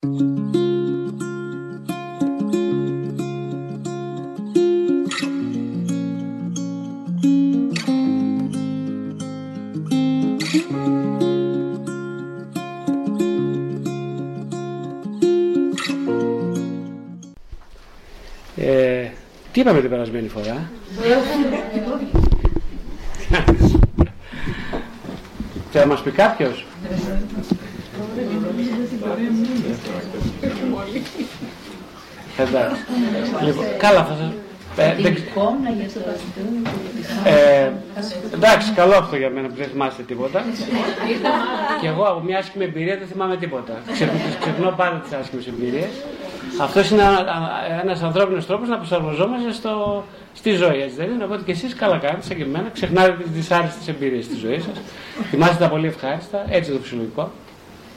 Ε, τι είπαμε την περασμένη φορά; Θα μας πει κάποιος; Εντάξει. Λοιπόν, καλά θα σας... Ε, δεν ξε- εικόνα για το ε, εντάξει, καλό αυτό για μένα που δεν θυμάστε τίποτα. και εγώ από μια άσχημη εμπειρία δεν θυμάμαι τίποτα. Ξε- Ξεχνώ πάντα τις άσχημες εμπειρίες. Αυτός είναι ένα ανθρώπινος τρόπος να προσαρμοζόμαστε στο, στη ζωή, έτσι δεν είναι; Οπότε και εσείς καλά κάνετε, σαν και εμένα, ξεχνάτε τις δυσάρεστες εμπειρίες τη ζωή σας. Θυμάστε τα πολύ ευχάριστα, έτσι το φυσιολογικό.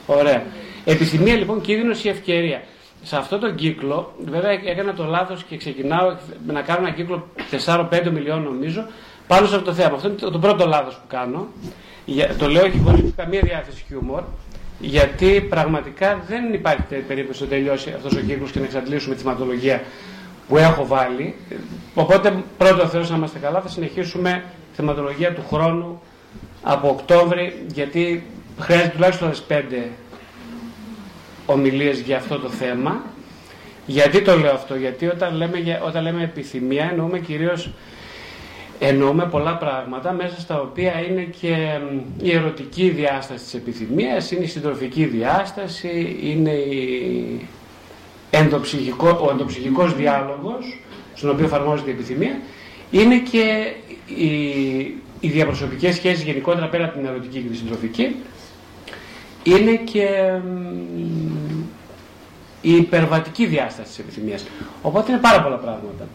Ωραία. Επιθυμία λοιπόν, κίνδυνος ή ευκαιρία. Σε αυτόν τον κύκλο, βέβαια έκανα το λάθος και ξεκινάω να κάνω ένα κύκλο 4-5 μιλιών νομίζω πάνω σε αυτό το θέμα. Αυτό είναι το, το πρώτο λάθος που κάνω. Για, το λέω όχι χωρίς καμία διάθεση χιούμορ. Γιατί πραγματικά δεν υπάρχει τε- περίπτωση να τελειώσει αυτός ο κύκλος και να εξαντλήσουμε τη θεματολογία που έχω βάλει. Οπότε, πρώτο Θεός να είμαστε καλά, θα συνεχίσουμε τη θεματολογία του χρόνου από Οκτώβρη, γιατί χρειάζεται τουλάχιστον άλλες πέντε ομιλίες για αυτό το θέμα. Γιατί το λέω αυτό, γιατί όταν λέμε, για- όταν λέμε επιθυμία εννοούμε κυρίως εννοούμε πολλά πράγματα μέσα στα οποία είναι και μ, η ερωτική διάσταση της επιθυμίας, είναι η συντροφική διάσταση, είναι η ενδοψυχικό, ο ενδοψυχικός διάλογος στον οποίο εφαρμόζεται η επιθυμία, είναι και οι, οι διαπροσωπικές σχέσεις γενικότερα πέρα από την ερωτική και τη συντροφική, είναι και μ, η υπερβατική διάσταση της επιθυμίας. Οπότε είναι πάρα πολλά πράγματα.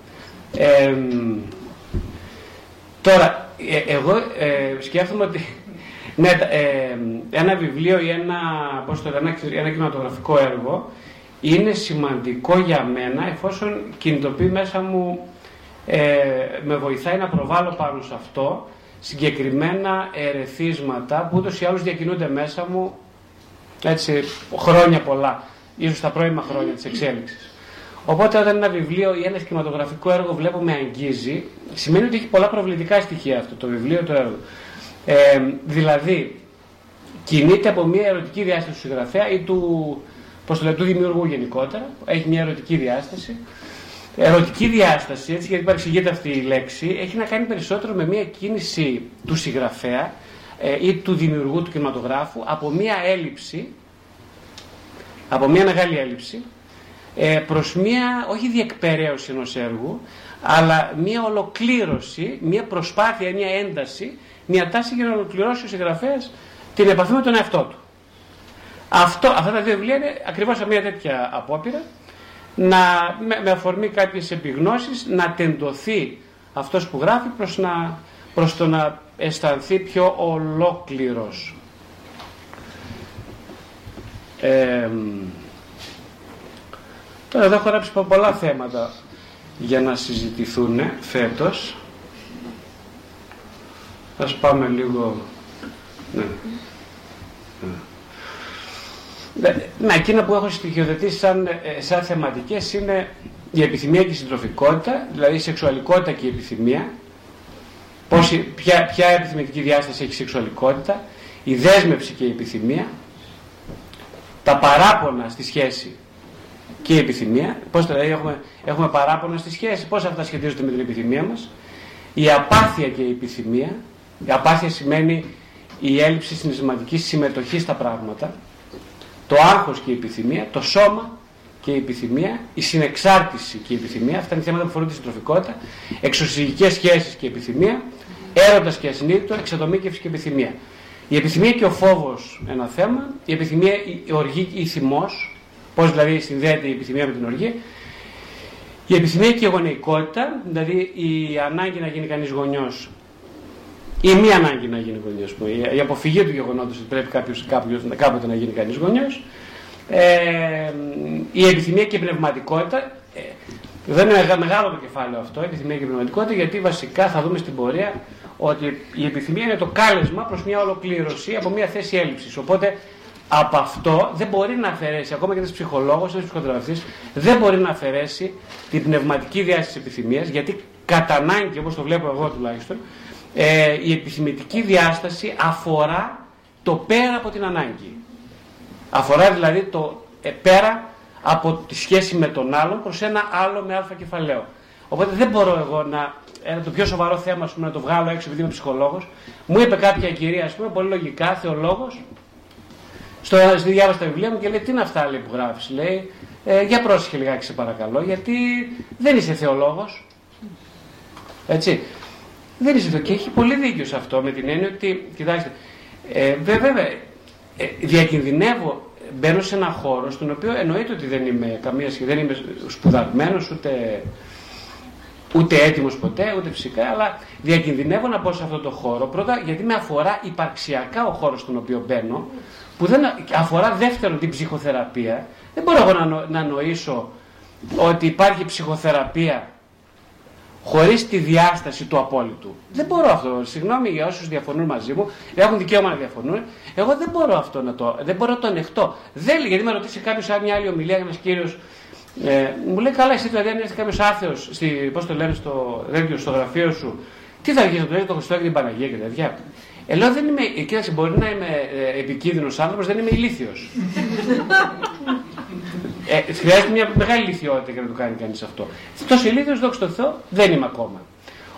Ε, μ, Τώρα, ε, εγώ ε, σκέφτομαι ότι ναι, τα- ε, ένα βιβλίο ή ένα, πώς το λένε, ένα, ένα κινηματογραφικό έργο είναι σημαντικό για μένα εφόσον κινητοποιεί μέσα μου, ε, με βοηθάει να προβάλλω πάνω σε αυτό συγκεκριμένα ερεθίσματα που ούτως ή άλλως διακινούνται μέσα μου έτσι, χρόνια πολλά, ίσως τα πρώιμα χρόνια της εξέλιξης. Οπότε όταν ένα βιβλίο ή ένα κινηματογραφικό έργο βλέπω με αγγίζει, σημαίνει ότι έχει πολλά προβλητικά στοιχεία αυτό το βιβλίο, το έργο. Ε, δηλαδή, κινείται από μια ερωτική διάσταση του συγγραφέα ή του, πώς το λέω, του δημιουργού γενικότερα, έχει μια ερωτική διάσταση. Ερωτική διάσταση, έτσι γιατί παρεξηγείται αυτή η λέξη, έχει να κάνει περισσότερο με μια κίνηση του συγγραφέα ε, ή του δημιουργού του κινηματογράφου από μια έλλειψη, από μια μεγάλη έλλειψη, ε, προς μια, όχι διεκπαιρέωση ενός έργου, αλλά μια ολοκλήρωση, μια προσπάθεια, μια ένταση, μια τάση για να ολοκληρώσει ο συγγραφέας την επαφή με τον εαυτό του. Αυτό, αυτά τα δύο βιβλία είναι ακριβώς μια τέτοια απόπειρα, να, με, με αφορμή κάποιες επιγνώσεις, να τεντωθεί αυτός που γράφει προς, να, προς το να αισθανθεί πιο ολόκληρος. Ε, Τώρα εδώ έχω γράψει πο- πολλά θέματα για να συζητηθούν φέτος. Ας πάμε λίγο... Ναι. Ναι. Ναι, εκείνα που έχω στοιχειοθετήσει σαν, ε, σαν θεματικές είναι η επιθυμία και η συντροφικότητα, δηλαδή η σεξουαλικότητα και η επιθυμία, πώς, η- ποια, ποια επιθυμητική διάσταση έχει η σεξουαλικότητα, η δέσμευση και η επιθυμία, τα παράπονα στη σχέση και η επιθυμία. Πώς το δηλαδή έχουμε, έχουμε παράπονα στη σχέση, πώς αυτά σχετίζονται με την επιθυμία μας. Η απάθεια και η επιθυμία. Η απάθεια σημαίνει η έλλειψη συναισθηματικής συμμετοχής στα πράγματα. Το άγχος και η επιθυμία. Το σώμα και η επιθυμία. Η συνεξάρτηση και η επιθυμία. Αυτά είναι θέματα που αφορούν τη συντροφικότητα. Εξωσυγικές σχέσεις και η επιθυμία. Έρωτας και ασυνείδητο. Εξατομίκευση και επιθυμία. Η επιθυμία και ο φόβος ένα θέμα. Η επιθυμία, η οργή ή η θυμός. Πώς δηλαδή συνδέεται η επιθυμία με την οργή. Η επιθυμία και η γονεϊκότητα, δηλαδή η ανάγκη να γίνει κανείς γονιός ή μη ανάγκη να γίνει γονιός, που η η αποφυγή του γεγονότος ότι πρέπει κάποιος, κάποιος, κάποτε να γίνει κανείς γονιός. Ε, η επιθυμία και η πνευματικότητα, ε, δεν είναι μεγα- μεγάλο το κεφάλαιο αυτό, η επιθυμία και η πνευματικότητα, γιατί βασικά θα δούμε στην πορεία ότι η επιθυμία είναι το κάλεσμα προς μια ολοκλήρωση από μια θέση έλλειψης. Οπότε από αυτό δεν μπορεί να αφαιρέσει, ακόμα και ένας ψυχολόγος, ένας ψυχοθεραπευτής, δεν μπορεί να αφαιρέσει την πνευματική διάσταση της επιθυμίας, γιατί κατά ανάγκη, όπως το βλέπω εγώ τουλάχιστον, ε, η επιθυμητική διάσταση αφορά το πέρα από την ανάγκη. Αφορά δηλαδή το ε, πέρα από τη σχέση με τον άλλον προς ένα άλλο με αλφα κεφαλαίο. Οπότε δεν μπορώ εγώ να. Ένα το πιο σοβαρό θέμα πούμε, να το βγάλω έξω επειδή είμαι ψυχολόγος. Μου είπε κάποια κυρία, ας πούμε, πολύ λογικά, θεολόγος, στο, στη διάβασα τα βιβλία μου και λέει: Τι είναι αυτά λέει, που γράφεις, λέει. Ε, για πρόσεχε λιγάκι, σε παρακαλώ, γιατί δεν είσαι θεολόγος. Έτσι. Δεν είσαι Και έχει πολύ δίκιο σε αυτό με την έννοια ότι, κοιτάξτε, ε, βέβαια, ε, διακινδυνεύω, μπαίνω σε ένα χώρο στον οποίο εννοείται ότι δεν είμαι καμία δεν είμαι σπουδαγμένο ούτε, ούτε έτοιμος ποτέ, ούτε φυσικά, αλλά διακινδυνεύω να μπω σε αυτό το χώρο. Πρώτα γιατί με αφορά υπαρξιακά ο χώρος στον οποίο μπαίνω, που δεν αφορά δεύτερον την ψυχοθεραπεία. Δεν μπορώ εγώ να, να νοήσω ότι υπάρχει ψυχοθεραπεία χωρίς τη διάσταση του απόλυτου. Δεν μπορώ αυτό. Συγγνώμη για όσους διαφωνούν μαζί μου, έχουν δικαίωμα να διαφωνούν. Εγώ δεν μπορώ αυτό να το, δεν μπορώ να το ανεχτώ. Δεν, γιατί με ρωτήσει κάποιος αν μια άλλη ομιλία, ένας κύριος, ε, μου λέει καλά, εσύ δηλαδή αν έρθει κάποιος άθεος, πώς το λένε στο, στο γραφείο σου, τι θα γίνει, το το Χριστό και την Παναγία και τέτοια. Ε, λέω δεν είμαι, ε, κοίταξε, μπορεί να είμαι ε, επικίνδυνος άνθρωπος, δεν είμαι ηλίθιος. ε, χρειάζεται μια μεγάλη ηλικιότητα για να το κάνει κανείς αυτό. Τόσο ηλίθιος, δόξα τω Θεώ, δεν είμαι ακόμα.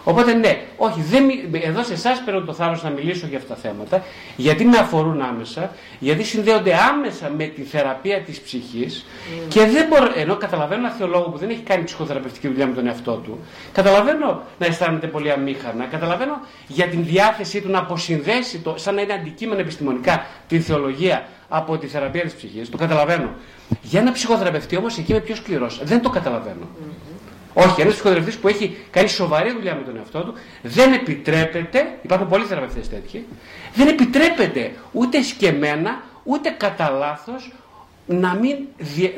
Οπότε ναι, όχι, δεν, εδώ σε εσάς παίρνω το θάρρος να μιλήσω για αυτά τα θέματα, γιατί με αφορούν άμεσα, γιατί συνδέονται άμεσα με τη θεραπεία της ψυχής mm. και δεν μπορώ, ενώ καταλαβαίνω ένα θεολόγο που δεν έχει κάνει ψυχοθεραπευτική δουλειά με τον εαυτό του, καταλαβαίνω να αισθάνεται πολύ αμήχανα, καταλαβαίνω για την διάθεσή του να αποσυνδέσει, το, σαν να είναι αντικείμενο επιστημονικά, τη θεολογία από τη θεραπεία της ψυχής, το καταλαβαίνω. Για ένα ψυχοθεραπευτή όμως εκεί είμαι πιο σκληρός. Δεν το καταλαβαίνω. Mm. Όχι, ένας ψυχοθεραπευτής που έχει κάνει σοβαρή δουλειά με τον εαυτό του δεν επιτρέπεται, υπάρχουν πολλοί θεραπευτές τέτοιοι, δεν επιτρέπεται ούτε σκεμμένα ούτε κατά λάθος να μην,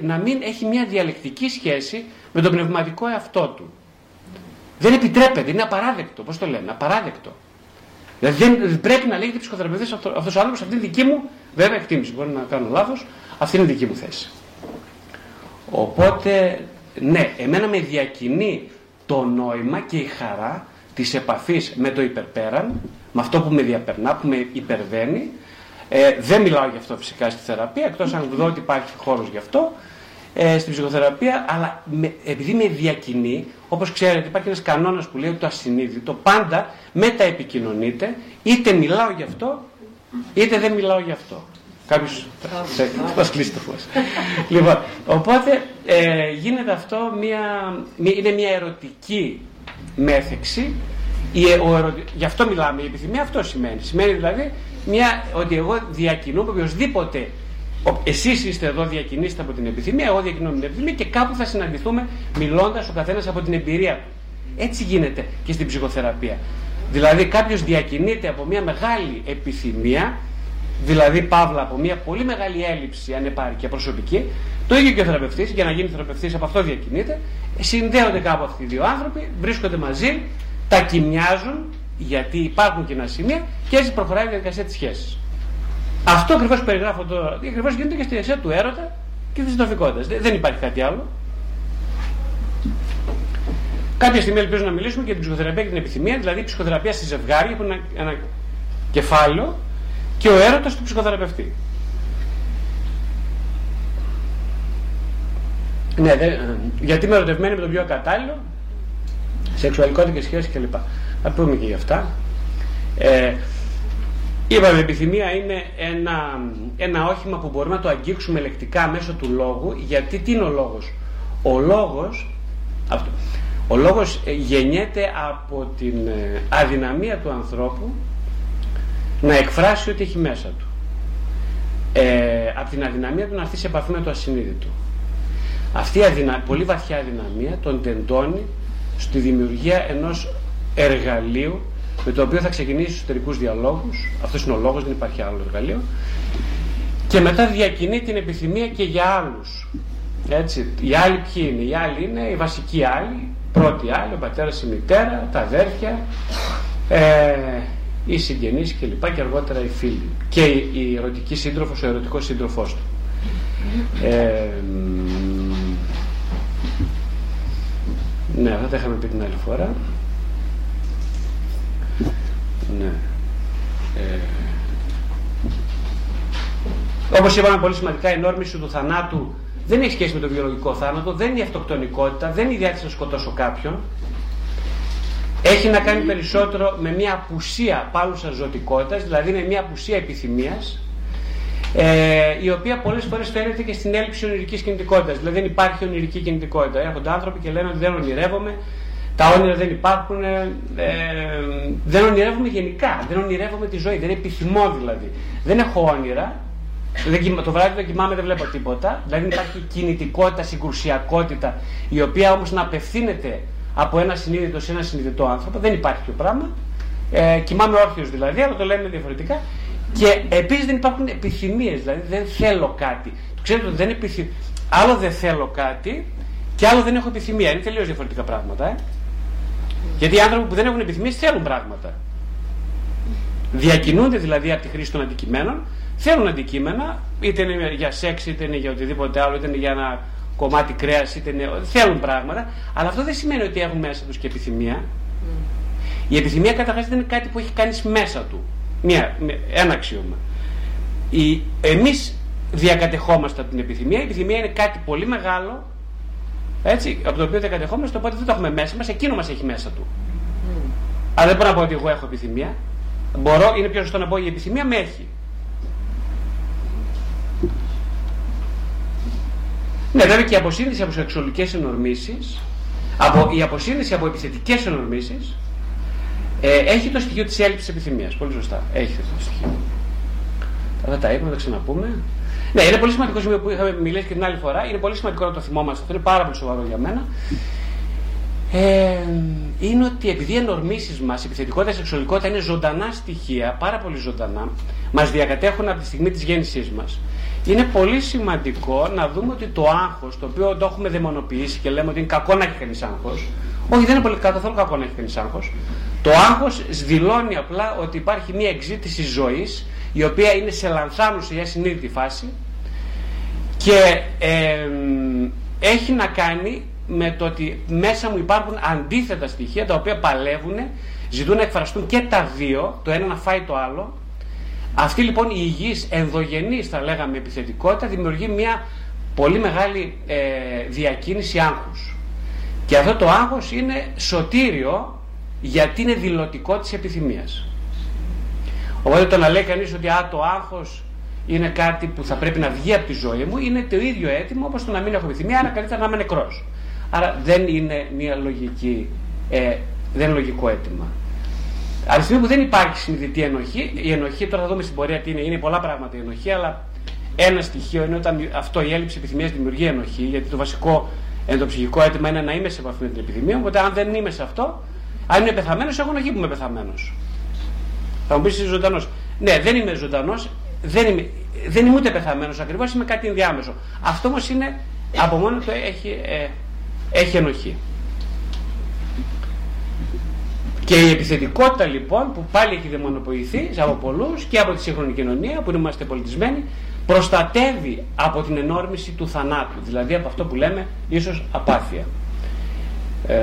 να μην έχει μια διαλεκτική σχέση με τον πνευματικό εαυτό του. Δεν επιτρέπεται, είναι απαράδεκτο. Πώς το λένε, απαράδεκτο. Δηλαδή δεν πρέπει να λέγεται ψυχοθεραπευτής αυτός ο άνθρωπος, αυτή είναι δική μου βέβαια εκτίμηση. Μπορεί να κάνω λάθος, αυτή είναι δική μου θέση. Οπότε ναι, εμένα με διακινεί το νόημα και η χαρά της επαφής με το υπερπέραν, με αυτό που με διαπερνά, που με υπερβαίνει. Ε, δεν μιλάω γι' αυτό φυσικά στη θεραπεία, εκτός αν δω ότι υπάρχει χώρος γι' αυτό, ε, στην ψυχοθεραπεία, αλλά με, επειδή με διακινεί, όπως ξέρετε υπάρχει ένας κανόνας που λέει ότι το ασυνείδητο πάντα μεταεπικοινωνείται, είτε μιλάω γι' αυτό, είτε δεν μιλάω γι' αυτό. Κάποιος θα κλείσει το φως. λοιπόν, οπότε ε, γίνεται αυτό μια, είναι μια ερωτική μέθεξη. Η, ο ερωτη... Γι' αυτό μιλάμε. Η επιθυμία αυτό σημαίνει. Σημαίνει δηλαδή μια, ότι εγώ διακινώ οποιοδήποτε. Εσείς είστε εδώ, διακινήστε από την επιθυμία, εγώ διακινώ με την επιθυμία και κάπου θα συναντηθούμε μιλώντας ο καθένας από την εμπειρία του. Έτσι γίνεται και στην ψυχοθεραπεία. Δηλαδή κάποιος διακινείται από μια μεγάλη επιθυμία δηλαδή παύλα από μια πολύ μεγάλη έλλειψη ανεπάρκεια προσωπική, το ίδιο και ο θεραπευτής, για να γίνει θεραπευτής από αυτό διακινείται, συνδέονται κάπου αυτοί οι δύο άνθρωποι, βρίσκονται μαζί, τα κοιμιάζουν, γιατί υπάρχουν κοινά σημεία και έτσι προχωράει η διαδικασία της σχέσης. Αυτό ακριβώς περιγράφω τώρα, ακριβώς γίνεται και στη διαδικασία του έρωτα και της συντροφικότητας. Δεν υπάρχει κάτι άλλο. Κάποια στιγμή ελπίζω να μιλήσουμε για την ψυχοθεραπεία και την επιθυμία, δηλαδή η ψυχοθεραπεία στη ζευγάρια που είναι ένα κεφάλαιο και ο έρωτας του ψυχοθεραπευτή. Ναι, δε, γιατί είμαι ερωτευμένη με τον πιο κατάλληλο, σεξουαλικότητα και σχέση κλπ. Θα πούμε και γι' αυτά. Ε, είπαμε, επιθυμία είναι ένα, ένα όχημα που μπορούμε να το αγγίξουμε λεκτικά μέσω του λόγου, γιατί τι είναι ο λόγος; Ο λόγος, αυτό, ο λόγος ε, γεννιέται από την ε, αδυναμία του ανθρώπου να εκφράσει ό,τι έχει μέσα του. Ε, από την αδυναμία του να έρθει σε επαφή με το ασυνείδητο. Αυτή η αδυνα... πολύ βαθιά αδυναμία τον τεντώνει στη δημιουργία ενός εργαλείου με το οποίο θα ξεκινήσει εσωτερικούς διαλόγους, αυτός είναι ο λόγος, δεν υπάρχει άλλο εργαλείο, και μετά διακινεί την επιθυμία και για άλλους. Έτσι, οι άλλοι ποιοι είναι, οι άλλοι είναι οι βασικοί άλλοι, πρώτοι άλλοι, ο πατέρας, η μητέρα, τα αδέρφια, ε, οι συγγενείς και λοιπά και αργότερα οι φίλοι και η ερωτική σύντροφος, ο ερωτικός σύντροφός του. Ε, ναι, αυτά τα είχαμε πει την άλλη φορά. Ναι. Ε, όπως είπαμε πολύ σημαντικά η νόρμηση του θανάτου δεν έχει σχέση με το βιολογικό θάνατο, δεν είναι η αυτοκτονικότητα, δεν είναι η διάθεση να σκοτώσω κάποιον. Έχει να κάνει περισσότερο με μια απουσία πάλουσας ζωτικότητας, δηλαδή με μια απουσία επιθυμίας, ε, η οποία πολλές φορές φαίνεται και στην έλλειψη ονειρικής κινητικότητας. Δηλαδή δεν υπάρχει ονειρική κινητικότητα. Έρχονται άνθρωποι και λένε ότι δεν ονειρεύομαι, τα όνειρα δεν υπάρχουν, ε, δεν ονειρεύομαι γενικά, δεν ονειρεύομαι τη ζωή, δεν επιθυμώ δηλαδή. Δεν έχω όνειρα, το βράδυ δεν κοιμάμαι, δεν βλέπω τίποτα. Δηλαδή υπάρχει κινητικότητα, συγκρουσιακότητα, η οποία όμως να απευθύνεται από ένα συνείδητο σε ένα συνειδητό άνθρωπο. Δεν υπάρχει το πράγμα. Ε, κοιμάμαι όρθιος δηλαδή, αλλά το λέμε διαφορετικά. Και επίσης δεν υπάρχουν επιθυμίες, δηλαδή δεν θέλω κάτι. Ξέρετε ότι δεν επιθυμ... Άλλο δεν θέλω κάτι και άλλο δεν έχω επιθυμία. Είναι τελείως διαφορετικά πράγματα. Ε; Γιατί οι άνθρωποι που δεν έχουν επιθυμίες θέλουν πράγματα. Διακινούνται δηλαδή από τη χρήση των αντικειμένων Θέλουν αντικείμενα, είτε είναι για σεξ, είτε είναι για οτιδήποτε άλλο, είτε είναι για ένα κομμάτι κρέας, είτε είναι. Θέλουν πράγματα, αλλά αυτό δεν σημαίνει ότι έχουν μέσα τους και επιθυμία. Η επιθυμία καταρχάς δεν είναι κάτι που έχει κάνεις μέσα του. Μια, ένα αξίωμα. Εμείς διακατεχόμαστε από την επιθυμία. Η επιθυμία είναι κάτι πολύ μεγάλο, έτσι, από το οποίο διακατεχόμαστε, οπότε δεν το έχουμε μέσα μας, εκείνο μας έχει μέσα του. Mm. Αλλά δεν μπορώ να πω ότι εγώ έχω επιθυμία. Μπορώ, είναι πιο σωστό να πω η επιθυμία με έχει. Ναι, βέβαια και η αποσύνδεση από σεξουαλικές ενορμήσεις, από, η αποσύνδεση από επιθετικές ενορμήσεις, ε, έχει το στοιχείο της έλλειψης επιθυμίας. Πολύ σωστά. Έχει αυτό το στοιχείο. Θα τα είπαμε, θα τα ξαναπούμε. Ναι, είναι πολύ σημαντικό σημείο που είχαμε μιλήσει και την άλλη φορά. Είναι πολύ σημαντικό να το θυμόμαστε. Αυτό είναι πάρα πολύ σοβαρό για μένα. Ε, είναι ότι επειδή οι ενορμήσεις μας, η επιθετικότητα, η σεξουαλικότητα είναι ζωντανά στοιχεία, πάρα πολύ ζωντανά, μας διακατέχουν από τη στιγμή της γέννησής μας είναι πολύ σημαντικό να δούμε ότι το άγχος, το οποίο το έχουμε δαιμονοποιήσει και λέμε ότι είναι κακό να έχει κανείς άγχος, όχι δεν είναι πολύ καθόλου κακό να έχει κανείς άγχος. Το άγχος δηλώνει απλά ότι υπάρχει μια εξήτηση ζωής, η οποία είναι σε λανθάνουσα για συνείδητη φάση και έχει να κάνει με το ότι μέσα μου υπάρχουν αντίθετα στοιχεία τα οποία παλεύουν, ζητούν να εκφραστούν και τα δύο, το ένα να φάει το άλλο αυτή λοιπόν η υγιής ενδογενής θα λέγαμε επιθετικότητα δημιουργεί μια πολύ μεγάλη ε, διακίνηση άγχους. Και αυτό το άγχος είναι σωτήριο γιατί είναι δηλωτικό της επιθυμίας. Οπότε το να λέει κανείς ότι α, το άγχος είναι κάτι που θα πρέπει να βγει από τη ζωή μου είναι το ίδιο έτοιμο όπως το να μην έχω επιθυμία, άρα καλύτερα να είμαι νεκρός. Άρα δεν είναι μια λογική, ε, δεν είναι λογικό αίτημα. Από τη στιγμή που δεν υπάρχει συνειδητή ενοχή, η ενοχή, τώρα θα δούμε στην πορεία τι είναι, είναι πολλά πράγματα η ενοχή, αλλά ένα στοιχείο είναι όταν αυτό η έλλειψη επιθυμίας δημιουργεί ενοχή, γιατί το βασικό ενδοψυχικό αίτημα είναι να είμαι σε επαφή με την επιθυμία. Οπότε, αν δεν είμαι σε αυτό, αν είμαι πεθαμένος, έχω ενοχή που είμαι πεθαμένος. Θα μου πεις είσαι ζωντανός. Ναι, δεν είμαι ζωντανός, δεν είμαι, δεν είμαι ούτε πεθαμένος ακριβώς, είμαι κάτι ενδιάμεσο. Αυτό όμως είναι από μόνο του έχει, ε, έχει ενοχή. Και η επιθετικότητα λοιπόν που πάλι έχει δαιμονοποιηθεί από πολλούς και από τη σύγχρονη κοινωνία που είμαστε πολιτισμένοι προστατεύει από την ενόρμηση του θανάτου, δηλαδή από αυτό που λέμε ίσως απάθεια. Ε,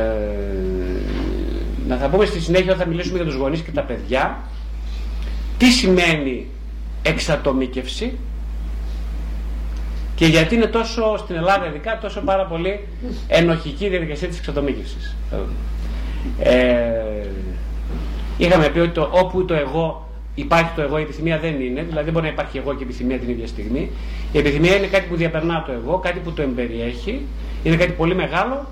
να θα πούμε στη συνέχεια όταν θα μιλήσουμε για τους γονείς και τα παιδιά τι σημαίνει εξατομίκευση και γιατί είναι τόσο στην Ελλάδα ειδικά τόσο πάρα πολύ ενοχική η διαδικασία της εξατομίκευσης. Ε, είχαμε πει ότι το, όπου το εγώ υπάρχει το εγώ, η επιθυμία δεν είναι. Δηλαδή δεν μπορεί να υπάρχει εγώ και επιθυμία την ίδια στιγμή. Η επιθυμία είναι κάτι που διαπερνά το εγώ, κάτι που το εμπεριέχει. Είναι κάτι πολύ μεγάλο.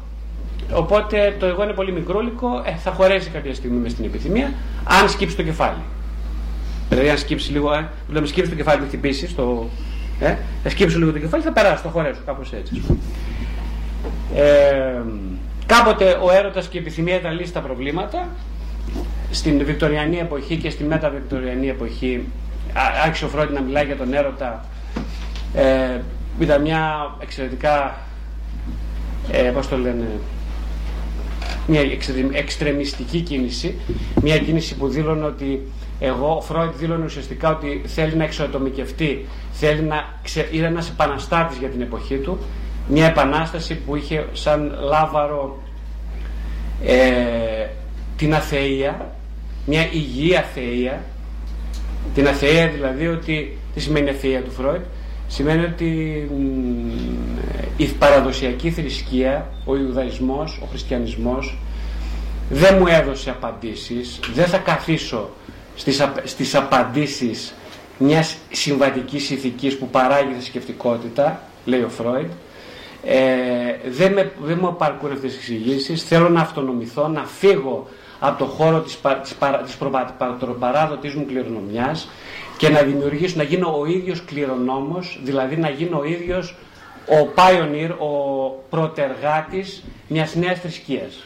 Οπότε το εγώ είναι πολύ μικρόλικο, ε, θα χωρέσει κάποια στιγμή μες στην επιθυμία, αν σκύψει το κεφάλι. Δηλαδή, αν σκύψει λίγο, ε, λέμε σκύψει το κεφάλι, με χτυπήσεις, το, ε, θα σκύψει λίγο το κεφάλι, θα περάσει, θα χωρέσω, κάπως έτσι. Ε, Κάποτε ο έρωτας και η επιθυμία ήταν λύση στα προβλήματα. Στην Βικτοριανή εποχή και στη μεταβικτοριανή εποχή άρχισε ο Φρόντ να μιλάει για τον έρωτα. Ε, ήταν μια εξαιρετικά, ε, πώς το λένε, μια εξτρεμιστική κίνηση. Μια κίνηση που δήλωνε ότι Εγώ, ο Φρόιτ δήλωνε ουσιαστικά ότι θέλει να εξατομικευτεί, θέλει να ξε... είναι ένας επαναστάτης για την εποχή του, μια επανάσταση που είχε σαν λάβαρο ε, την αθεία, μια υγιή αθεία, την αθεία δηλαδή ότι, τι σημαίνει αθεία του Φρόιτ, σημαίνει ότι η παραδοσιακή θρησκεία, ο Ιουδαϊσμός, ο Χριστιανισμός δεν μου έδωσε απαντήσεις, δεν θα καθίσω στις, στις απαντήσεις μιας συμβατικής ηθικής που παράγει θρησκευτικότητα, λέει ο Φρόιντ, ε, δεν, με, δεν μου απαρκούν αυτές τις εξηγήσεις, θέλω να αυτονομηθώ, να φύγω από το χώρο της, της, της προπαράδοτης μου κληρονομιάς και να δημιουργήσω, να γίνω ο ίδιος κληρονόμος, δηλαδή να γίνω ο ίδιος ο pioneer, ο προτεργάτης μιας νέας θρησκείας.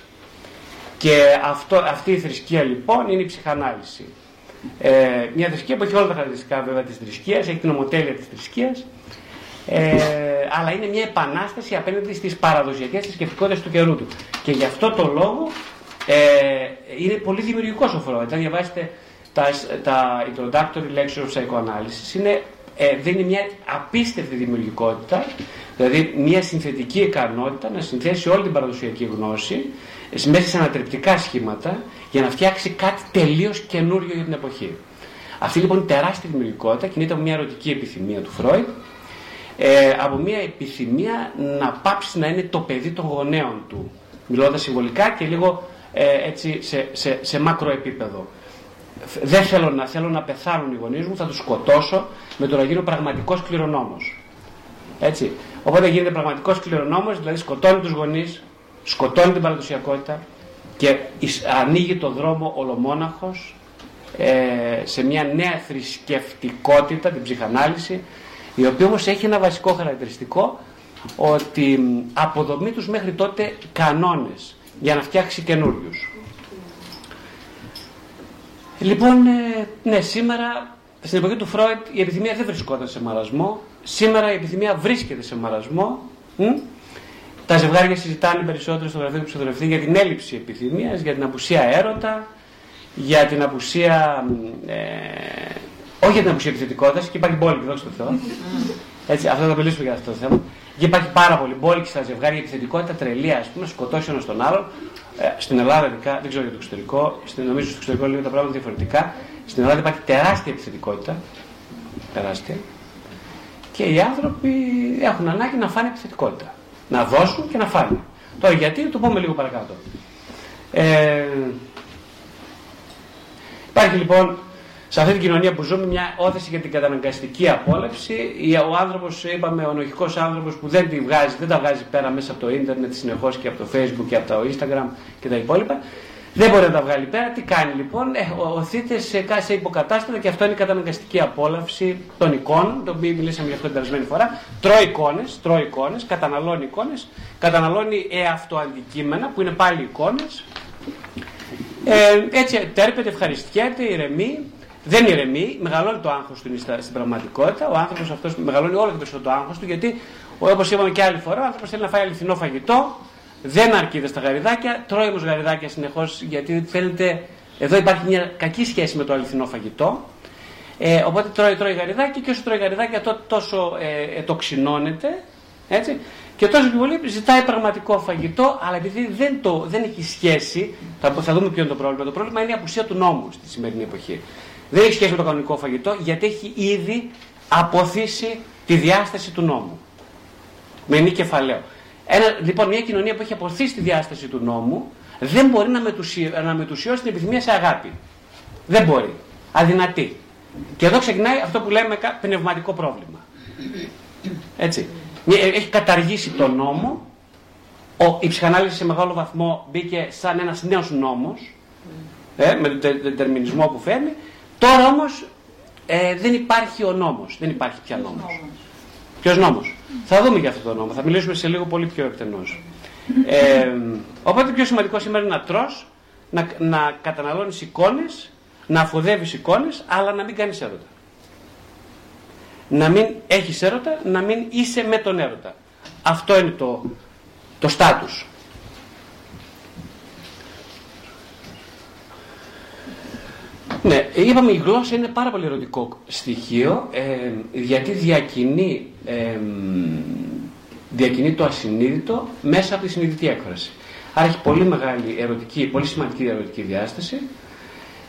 Και αυτό, αυτή η θρησκεία λοιπόν είναι η ψυχανάλυση. Ε, μια θρησκεία που έχει όλα τα χαρακτηριστικά βέβαια της θρησκείας, έχει την ομοτέλεια της θρησκείας, ε, αλλά είναι μια επανάσταση απέναντι στις παραδοσιακές θρησκευτικότητες του καιρού του. Και γι' αυτό το λόγο ε, είναι πολύ δημιουργικός ο Φρόιντς. Αν διαβάσετε τα, τα Introductory Lecture of Psychoanalysis, είναι, ε, δίνει μια απίστευτη δημιουργικότητα, δηλαδή μια συνθετική ικανότητα να συνθέσει όλη την παραδοσιακή γνώση μέσα σε ανατρεπτικά σχήματα για να φτιάξει κάτι τελείως καινούριο για την εποχή. Αυτή λοιπόν η τεράστια δημιουργικότητα κινείται από μια ερωτική επιθυμία του Φρόιντ, ε, από μια επιθυμία να πάψει να είναι το παιδί των γονέων του, μιλώντας συμβολικά και λίγο ε, έτσι σε, σε, σε μάκρο επίπεδο. Δεν θέλω να, θέλω να πεθάνουν οι γονείς μου, θα τους σκοτώσω με το να γίνω πραγματικός κληρονόμος. Έτσι. Οπότε γίνεται πραγματικός κληρονόμος, δηλαδή σκοτώνει τους γονείς, σκοτώνει την παραδοσιακότητα και ανοίγει το δρόμο ολομόναχος ε, σε μια νέα θρησκευτικότητα, την ψυχανάλυση, η οποία όμως έχει ένα βασικό χαρακτηριστικό ότι αποδομεί τους μέχρι τότε κανόνες για να φτιάξει καινούριους. Λοιπόν, ε, ναι, σήμερα στην εποχή του Φρόιτ η επιθυμία δεν βρισκόταν σε μαρασμό. Σήμερα η επιθυμία βρίσκεται σε μαρασμό. Τα ζευγάρια συζητάνε περισσότερο στο γραφείο του ψυχοθεραπευτή για την έλλειψη επιθυμίας, για την απουσία έρωτα, για την απουσία. Ε, όχι για την απουσία επιθετικότητας, και υπάρχει μπόλικη, δόξα τω Θεώ. Έτσι, αυτό θα μιλήσουμε για αυτό το θέμα. Και υπάρχει πάρα πολύ μπόλικη στα ζευγάρια, επιθετικότητα τρελή, ας πούμε, σκοτώσει ένας τον άλλον. Ε, στην Ελλάδα, ειδικά, δεν ξέρω για το εξωτερικό, στην, νομίζω στο εξωτερικό λίγο τα πράγματα διαφορετικά. Στην Ελλάδα υπάρχει τεράστια επιθετικότητα. Τεράστια. Και οι άνθρωποι έχουν ανάγκη να φάνε επιθετικότητα να δώσουν και να φάνε. Τώρα γιατί, το πούμε λίγο παρακάτω. Ε, υπάρχει λοιπόν σε αυτή την κοινωνία που ζούμε μια όθεση για την καταναγκαστική απόλαυση. Ο άνθρωπος, είπαμε, ο νοχικό άνθρωπος που δεν, τη βγάζει, δεν τα βγάζει πέρα μέσα από το ίντερνετ συνεχώς και από το facebook και από το instagram και τα υπόλοιπα, δεν μπορεί να τα βγάλει πέρα. Τι κάνει λοιπόν, ε, οθείται σε, σε υποκατάστατα και αυτό είναι η καταναγκαστική απόλαυση των εικόνων, το οποίο μιλήσαμε για αυτό την περασμένη φορά. Τρώει εικόνες, τρώει εικόνες, καταναλώνει εικόνες, καταναλώνει εαυτοαντικείμενα που είναι πάλι εικόνες. Ε, έτσι τέρπεται, ευχαριστιέται, ηρεμεί. Δεν ηρεμεί, μεγαλώνει το άγχος του στην πραγματικότητα. Ο άνθρωπος αυτός μεγαλώνει όλο και περισσότερο το άγχος του γιατί, όπως είπαμε και άλλη φορά, ο άνθρωπος θέλει να φάει αληθινό φαγητό, δεν αρκείται στα γαριδάκια, τρώει όμως γαριδάκια συνεχώς γιατί φαίνεται εδώ υπάρχει μια κακή σχέση με το αληθινό φαγητό. Ε, οπότε τρώει, τρώει γαριδάκι και όσο τρώει γαριδάκια τόσο ε, ετοξινώνεται. Έτσι, και τόσο και πολύ ζητάει πραγματικό φαγητό, αλλά επειδή δεν, το, δεν έχει σχέση, θα, θα δούμε ποιο είναι το πρόβλημα. Το πρόβλημα είναι η απουσία του νόμου στη σημερινή εποχή. Δεν έχει σχέση με το κανονικό φαγητό, γιατί έχει ήδη αποθήσει τη διάσταση του νόμου. Με νη κεφαλαίο. Ένα, λοιπόν, μια κοινωνία που έχει αποθήσει τη διάσταση του νόμου δεν μπορεί να, μετουσιώσει, να μετουσιώσει την επιθυμία σε αγάπη. Δεν μπορεί. Αδυνατή. Και εδώ ξεκινάει αυτό που λέμε πνευματικό πρόβλημα. Έτσι. Έχει καταργήσει τον νόμο. Ο, η ψυχανάλυση σε μεγάλο βαθμό μπήκε σαν ένας νέος νόμος ε, με τον δετερμινισμό που φέρνει. Τώρα όμως ε, δεν υπάρχει ο νόμος. Δεν υπάρχει πια νόμος. Ποιος νόμος; Θα δούμε για αυτό το νόμο. Θα μιλήσουμε σε λίγο πολύ πιο εκτενώς. Ε, οπότε πιο σημαντικό σήμερα είναι να τρώ, να, να καταναλώνεις εικόνες, να αφοδεύεις εικόνες, αλλά να μην κάνεις έρωτα. Να μην έχεις έρωτα, να μην είσαι με τον έρωτα. Αυτό είναι το, το στάτους. Ναι, είπαμε η γλώσσα είναι πάρα πολύ ερωτικό στοιχείο ε, γιατί διακινεί, ε, διακινεί το ασυνείδητο μέσα από τη συνειδητή έκφραση. Άρα έχει πολύ μεγάλη ερωτική, πολύ σημαντική ερωτική διάσταση.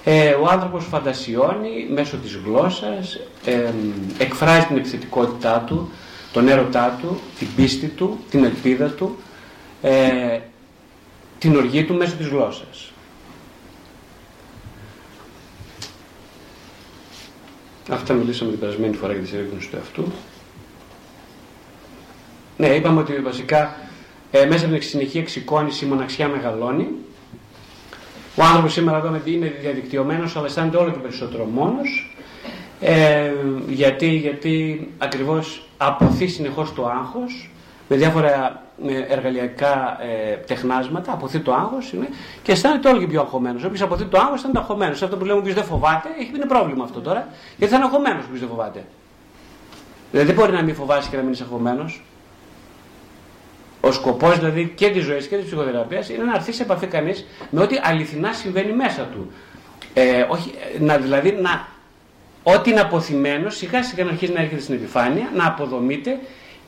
Ε, ο άνθρωπος φαντασιώνει μέσω της γλώσσας, ε, εκφράζει την επιθετικότητά του, τον έρωτά του, την πίστη του, την ελπίδα του, ε, την οργή του μέσω της γλώσσας. Αυτά μιλήσαμε την περασμένη φορά για τη συρρήγνωση του εαυτού. Ναι, είπαμε ότι βασικά ε, μέσα από την συνεχή εξοικόνηση η μοναξιά μεγαλώνει. Ο άνθρωπος σήμερα εδώ είναι διαδικτυωμένος, αλλά αισθάνεται όλο και περισσότερο μόνος. Ε, γιατί, γιατί ακριβώς αποθεί συνεχώς το άγχος με διάφορα ε, εργαλειακά ε, τεχνάσματα, αποθεί το άγχος είναι, και αισθάνεται όλο και πιο αγχωμένος. Όποιος αποθεί το άγχος αισθάνεται αγχωμένος. Αυτό που λέμε ότι δεν φοβάται, έχει είναι πρόβλημα αυτό τώρα, γιατί θα είναι αγχωμένος που δεν φοβάται. Δηλαδή δεν μπορεί να μην φοβάσει και να μην είσαι αγχωμένος. Ο σκοπός δηλαδή και της ζωής και της ψυχοθεραπείας είναι να έρθεις σε επαφή κανείς με ό,τι αληθινά συμβαίνει μέσα του. Ε, όχι, να, δηλαδή να, ό,τι είναι αποθυμένος σιγά σιγά να αρχίσει να έρχεται στην επιφάνεια, να αποδομείται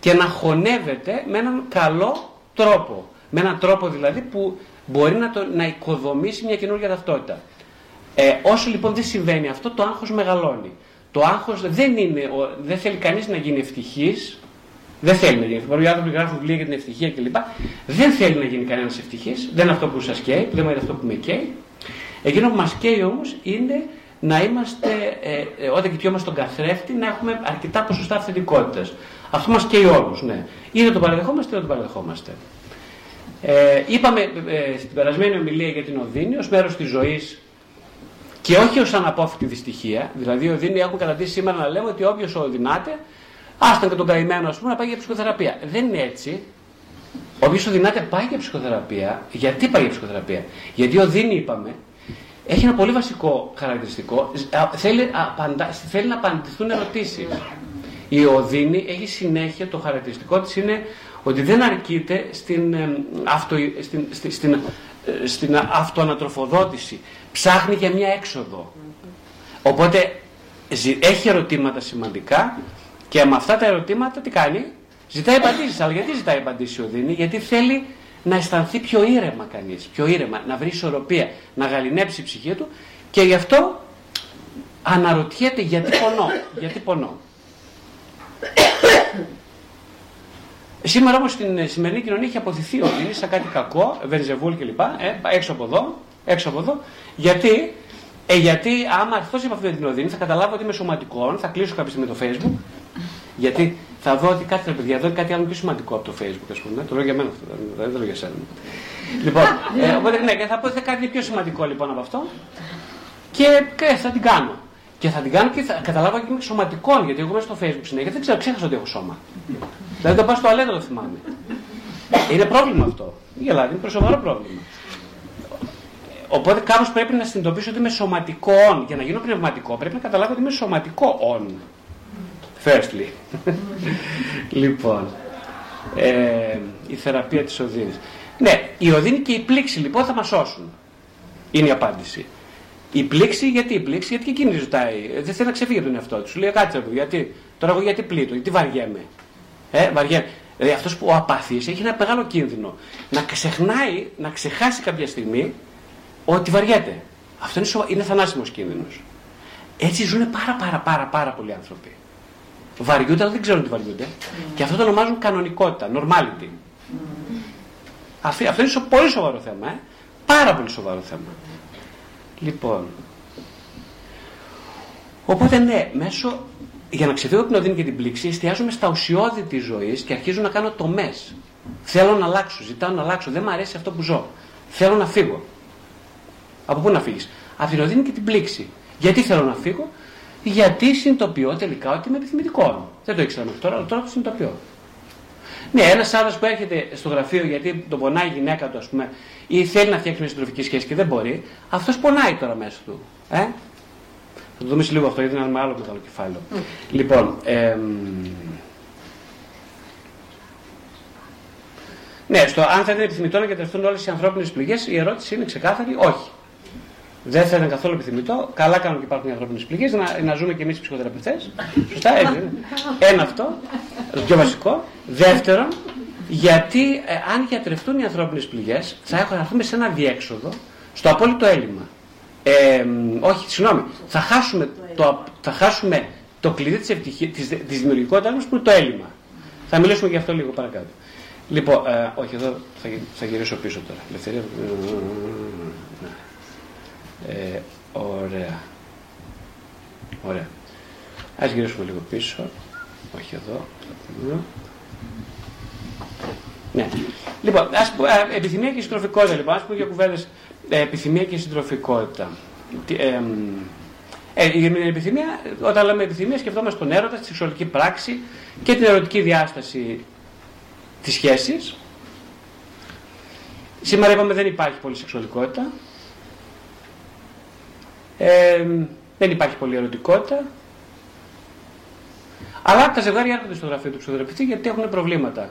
και να χωνεύεται με έναν καλό τρόπο. Με έναν τρόπο δηλαδή που μπορεί να, το, να οικοδομήσει μια καινούργια ταυτότητα. Ε, όσο λοιπόν δεν συμβαίνει αυτό, το άγχος μεγαλώνει. Το άγχος δεν, είναι, δεν θέλει κανείς να γίνει ευτυχής, δεν θέλει να γίνει. Μπορεί οι άνθρωποι γράφουν βιβλία για την ευτυχία κλπ. Δεν θέλει να γίνει κανένας ευτυχής. Δεν είναι αυτό που σας καίει, δεν είναι αυτό που με καίει. Εκείνο που μας καίει όμως είναι να είμαστε, ε, ε, όταν κοιτιόμαστε τον καθρέφτη, να έχουμε αρκετά ποσοστά αυθεντικότητας. Αυτό μα καίει όλου. Ναι. Είτε το παραδεχόμαστε, είτε δεν το παραδεχόμαστε. Ε, είπαμε ε, στην περασμένη ομιλία για την Οδύνη ως μέρος της ζωής και όχι ως αναπόφευκτη δυστυχία. Δηλαδή, οι Οδύνη έχουν καταντήσει σήμερα να λέμε ότι όποιος οδυνάται Άσταν και τον καημένο, ας πούμε, να πάει για ψυχοθεραπεία. Δεν είναι έτσι. Όποιος οδυνάται πάει για ψυχοθεραπεία. Γιατί πάει για ψυχοθεραπεία; Γιατί ο Δίνη, είπαμε, έχει ένα πολύ βασικό χαρακτηριστικό. Θέλει, απαντα... θέλει να απαντηθούν ερωτήσεις. Η Οδύνη έχει συνέχεια το χαρακτηριστικό της είναι ότι δεν αρκείται στην, αυτο, στην, στην, στην, ε, στην αυτοανατροφοδότηση. Ψάχνει για μια έξοδο. Οπότε έχει ερωτήματα σημαντικά και με αυτά τα ερωτήματα τι κάνει, ζητάει απαντήσεις. Αλλά γιατί ζητάει απαντήσεις ο Δίνη, γιατί θέλει να αισθανθεί πιο ήρεμα κανείς, πιο ήρεμα, να βρει ισορροπία, να γαλινέψει η ψυχή του και γι' αυτό αναρωτιέται γιατί πονώ. Γιατί πονώ. Σήμερα όμως στην σημερινή κοινωνία έχει αποθηθεί ο Δίνη σαν κάτι κακό, βενζεβούλ κλπ. Ε, έξω από εδώ, έξω από εδώ. Γιατί, ε, γιατί άμα αυτό σε επαφή με την Οδύνη θα καταλάβω ότι είμαι σωματικός, θα κλείσω κάποια στιγμή το facebook γιατί θα δω ότι κάτι, παιδιά, εδώ κάτι άλλο πιο σημαντικό από το Facebook, ας πούμε. Το λέω για μένα αυτό, δεν το λέω για σένα. λοιπόν, ε, οπότε ναι, θα πω ότι κάτι πιο σημαντικό λοιπόν από αυτό και, και θα την κάνω. Και θα την κάνω και θα καταλάβω και είμαι σωματικών, γιατί εγώ μέσα στο Facebook συνέχεια δεν ξέρω, ξέχασα ότι έχω σώμα. δηλαδή το πάω στο αλέτο το θυμάμαι. Είναι πρόβλημα αυτό. Η Ελλάδα είναι σοβαρό πρόβλημα. Οπότε κάπως πρέπει να συνειδητοποιήσω ότι είμαι σωματικό Για να γίνω πνευματικό πρέπει να καταλάβω ότι είμαι σωματικό on. Firstly. λοιπόν, ε, η θεραπεία της οδύνης. Ναι, η οδύνη και η πλήξη λοιπόν θα μας σώσουν. Είναι η απάντηση. Η πλήξη, γιατί η πλήξη, γιατί και εκείνη ζητάει. Δεν θέλει να ξεφύγει από τον εαυτό του. Σου λέει κάτσε γιατί. Τώρα εγώ γιατί πλήττω, γιατί βαριέμαι. Ε, βαριέμαι. Δηλαδή αυτός που ο απαθής έχει ένα μεγάλο κίνδυνο να ξεχνάει, να ξεχάσει κάποια στιγμή ότι βαριέται. Αυτό είναι, σο... είναι θανάσιμος κίνδυνος. Έτσι ζουν πάρα πάρα πάρα πάρα πολλοί άνθρωποι. Βαριούνται, αλλά δεν ξέρουν τι βαριούνται. Mm. Και αυτό το ονομάζουν κανονικότητα, normality. Mm. Αυτό, αυτό είναι πολύ σοβαρό θέμα. Ε; Πάρα πολύ σοβαρό θέμα. Λοιπόν. Οπότε ναι, μέσω, για να ξεφύγω την οδύνη και την πλήξη, εστιάζομαι στα ουσιώδη της ζωής και αρχίζω να κάνω τομές. Θέλω να αλλάξω, ζητάω να αλλάξω. Δεν μου αρέσει αυτό που ζω. Θέλω να φύγω. Από πού να φύγεις, Από την οδύνη και την πλήξη. Γιατί θέλω να φύγω, γιατί συνειδητοποιώ τελικά ότι είμαι επιθυμητικός. Δεν το ήξερα μέχρι τώρα, αλλά τώρα το συνειδητοποιώ. Ναι, ένας άλλος που έρχεται στο γραφείο γιατί τον πονάει η γυναίκα του, ας πούμε, ή θέλει να φτιάξει μια συντροφική σχέση και δεν μπορεί, αυτός πονάει τώρα μέσα του. Ε; Θα το δούμε σε λίγο αυτό, γιατί είναι ένα άλλο μεγάλο κεφάλαιο. Mm. Λοιπόν, ε, ναι, στο αν θα είναι επιθυμητό να κατευθούν όλες οι ανθρώπινες πληγές, η ερώτηση είναι ξεκάθαρη, όχι. Δεν θα ήταν καθόλου επιθυμητό. Καλά κάνουν και υπάρχουν οι ανθρώπινες πληγές να, να ζούμε και εμείς οι ψυχοθεραπευτές. Σωστά, έτσι. Ένα αυτό. Το πιο βασικό. Δεύτερον, γιατί ε, αν γιατρευτούν οι ανθρώπινες πληγές, θα έχουμε σε ένα διέξοδο στο απόλυτο έλλειμμα. Ε, όχι, συγγνώμη. Θα χάσουμε το, θα χάσουμε το κλειδί της της, της δημιουργικότητάς μας που είναι το έλλειμμα. Θα μιλήσουμε γι' αυτό λίγο παρακάτω. Λοιπόν, ε, όχι, εδώ θα, θα γυρίσω πίσω τώρα. Ελευθερία. Ε, ωραία. Ωραία. Ας γυρίσουμε λίγο πίσω. Όχι εδώ. Ναι. Λοιπόν, ας πούμε, ε, επιθυμία και συντροφικότητα, λοιπόν, ας πούμε για κουβέντες ε, επιθυμία και συντροφικότητα. Ε, ε, την επιθυμία, όταν λέμε επιθυμία, σκεφτόμαστε τον έρωτα, τη σεξουαλική πράξη και την ερωτική διάσταση της σχέσης. Σήμερα είπαμε δεν υπάρχει πολύ σεξουαλικότητα. Ε, δεν υπάρχει πολύ ερωτικότητα. Αλλά τα ζευγάρια έρχονται στο γραφείο του ψυχοθεραπευτή γιατί έχουν προβλήματα.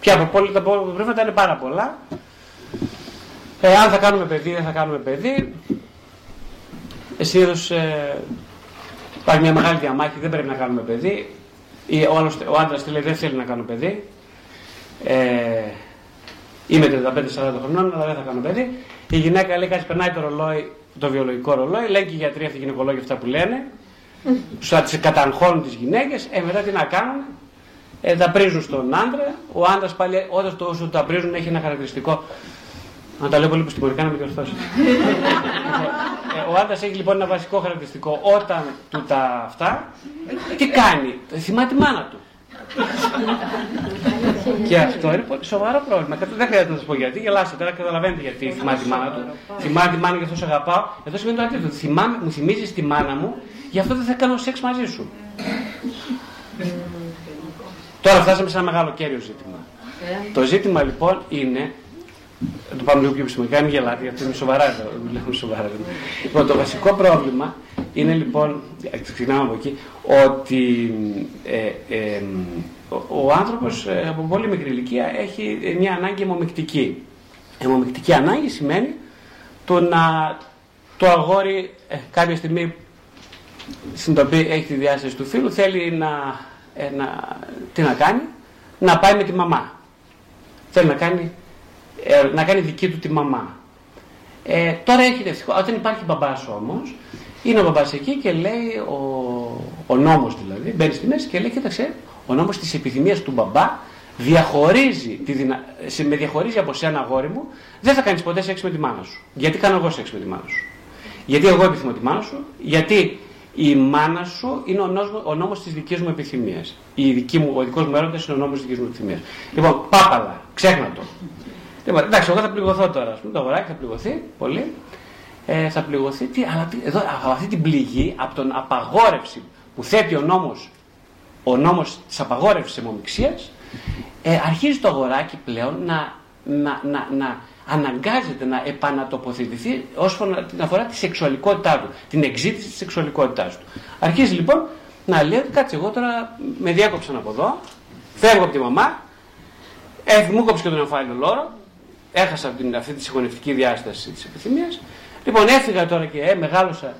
Πια από τα προβλήματα είναι πάρα πολλά. Ε, αν θα κάνουμε παιδί, δεν θα κάνουμε παιδί. Συνήθω ε, υπάρχει μια μεγάλη διαμάχη, δεν πρέπει να κάνουμε παιδί. Ή ο, άλλος, ο άντρας λέει δεν θέλει να κάνω παιδί. Ε, είμαι 35-40 χρονών, αλλά δεν θα κάνω παιδί. Η γυναίκα λέει κάτι περνάει το ρολόι, το βιολογικό ρολόι, λέει και οι γιατροί αυτοί οι γυναικολόγοι αυτά που λένε. Τους τι καταγχώνουν τις γυναίκες, ε, μετά τι να κάνουν; Ε, τα πρίζουν στον άντρα. Ο άντρας πάλι, όταν το, όσο τα πρίζουν, έχει ένα χαρακτηριστικό να τα λέω πολύ πιστημονικά να με διορθώσει. ε, ο άντρας έχει λοιπόν ένα βασικό χαρακτηριστικό. Όταν του τα αυτά, τι κάνει, θυμάται τη μάνα του. Και αυτό είναι πολύ σοβαρό πρόβλημα. Δεν χρειάζεται να σα πω γιατί, γελάσετε τώρα, καταλαβαίνετε γιατί θυμάται τη μάνα του. θυμάται τη μάνα και αυτό σε αγαπάω. Εδώ σημαίνει το αντίθετο. Θυμάμαι, μου θυμίζει τη μάνα μου, γι' αυτό δεν θα κάνω σεξ μαζί σου. Τώρα φτάσαμε σε ένα μεγάλο κέριο ζήτημα. Το ζήτημα λοιπόν είναι το πάμε λίγο πιο επιστημονικά, μην γελάτε, γιατί είναι σοβαρά εδώ. Δουλεύουμε σοβαρά. Λοιπόν, το βασικό πρόβλημα είναι λοιπόν, ξεκινάμε από εκεί, ότι ε, ε, ο, ο άνθρωπος ε, από πολύ μικρή ηλικία έχει μια ανάγκη αιμομικτική. Αιμομικτική ανάγκη σημαίνει το να το αγόρι ε, κάποια στιγμή στην οποία έχει τη διάσταση του φίλου θέλει να, ε, να, τι να κάνει, να πάει με τη μαμά. Θέλει να κάνει ε, να κάνει δική του τη μαμά. Ε, τώρα έχει ευτυχώ. Όταν υπάρχει μπαμπάς όμως, είναι ο μπαμπάς εκεί και λέει, ο, ο νόμος δηλαδή, μπαίνει στη μέση και λέει: Κοίταξε, ο νόμος της επιθυμίας του μπαμπά διαχωρίζει, τη δυνα... σε, με διαχωρίζει από σένα αγόρι μου, δεν θα κάνεις ποτέ σεξ με τη μάνα σου. Γιατί κάνω εγώ σεξ με τη μάνα σου; Γιατί εγώ επιθυμώ τη μάνα σου, γιατί η μάνα σου είναι ο νόμος, ο νόμος της δικής μου επιθυμίας. Η δική μου, ο δικός μου έρωτας είναι ο νόμος της δικής μου επιθυμίας. Λοιπόν, πάπαλα, ξέχνα το. Λοιπόν, εντάξει, εγώ θα πληγωθώ τώρα. Ας πούμε, το αγοράκι θα πληγωθεί πολύ. Ε, θα πληγωθεί. Τι, αλλά εδώ, από αυτή την πληγή, από τον απαγόρευση που θέτει ο νόμος, ο νόμος της απαγόρευσης αιμομηξίας, ε, αρχίζει το αγοράκι πλέον να, να, να, να αναγκάζεται να επανατοποθετηθεί όσον αφορά τη σεξουαλικότητά του, την εξήτηση της σεξουαλικότητάς του. Αρχίζει λοιπόν να λέει ότι κάτσε εγώ τώρα με διέκοψαν από εδώ, φεύγω από τη μαμά, ε, μου κόψει και τον εμφάνιλο λόρο, έχασα την, αυτή τη συγχωνευτική διάσταση της επιθυμίας. Λοιπόν, έφυγα τώρα και ε, μεγάλωσα.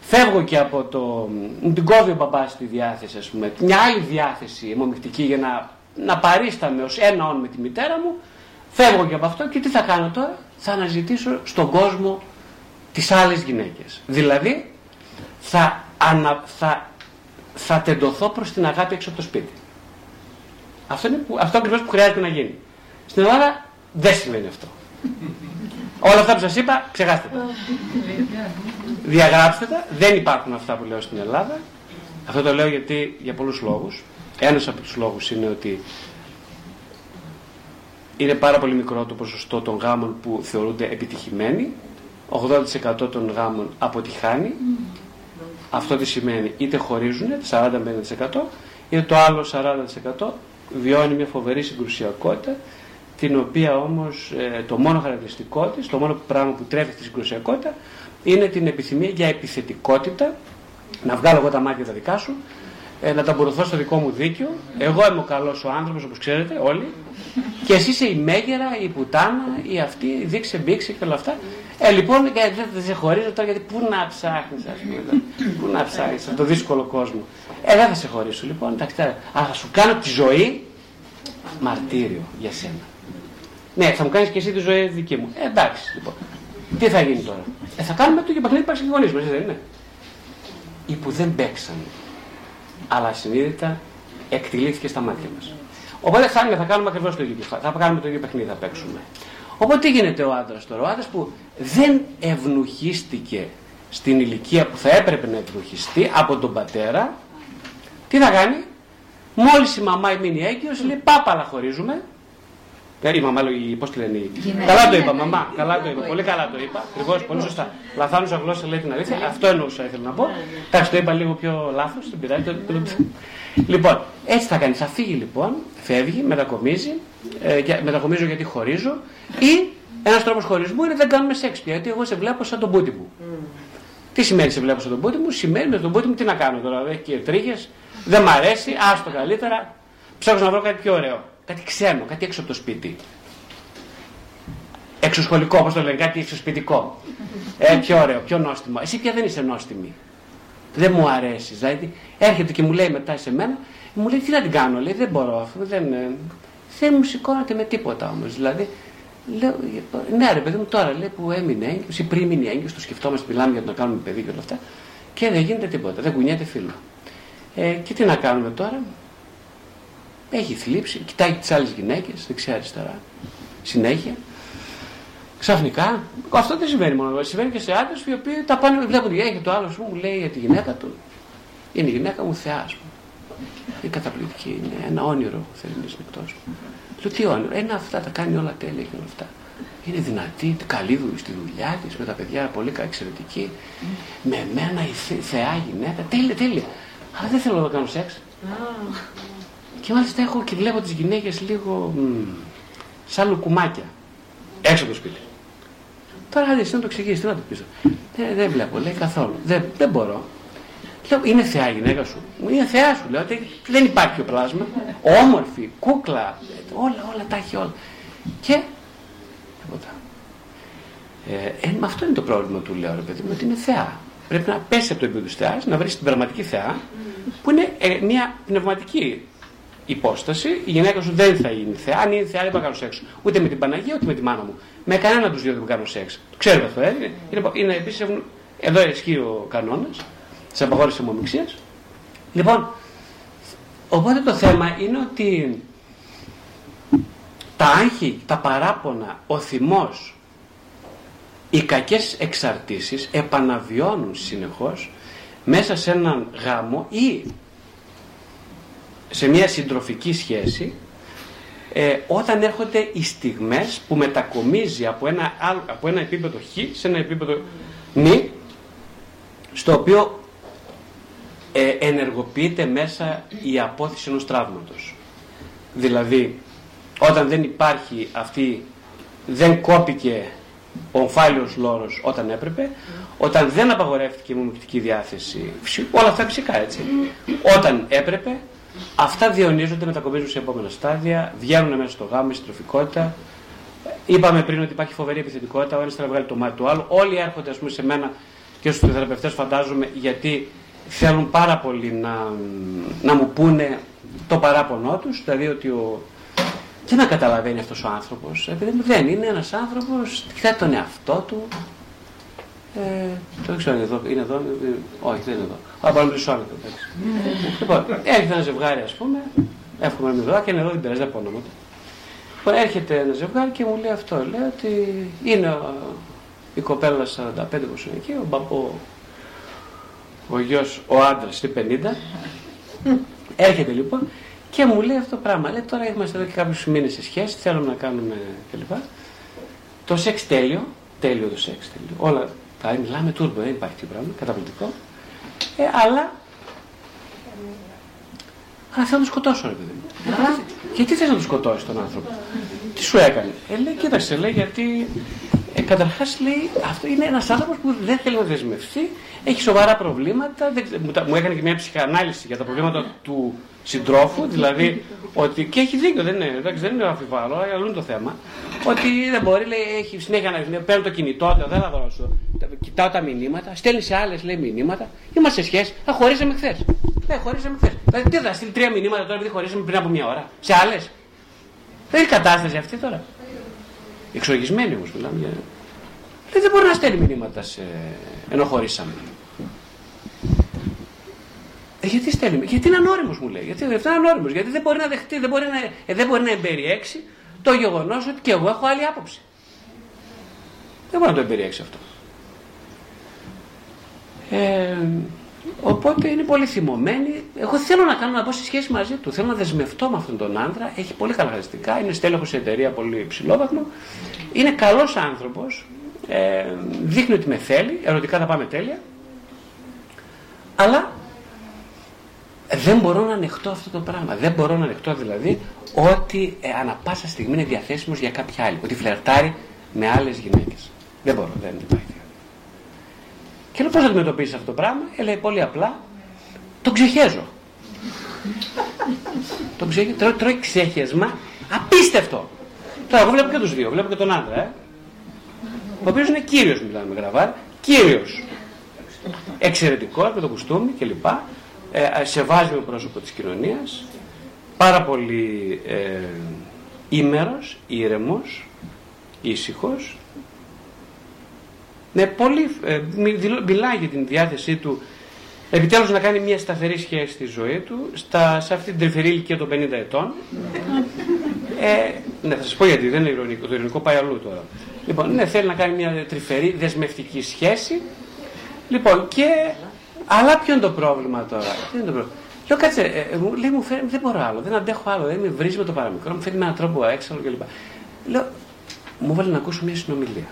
Φεύγω και από το. την κόβει ο μπαμπάς στη διάθεση, ας πούμε. Μια άλλη διάθεση αιμομηχτική για να, να παρίσταμαι ως ένα όν με τη μητέρα μου. Φεύγω και από αυτό και τι θα κάνω τώρα; Θα αναζητήσω στον κόσμο τις άλλες γυναίκες. Δηλαδή, θα, ανα, θα, θα τεντωθώ προς την αγάπη έξω από το σπίτι. Αυτό, είναι αυτό ακριβώς που χρειάζεται να γίνει. Στην Ελλάδα δεν σημαίνει αυτό. Όλα αυτά που σας είπα, ξεχάστε τα. Διαγράψτε τα. Δεν υπάρχουν αυτά που λέω στην Ελλάδα. Αυτό το λέω γιατί για πολλούς λόγους. Ένας από τους λόγους είναι ότι είναι πάρα πολύ μικρό το ποσοστό των γάμων που θεωρούνται επιτυχημένοι. 80% των γάμων αποτυχάνει. Αυτό τι σημαίνει, είτε χωρίζουν, 40-50%, είτε το άλλο 40% βιώνει μια φοβερή συγκρουσιακότητα την οποία όμως ε, το μόνο χαρακτηριστικό της, το μόνο πράγμα που τρέφει στη συγκρουσιακότητα είναι την επιθυμία για επιθετικότητα, να βγάλω εγώ τα μάτια τα δικά σου, ε, να ταμπουρωθώ στο δικό μου δίκιο, εγώ είμαι ο καλός ο άνθρωπος όπως ξέρετε όλοι, και εσύ είσαι η μέγερα, η πουτάνα, η αυτή, η δείξε μπήξε και όλα αυτά. Ε, λοιπόν, δεν σε χωρίζω τώρα γιατί πού να ψάχνεις, ας πούμε. πού να ψάχνεις, σε το δύσκολο κόσμο. Ε, δεν θα σε χωρίσω λοιπόν, εντάξει, αλλά θα σου κάνω τη ζωή μαρτύριο για σένα. Ναι, θα μου κάνεις και εσύ τη ζωή δική μου. Ε, εντάξει, λοιπόν. Τι θα γίνει τώρα; Ε, θα κάνουμε το και παιχνίδι που υπάρχει δεν είναι; Ή που δεν παίξαν, αλλά συνείδητα εκτελήθηκε στα μάτια μας. Οπότε θα, θα κάνουμε ακριβώς το ίδιο. Θα κάνουμε το ίδιο παιχνίδι, θα παίξουμε. Οπότε τι γίνεται ο άντρας τώρα; Ο άντρας που δεν ευνουχίστηκε στην ηλικία που θα έπρεπε να ευνουχιστεί από τον πατέρα, τι θα κάνει; Μόλις η μαμά μείνει έγκυος, λέει Πάπα, αλλά χωρίζουμε. Ε, η μαμά λέει, πώς τη λένε. Καλά το είπα, μαμά. Καλά το είπα. Πολύ καλά το είπα. Ακριβώς, πολύ σωστά. Λαθάνουσα γλώσσα λέει την αλήθεια. Αυτό εννοούσα ήθελα να πω. Εντάξει, το είπα λίγο πιο λάθος. Δεν πειράζει. Λοιπόν, έτσι θα κάνεις. Θα φύγει λοιπόν, φεύγει, μετακομίζει. Ε, μετακομίζω γιατί χωρίζω. Ή ένας τρόπος χωρισμού είναι δεν κάνουμε σεξ πια. Γιατί εγώ σε βλέπω σαν τον πούτι μου. Mm. Τι σημαίνει σε βλέπω σαν τον πούτι μου, σημαίνει με τον πούτι μου τι να κάνω τώρα. Έχει και τρίχες, δεν μ' αρέσει, άστο καλύτερα. Ψάχνω να βρω κάτι πιο ωραίο. Κάτι ξένο, κάτι έξω από το σπίτι. Εξωσχολικό, όπως το λένε, κάτι εξωσπιτικό. Ε, πιο ωραίο, πιο νόστιμο. Εσύ πια δεν είσαι νόστιμη. Δεν μου αρέσει. Δηλαδή, έρχεται και μου λέει μετά σε μένα, μου λέει τι να την κάνω, λέει δεν μπορώ, αφού δεν, ε, δεν μου σηκώνεται με τίποτα όμως. Δηλαδή, λέω, ναι ρε παιδί μου τώρα λέει που έμεινε έγκυος ή πριν μείνει έγκυος, το σκεφτόμαστε, μιλάμε για το να κάνουμε παιδί και όλα αυτά και δεν γίνεται τίποτα, δεν κουνιέται φίλο. Ε, και τι να κάνουμε τώρα, έχει θλίψει, κοιτάει τις άλλες γυναίκες, δεξιά-αριστερά, συνέχεια. Ξαφνικά, αυτό δεν συμβαίνει μόνο, συμβαίνει και σε άντρες οι οποίοι τα πάνε, βλέπουν τη και το άλλο μου λέει για τη γυναίκα του. Είναι η γυναίκα μου θεά, μου. Είναι καταπληκτική, είναι ένα όνειρο που θέλει να είναι Λέω τι όνειρο, ένα αυτά τα κάνει όλα τέλεια και όλα αυτά. Είναι δυνατή, καλή στη δουλειά της, με τα παιδιά πολύ εξαιρετική. Με μένα η θεά γυναίκα, τέλεια, τέλεια. Αλλά δεν θέλω να κάνω σεξ. Και μάλιστα έχω και βλέπω τις γυναίκες λίγο μ, σαν λουκουμάκια. Έξω από το σπίτι. Τώρα άντε να το εξηγήσεις, τι να το πεις. Δεν, δεν βλέπω, λέει καθόλου. Δεν, δεν μπορώ. Λέω, είναι θεά η γυναίκα σου. Είναι θεά σου, λέω. Δεν υπάρχει ο πλάσμα. Όμορφη, κούκλα, όλα, όλα τα έχει όλα. Και τίποτα. Ε, ε, αυτό είναι το πρόβλημα του, λέω, ρε παιδί μου, ότι είναι θεά. Πρέπει να πέσει από το επίπεδο της θεάς, να βρεις την πραγματική θεά, που είναι ε, μια πνευματική υπόσταση, η γυναίκα σου δεν θα είναι θεά. Αν είναι θεά, δεν θα κάνω σεξ. Ούτε με την Παναγία, ούτε με τη μάνα μου. Με κανέναν τους δύο δεν θα κάνω σεξ. Το ξέρετε αυτό, ε; Είναι, είναι επίσης, εδώ ισχύει ο κανόνας της απαγόρευσης αιμομηξία. Λοιπόν, οπότε το θέμα είναι ότι τα άγχη, τα παράπονα, ο θυμός, οι κακές εξαρτήσεις επαναβιώνουν συνεχώς μέσα σε έναν γάμο ή σε μια συντροφική σχέση ε, όταν έρχονται οι στιγμές που μετακομίζει από ένα, από ένα επίπεδο χ σε ένα επίπεδο νη στο οποίο ε, ενεργοποιείται μέσα η απόθεση ενός τραύματος. Δηλαδή, όταν δεν υπάρχει αυτή, δεν κόπηκε ο ομφάλιος λόρος όταν έπρεπε, όταν δεν απαγορεύτηκε η μομικτική διάθεση, όλα αυτά φυσικά έτσι, όταν έπρεπε, Αυτά διονύζονται, μετακομίζουν σε επόμενα στάδια, βγαίνουν μέσα στο γάμο, στη τροφικότητα. Είπαμε πριν ότι υπάρχει φοβερή επιθετικότητα, ο ένας θέλει να βγάλει το μάτι του άλλου. Όλοι έρχονται, ας πούμε, σε μένα και στους θεραπευτές, φαντάζομαι, γιατί θέλουν πάρα πολύ να, να μου πούνε το παράπονό τους, δηλαδή ότι ο, και να καταλαβαίνει αυτός ο άνθρωπος. Επειδή δεν είναι ένας άνθρωπος, κοιτάει τον εαυτό του, ε, δεν ξέρω, είναι εδώ, είναι εδώ, όχι δεν είναι εδώ. Α, πάμε μισό λεπτό, εντάξει. λοιπόν, έρχεται ένα ζευγάρι, ας πούμε, εύχομαι να μην δω, και είναι εδώ, δεν πειράζει, δεν πω όνομα. Λοιπόν, έρχεται ένα ζευγάρι και μου λέει αυτό, λέει ότι είναι η κοπέλα 45 που είναι εκεί, ο, μπαμπό, ο γιος, ο άντρας, είναι 50. Έρχεται λοιπόν και μου λέει αυτό το πράγμα. Λέει τώρα είμαστε εδώ και κάποιους μήνες σε σχέση, θέλουμε να κάνουμε κλπ. Το σεξ τέλειο, τέλειο το σεξ τέλειο. Όλα Δηλαδή μιλάμε τούρμπο, δεν υπάρχει τίποτα πράγμα, καταπληκτικό. Ε, αλλά. Αλλά θέλω να το σκοτώσω, ρε παιδί μου. γιατί θες να το σκοτώσεις τον άνθρωπο; Τι σου έκανε; Ε, λέει, κοίταξε, λέει, γιατί ε, Καταρχάς λέει, αυτό είναι ένας άνθρωπος που δεν θέλει να δεσμευτεί, έχει σοβαρά προβλήματα. Δεν, μου, μου έκανε και μια ψυχανάλυση για τα προβλήματα του συντρόφου, δηλαδή ότι. και έχει δίκιο, δεν είναι, δεν είναι αμφιβάλλω, αλλά είναι το θέμα. ότι δεν μπορεί, λέει, έχει συνέχεια να παίρνω το κινητό, δεν θα δώσω. Κοιτάω τα μηνύματα, στέλνει σε άλλες λέει μηνύματα, είμαστε σε σχέση, θα χωρίσαμε χθες. Ναι, χωρίσαμε χθες. Δηλαδή, τι θα στείλει τρία μηνύματα τώρα επειδή χωρίσαμε πριν από μια ώρα, σε άλλες. Δεν έχει κατάσταση αυτή τώρα. Εξοργισμένη όμως μιλάμε. Για... δεν μπορεί να στέλνει μηνύματα σε... ενώ χωρίσαμε. Ε, γιατί στέλνει, γιατί είναι ανώριμος μου λέει. Γιατί αυτό είναι ανώριμος; Γιατί δεν μπορεί να δεχτεί, δεν μπορεί να, ε, δεν μπορεί να εμπεριέξει το γεγονός ότι και εγώ έχω άλλη άποψη. Δεν μπορεί να το εμπεριέξει αυτό. Ε, οπότε είναι πολύ θυμωμένη. Εγώ θέλω να κάνω να πω στη σχέση μαζί του. Θέλω να δεσμευτώ με αυτόν τον άντρα. Έχει πολύ καλά χαρακτηριστικά. Είναι στέλεχος σε εταιρεία πολύ ψηλόβαθμο. Είναι καλός άνθρωπος. Ε, δείχνει ότι με θέλει. Ερωτικά θα πάμε τέλεια. Αλλά δεν μπορώ να ανεχτώ αυτό το πράγμα. Δεν μπορώ να ανεχτώ δηλαδή ότι ε, ανα πάσα στιγμή είναι διαθέσιμος για κάποια άλλη. Ότι φλερτάρει με άλλες γυναίκες. Δεν μπορώ, δεν υπάρχει. Και λέω πώς θα αντιμετωπίσεις αυτό το πράγμα; Ε, λέει πολύ απλά, τον ξεχέζω. τον ξεχέζω. Τρώει, τρώει ξέχεσμα απίστευτο. Τώρα, εγώ βλέπω και τους δύο. Βλέπω και τον άντρα, ε, ο οποίος είναι κύριος, μιλάμε με γραβάρ. Κύριος. Εξαιρετικός, με το κουστούμι κλπ ε, σεβάσμιο πρόσωπος της κοινωνίας, πάρα πολύ ε, ήμερος, ήρεμος, ήσυχος, με πολύ, ε, μιλάει για την διάθεσή του επιτέλους να κάνει μια σταθερή σχέση στη ζωή του στα, σε αυτή την τρυφερή ηλικία των 50 ετών. Ε, ναι, θα σας πω γιατί, δεν είναι ειρωνικό, το ειρωνικό πάει αλλού τώρα. Λοιπόν, ναι, θέλει να κάνει μια τρυφερή δεσμευτική σχέση. Λοιπόν, και αλλά ποιο είναι το πρόβλημα τώρα; Ποιο είναι το πρόβλημα; Λέω κάτσε, ε, ε, μου, λέει, μου φέρει, δεν μπορώ άλλο, δεν αντέχω άλλο, δεν με βρίζει με το παραμικρό, μου φέρνει με έναν τρόπο έξαλλο κλπ. Λέω, μου βάλει να ακούσω μια συνομιλία.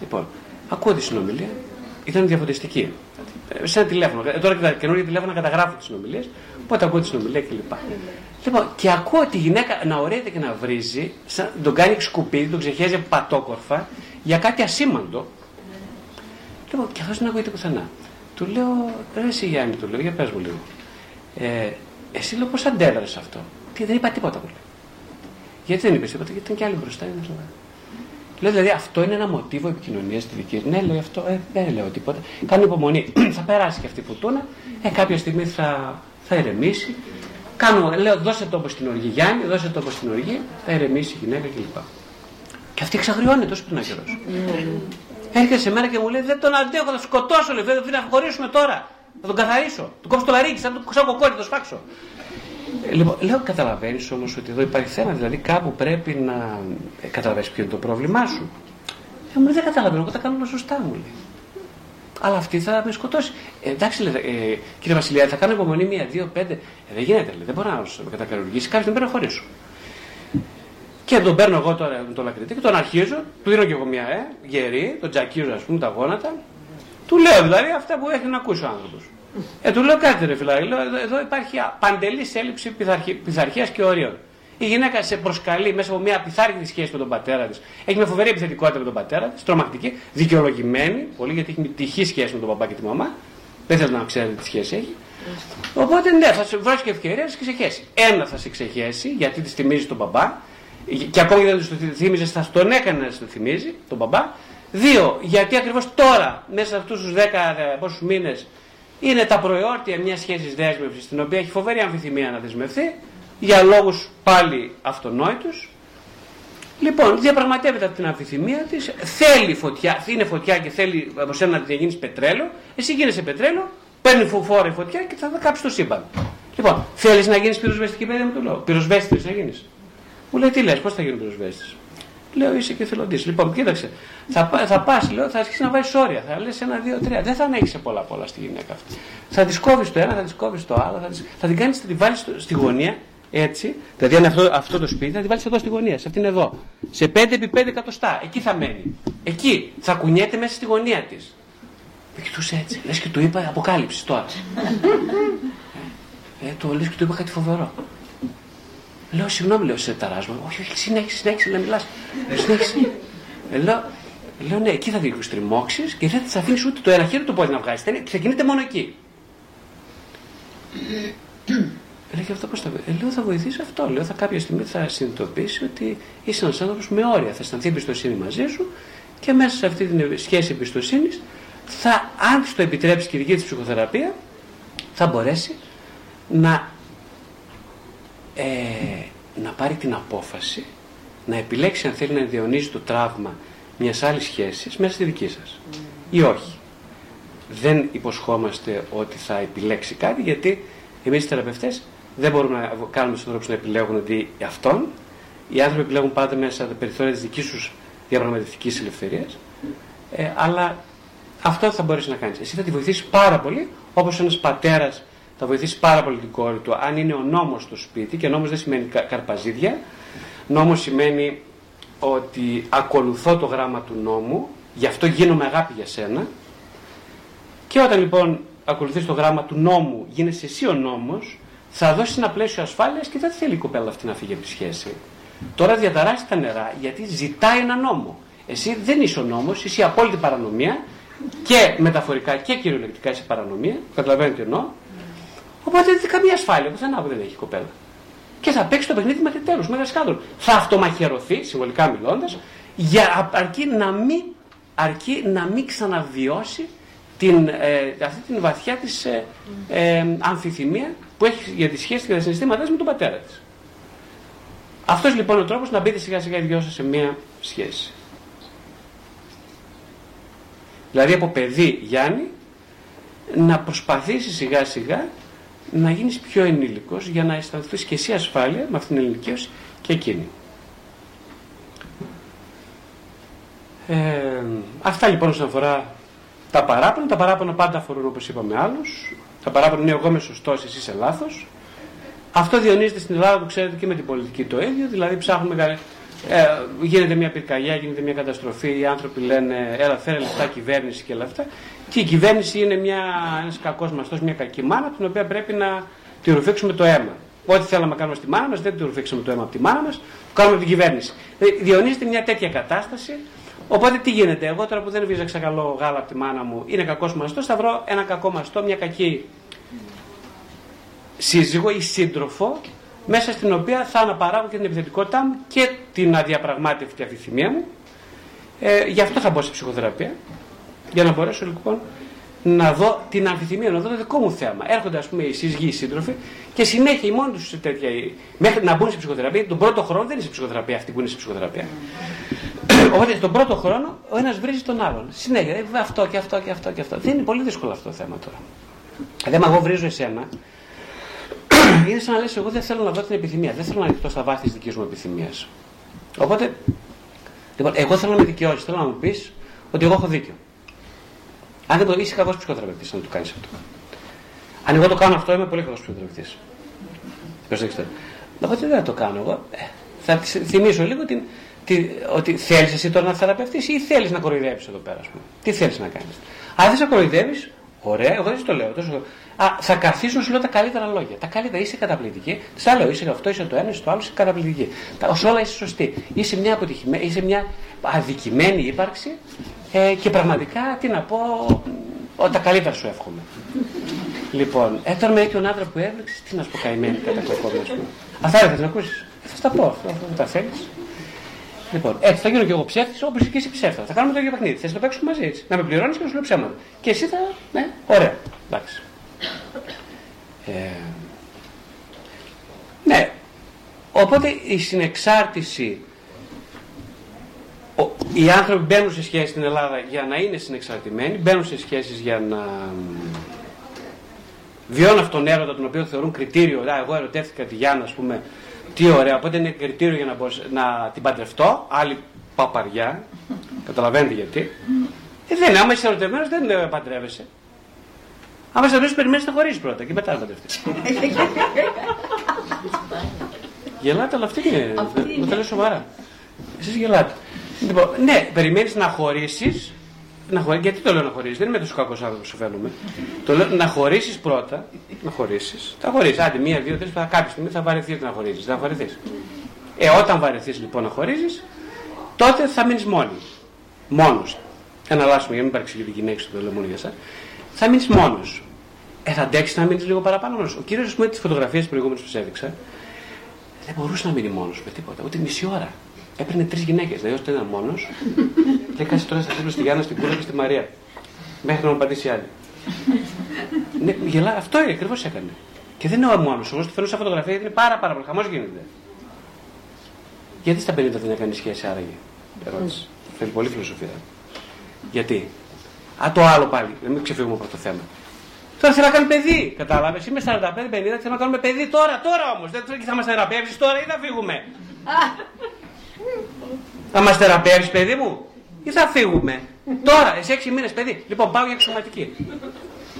Λοιπόν, ακούω τη συνομιλία, ήταν διαφωτιστική. Ε, σε ένα τηλέφωνο. Ε, τώρα και τα καινούργια τηλέφωνα καταγράφω τις συνομιλίες, οπότε ακούω τη συνομιλία κλπ. Λοιπόν, και ακούω τη γυναίκα να ωραίεται και να βρίζει, σαν, τον κάνει σκουπίδι, τον ξεχέζει πατόκορφα για κάτι ασήμαντο Λοιπόν, και αυτό δεν ακούγεται πουθενά. Του λέω, ρε εσύ Γιάννη, του λέω, για πες μου λίγο. Ε, εσύ λέω πώς αντέδρασες αυτό; Τι, δεν είπα τίποτα πολύ. Γιατί δεν είπες τίποτα, γιατί ήταν και άλλοι μπροστά. Είναι Λέω δηλαδή αυτό είναι ένα μοτίβο επικοινωνίας στη δική Ναι, λέει αυτό, ε, δεν λέω τίποτα. Κάνω υπομονή. θα περάσει και αυτή η φωτούνα. Ε, κάποια στιγμή θα, θα ηρεμήσει. Κάνω, λέω, δώσε τόπο στην οργή Γιάννη, δώσε τόπο στην οργή, θα ηρεμήσει η γυναίκα κλπ. Και αυτή εξαγριώνεται τόσο πριν καιρός. Έρχεται σε μένα και μου λέει: Δεν τον αντέχω, θα σκοτώσω. Λέει: Δεν θα χωρίσουμε τώρα. Θα τον καθαρίσω. Του κόψω το λαρίκι, θα τον σαν κοκόρι, το σπάξω. Ε, λοιπόν, λέω: Καταλαβαίνεις όμως ότι εδώ υπάρχει θέμα. Δηλαδή κάπου πρέπει να ε, καταλαβαίνεις ποιο είναι το πρόβλημά σου. Ε, μου λέει: Δεν καταλαβαίνω, εγώ τα κάνω σωστά μου λέει. Αλλά αυτή θα με σκοτώσει. Ε, εντάξει, λέει, ε, κύριε Βασιλιά, θα κάνω υπομονή μία, δύο, πέντε. Ε, δεν γίνεται, λέει, δεν μπορώ να με κατακαριουργήσει. Κάποιος δεν πρέπει να χωρίσω. Και τον παίρνω εγώ τώρα με το λακριτή και τον αρχίζω, του δίνω και εγώ μια ε, γερή, τον τζακίζω ας πούμε τα γόνατα. Του λέω δηλαδή αυτά που έχει να ακούσει ο άνθρωπος. Ε, του λέω κάτι ρε φιλάρι, λέω, εδώ, εδώ υπάρχει παντελής έλλειψη πειθαρχίας και ορίων. Η γυναίκα σε προσκαλεί μέσα από μια πειθάρχητη σχέση με τον πατέρα της. Έχει μια φοβερή επιθετικότητα με τον πατέρα της, τρομακτική, δικαιολογημένη, πολύ γιατί έχει τυχή σχέση με τον παπά και τη μαμά. Δεν θέλω να ξέρετε τι σχέση έχει. Οπότε ναι, θα σου βρώσει και ευκαιρία να σε ξεχέσει. Ένα θα σε ξεχέσει γιατί τη θυμίζει τον μπαμπά, και ακόμη δεν τους το θύμιζες, θα τον έκανε να το θυμίζει, τον μπαμπά. Δύο, γιατί ακριβώς τώρα, μέσα σε αυτούς τους δέκα πόσους μήνες, είναι τα προϊόρτια μιας σχέσης δέσμευσης, στην οποία έχει φοβερή αμφιθυμία να δεσμευθεί, για λόγους πάλι αυτονόητους. Λοιπόν, διαπραγματεύεται από την αμφιθυμία της, θέλει φωτιά, είναι φωτιά και θέλει από σένα να τη γίνει πετρέλαιο, εσύ γίνεσαι πετρέλαιο, παίρνει φόρα η φωτιά και θα κάψεις το σύμπαν. Λοιπόν, θέλεις να γίνεις πυροσβεστική παιδεία με το λόγο. Πυροσβέστη να γίνεις. Μου λέει τι λες, πώς θα γίνει πυροσβέστη. Λέω είσαι και θελοντής. Λοιπόν, κοίταξε, θα, θα πας, λέω, θα αρχίσεις να βάλει όρια. Θα λες ένα, δύο, τρία. Δεν θα ανέχει πολλά πολλά στη γυναίκα αυτή. Θα της κόβεις το ένα, θα της κόβεις το άλλο, θα, της, θα την κάνεις, θα την βάλεις στη γωνία, έτσι. Δηλαδή, αν αυτό, αυτό το σπίτι, θα την βάλεις εδώ στη γωνία, σε αυτήν εδώ. Σε 5x5 εκατοστά. Εκεί θα μένει. Εκεί θα κουνιέται μέσα στη γωνία της. Με κοιτούσε έτσι. Λες και του είπα αποκάλυψη τώρα. ε, ε, το λες και του είπα κάτι φοβερό. Λέω, συγγνώμη, λέω, σε ταράσμα. Όχι, όχι, συνέχισε, συνέχισε να μιλάς. Συνέχισε. Ε, λέω, λέω, ναι, εκεί θα δει τριμώξει και δεν θα αφήνει ούτε το ένα χέρι του πόδι να βγάζει. Ξεκινείτε μόνο εκεί. Λέει, και αυτό πώς θα βοηθήσει. Ε, λέω θα βοηθήσει αυτό. Λέω θα κάποια στιγμή θα συνειδητοποιήσει ότι είσαι ένας άνθρωπος με όρια. Θα αισθανθεί εμπιστοσύνη μαζί σου και μέσα σε αυτή τη σχέση εμπιστοσύνης, θα, αν το επιτρέψει και η δική της ψυχοθεραπείας, θα μπορέσει να, ε, να πάρει την απόφαση να επιλέξει αν θέλει να διονύσει το τραύμα μιας άλλης σχέσης μέσα στη δική σας. Ή όχι. Δεν υποσχόμαστε ότι θα επιλέξει κάτι γιατί εμείς οι θεραπευτές δεν μπορούμε να κάνουμε του ανθρώπους να επιλέγουν ότι αυτόν. Οι άνθρωποι επιλέγουν πάντα μέσα στα περιθώρια της δικής τους διαπραγματευτικής ελευθερίας. Ε, αλλά αυτό θα μπορέσει να κάνεις. Εσύ θα τη βοηθήσεις πάρα πολύ, όπως ένας πατέρας θα βοηθήσει πάρα πολύ την κόρη του, αν είναι ο νόμος στο σπίτι, και νόμος δεν σημαίνει καρπαζίδια. Νόμος σημαίνει ότι ακολουθώ το γράμμα του νόμου, γι' αυτό γίνομαι αγάπη για σένα. Και όταν λοιπόν ακολουθείς το γράμμα του νόμου, γίνεσαι εσύ ο νόμος, θα δώσεις ένα πλαίσιο ασφάλειας και δεν θέλει η κοπέλα αυτή να φύγει από τη σχέση. Τώρα διαταράσσει τα νερά γιατί ζητάει ένα νόμο. Εσύ δεν είσαι ο νόμος, είσαι η απόλυτη παρανομία και μεταφορικά και κυριολεκτικά είσαι παρανομία. Καταλαβαίνετε τι εννοώ. Οπότε δεν καμία ασφάλεια πουθενά που δεν έχει η κοπέλα. Και θα παίξει το παιχνίδι μέχρι τέλους, μέχρι σκάνδαλο. Θα αυτομαχαιρωθεί, συμβολικά μιλώντας, για αρκεί να μην, αρκεί να μην ξαναβιώσει την, ε, αυτή την βαθιά της ε, ε, αμφιθυμία που έχει για τη σχέση και τα συναισθήματά με τον πατέρα της. Αυτός λοιπόν ο τρόπος να μπείτε σιγά σιγά οι δυο σας σε μία σχέση. Δηλαδή από παιδί Γιάννη να προσπαθήσει σιγά σιγά να γίνεις πιο ενήλικος για να αισθανθείς και εσύ ασφάλεια με αυτήν την ελληνικίωση και εκείνη. Ε, αυτά λοιπόν όσον αφορά τα παράπονα. Τα παράπονα πάντα αφορούν όπως είπαμε άλλους. Τα παράπονα είναι εγώ είμαι σωστός, εσύ είσαι λάθος. Αυτό διονύζεται στην Ελλάδα που ξέρετε και με την πολιτική το ίδιο. Δηλαδή ψάχνουμε ε, γίνεται μια πυρκαγιά, γίνεται μια καταστροφή, οι άνθρωποι λένε έλα φέρε λεφτά κυβέρνηση και όλα αυτά. Και η κυβέρνηση είναι μια, ένας κακός μαστός, μια κακή μάνα, την οποία πρέπει να τη ρουφήξουμε το αίμα. Ό,τι θέλαμε να κάνουμε στη μάνα μας, δεν τη ρουφήξαμε το αίμα από τη μάνα μας, το κάνουμε από την κυβέρνηση. Δηλαδή, διονύζεται μια τέτοια κατάσταση, οπότε τι γίνεται, εγώ τώρα που δεν βίζαξα καλό γάλα από τη μάνα μου, είναι κακός μαστός, θα βρω ένα κακό μαστό, μια κακή σύζυγο ή σύντροφο μέσα στην οποία θα αναπαράγω και την επιθετικότητά μου και την αδιαπραγμάτευτη αφηθυμία μου. Ε, γι' αυτό θα μπω σε ψυχοθεραπεία. Για να μπορέσω λοιπόν να δω την αμφιθυμία, να δω το δικό μου θέμα. Έρχονται ας πούμε οι σύζυγοι, οι σύντροφοι και συνέχεια οι μόνοι τους σε τέτοια. Μέχρι να μπουν σε ψυχοθεραπεία, τον πρώτο χρόνο δεν είναι σε ψυχοθεραπεία αυτοί που είναι σε ψυχοθεραπεία. Οπότε τον πρώτο χρόνο ο ένας βρίζει τον άλλον. Συνέχεια, ε, αυτό και αυτό και αυτό και αυτό. Δεν είναι πολύ δύσκολο αυτό το θέμα τώρα. Δηλαδή, εγώ βρίζω εσένα, είναι σαν να λες εγώ δεν θέλω να δω την επιθυμία, δεν θέλω να ανοιχτώ στα βάθη της δικής μου επιθυμίας. Οπότε, λοιπόν, εγώ θέλω να με δικαιώσεις, θέλω να μου πεις ότι εγώ έχω δίκιο. Αν δεν το είσαι κακός ψυχοθεραπευτής, να το κάνεις αυτό. Αν εγώ το κάνω αυτό, είμαι πολύ κακός ψυχοθεραπευτής. Προσέξτε. Οπότε δεν θα το κάνω εγώ. Ε, θα θυμίσω λίγο την, την, ότι θέλεις εσύ τώρα να θεραπευτείς ή θέλεις να κοροϊδέψεις εδώ πέρα, πούμε. Τι θέλεις να κάνεις. Αν δεν να κοροϊδεύεις, ωραία, εγώ δεν το λέω. Τόσο, Α, θα καθίσουν σου λέω τα καλύτερα λόγια. Τα καλύτερα είσαι καταπληκτική. Σα λέω, είσαι αυτό, είσαι το ένα, είσαι το άλλο, είσαι καταπληκτική. Ω όλα είσαι σωστή. Είσαι μια αποτυχημένη, είσαι μια αδικημένη ύπαρξη ε, και πραγματικά τι να πω, ο, τα καλύτερα σου εύχομαι. λοιπόν, έφτανε με τον άντρα που έβλεξες, τι να σου πω καημένη κατά κοκκόμη, α πούμε. Αυτά δεν θα ακούσεις. Θα τα πω αυτό, αυτό τα θέλεις. Λοιπόν, έτσι θα γίνω και εγώ ψεύτης όπως και εσύ ψεύτας. Θα κάνουμε το ίδιο παιχνίδι. Θες να το παίξουμε μαζί έτσι. Να με πληρώνεις και να σου λέω ψέματα. Και εσύ θα. Ναι, ωραία. Εντάξει. Ε, ναι. Οπότε η συνεξάρτηση οι άνθρωποι μπαίνουν σε σχέση στην Ελλάδα για να είναι συνεξαρτημένοι, μπαίνουν σε σχέσεις για να βιώνουν αυτόν τον έρωτα τον οποίο θεωρούν κριτήριο. Α, εγώ ερωτεύτηκα τη Γιάννα, ας πούμε, τι ωραία. Οπότε είναι κριτήριο για να, να την παντρευτώ. Άλλη παπαριά. Καταλαβαίνετε γιατί. Ε, δεν είναι. Άμα είσαι ερωτευμένος, δεν παντρεύεσαι. Άμα σε ρωτήσει, περιμένεις να χωρίσει πρώτα και μετά να παντρευτεί. Γελάτε, αλλά αυτή είναι. Μου το λέω σοβαρά. Εσείς γελάτε. Λοιπόν, ναι, περιμένεις να χωρίσει. Να χωρί... Γιατί το λέω να χωρίσει, δεν είμαι τόσο κακός άνθρωπος που φαίνομαι. το λέω να χωρίσει πρώτα. Να χωρίσει. Θα χωρίσει. Άντε, μία, δύο, τρεις, κάποια στιγμή θα βαρεθείς να χωρίσει. Θα βαρεθείς. Ε, όταν βαρεθείς λοιπόν να χωρίζεις, τότε θα μείνεις μόνη. Μόνος. Ένα λάσιμο για να μην παρεξηγεί την γυναίκα σου, το λέω μόνο για εσά. Θα μείνεις μόνος. Ε, θα αντέξεις να μείνεις λίγο παραπάνω μόνος. Ο κύριος, ας πούμε, τις φωτογραφίες προηγούμενες που σα έδειξα, δεν μπορούσε να μείνει μόνος με τίποτα, ούτε μισή ώρα. Έπαιρνε τρεις γυναίκες. Δηλαδή, όταν ήταν μόνος, λέει κάτσε τώρα στα στη Γιάννα, στην Κούλα και στη Μαρία. Μέχρι να μου απαντήσει άλλη. ναι, γελά, αυτό ακριβώς έκανε. Και δεν είναι ο μόνος. Εγώ τη φέρνω σαν φωτογραφία γιατί είναι πάρα, πάρα πολύ. Χαμός γίνεται. Γιατί στα 50 δεν έκανε σχέση άραγε; Ερώτηση. Θέλει πολύ φιλοσοφία. Γιατί; Α, το άλλο πάλι. Δεν μην ξεφύγουμε από το θέμα. Τώρα θέλω να κάνουμε παιδί. Κατάλαβες. Είμαι 45-50, θέλω να κάνουμε παιδί τώρα, τώρα όμως. Δεν θα μας θεραπεύσεις τώρα ή θα φύγουμε. θα μας θεραπεύσεις, παιδί μου, ή θα φύγουμε. τώρα, εσύ 6 μήνες παιδί. Λοιπόν, πάω για εξωματική.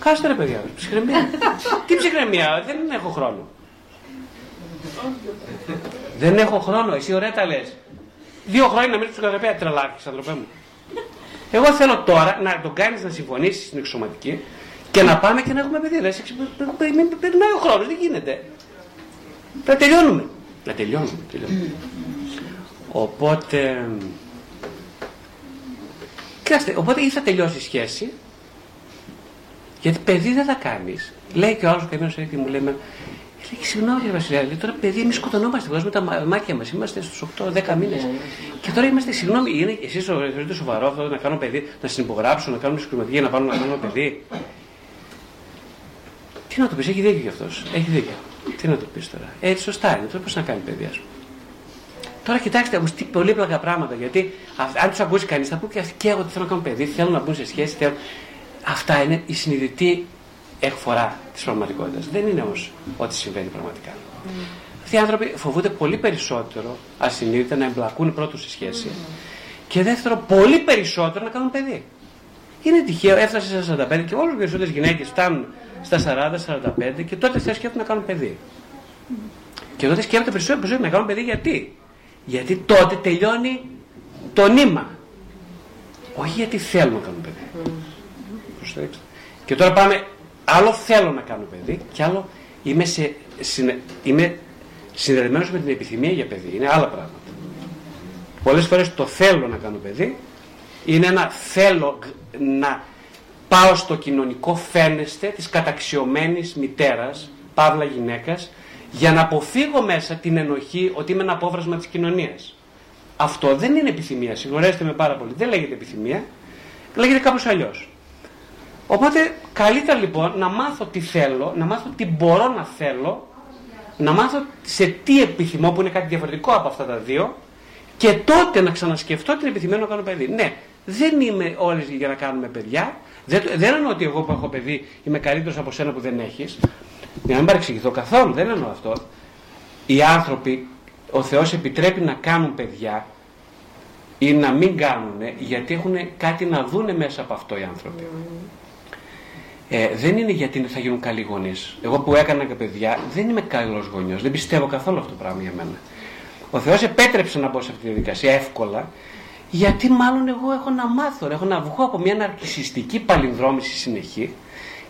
Κάστε ρε παιδιά, ψυχραιμία. Τι ψυχραιμία, δεν έχω χρόνο. δεν έχω χρόνο, εσύ ωραία τα λες. Δύο χρόνια να μείνεις στην ψυχοθεραπεία, τρελάκι, ανθρωπέ μου. Εγώ θέλω τώρα να τον κάνεις να συμφωνήσεις στην εξωματική και να πάμε και να έχουμε παιδί. Δεν περνάει ο χρόνος, δεν γίνεται. Να τελειώνουμε. Να τελειώνουμε. τελειώνουμε. Οπότε. Κοιτάξτε, οπότε ή θα τελειώσει η σχέση, γιατί παιδί δεν θα κάνεις. Λέει και ο άλλος καημένος έρχεται μου λέει, λέει συγγνώμη κύριε Βασιλιά, λέει, τώρα παιδί, εμείς σκοτωνόμαστε, βγάζουμε τα μάτια μας. Είμαστε στους 8-10 μήνες. Και τώρα είμαστε, συγγνώμη, είναι εσείς θεωρείτε σοβαρό αυτό να κάνω παιδί, να συνυπογράψω, να κάνουμε συσκευματική για να πάμε να κάνουμε παιδί; Τι να το πεις, έχει δίκιο κι αυτός. Έχει δίκιο. Τι να το πεις τώρα. Έτσι, σωστά είναι. Τώρα πώς να κάνει παιδί, ας πούμε. Τώρα κοιτάξτε όμως τι πολύπλοκα πράγματα. Γιατί αν τους ακούσει κανείς, θα πει και αυτοί και εγώ τι θέλω να κάνω παιδί, θέλουν να μπουν σε σχέση. Θέλουν... Αυτά είναι η συνειδητή εκφορά της πραγματικότητας. Δεν είναι όμως ό,τι συμβαίνει πραγματικά. Mm. Αυτοί οι άνθρωποι φοβούνται πολύ περισσότερο ασυνείδητα να εμπλακούν πρώτο σε σχέση mm. και δεύτερο πολύ περισσότερο να κάνουν παιδί. Είναι τυχαίο, έφτασε στα 45 και όλε οι περισσότερες γυναίκες φτάνουν στα 40-45 και τότε θα σκέφτονται να κάνουν παιδί. Και τότε σκέφτονται περισσότερο να κάνουν παιδί γιατί. Γιατί τότε τελειώνει το νήμα. Όχι γιατί θέλουν να κάνουν παιδί. Mm. Και τώρα πάμε, άλλο θέλω να κάνω παιδί και άλλο είμαι, σε, είμαι συνδεδεμένος με την επιθυμία για παιδί. Είναι άλλα πράγματα. Πολλές φορές το θέλω να κάνω παιδί είναι ένα θέλω να πάω στο κοινωνικό φαίνεστε της καταξιωμένης μητέρας, παύλα γυναίκας, για να αποφύγω μέσα την ενοχή ότι είμαι ένα απόβρασμα της κοινωνίας. Αυτό δεν είναι επιθυμία, συγχωρέστε με πάρα πολύ. Δεν λέγεται επιθυμία, λέγεται κάπως αλλιώς. Οπότε καλύτερα λοιπόν να μάθω τι θέλω, να μάθω τι μπορώ να θέλω, να μάθω σε τι επιθυμώ που είναι κάτι διαφορετικό από αυτά τα δύο και τότε να ξανασκεφτώ την επιθυμία να κάνω παιδί. Ναι, δεν είμαι όλες για να κάνουμε παιδιά. Δεν, δεν εννοώ ότι εγώ που έχω παιδί είμαι καλύτερος από σένα που δεν έχεις. Για να μην παρεξηγηθώ καθόλου, δεν εννοώ αυτό. Οι άνθρωποι, ο Θεός επιτρέπει να κάνουν παιδιά ή να μην κάνουν γιατί έχουν κάτι να δούνε μέσα από αυτό οι άνθρωποι. Ε, δεν είναι γιατί θα γίνουν καλοί γονείς. Εγώ που έκανα και παιδιά δεν είμαι καλός γονιός. Δεν πιστεύω καθόλου αυτό το πράγμα για μένα. Ο Θεός επέτρεψε να μπω σε αυτή τη διαδικασία εύκολα, γιατί μάλλον εγώ έχω να μάθω, έχω να βγω από μια ναρκισιστική παλινδρόμηση συνεχή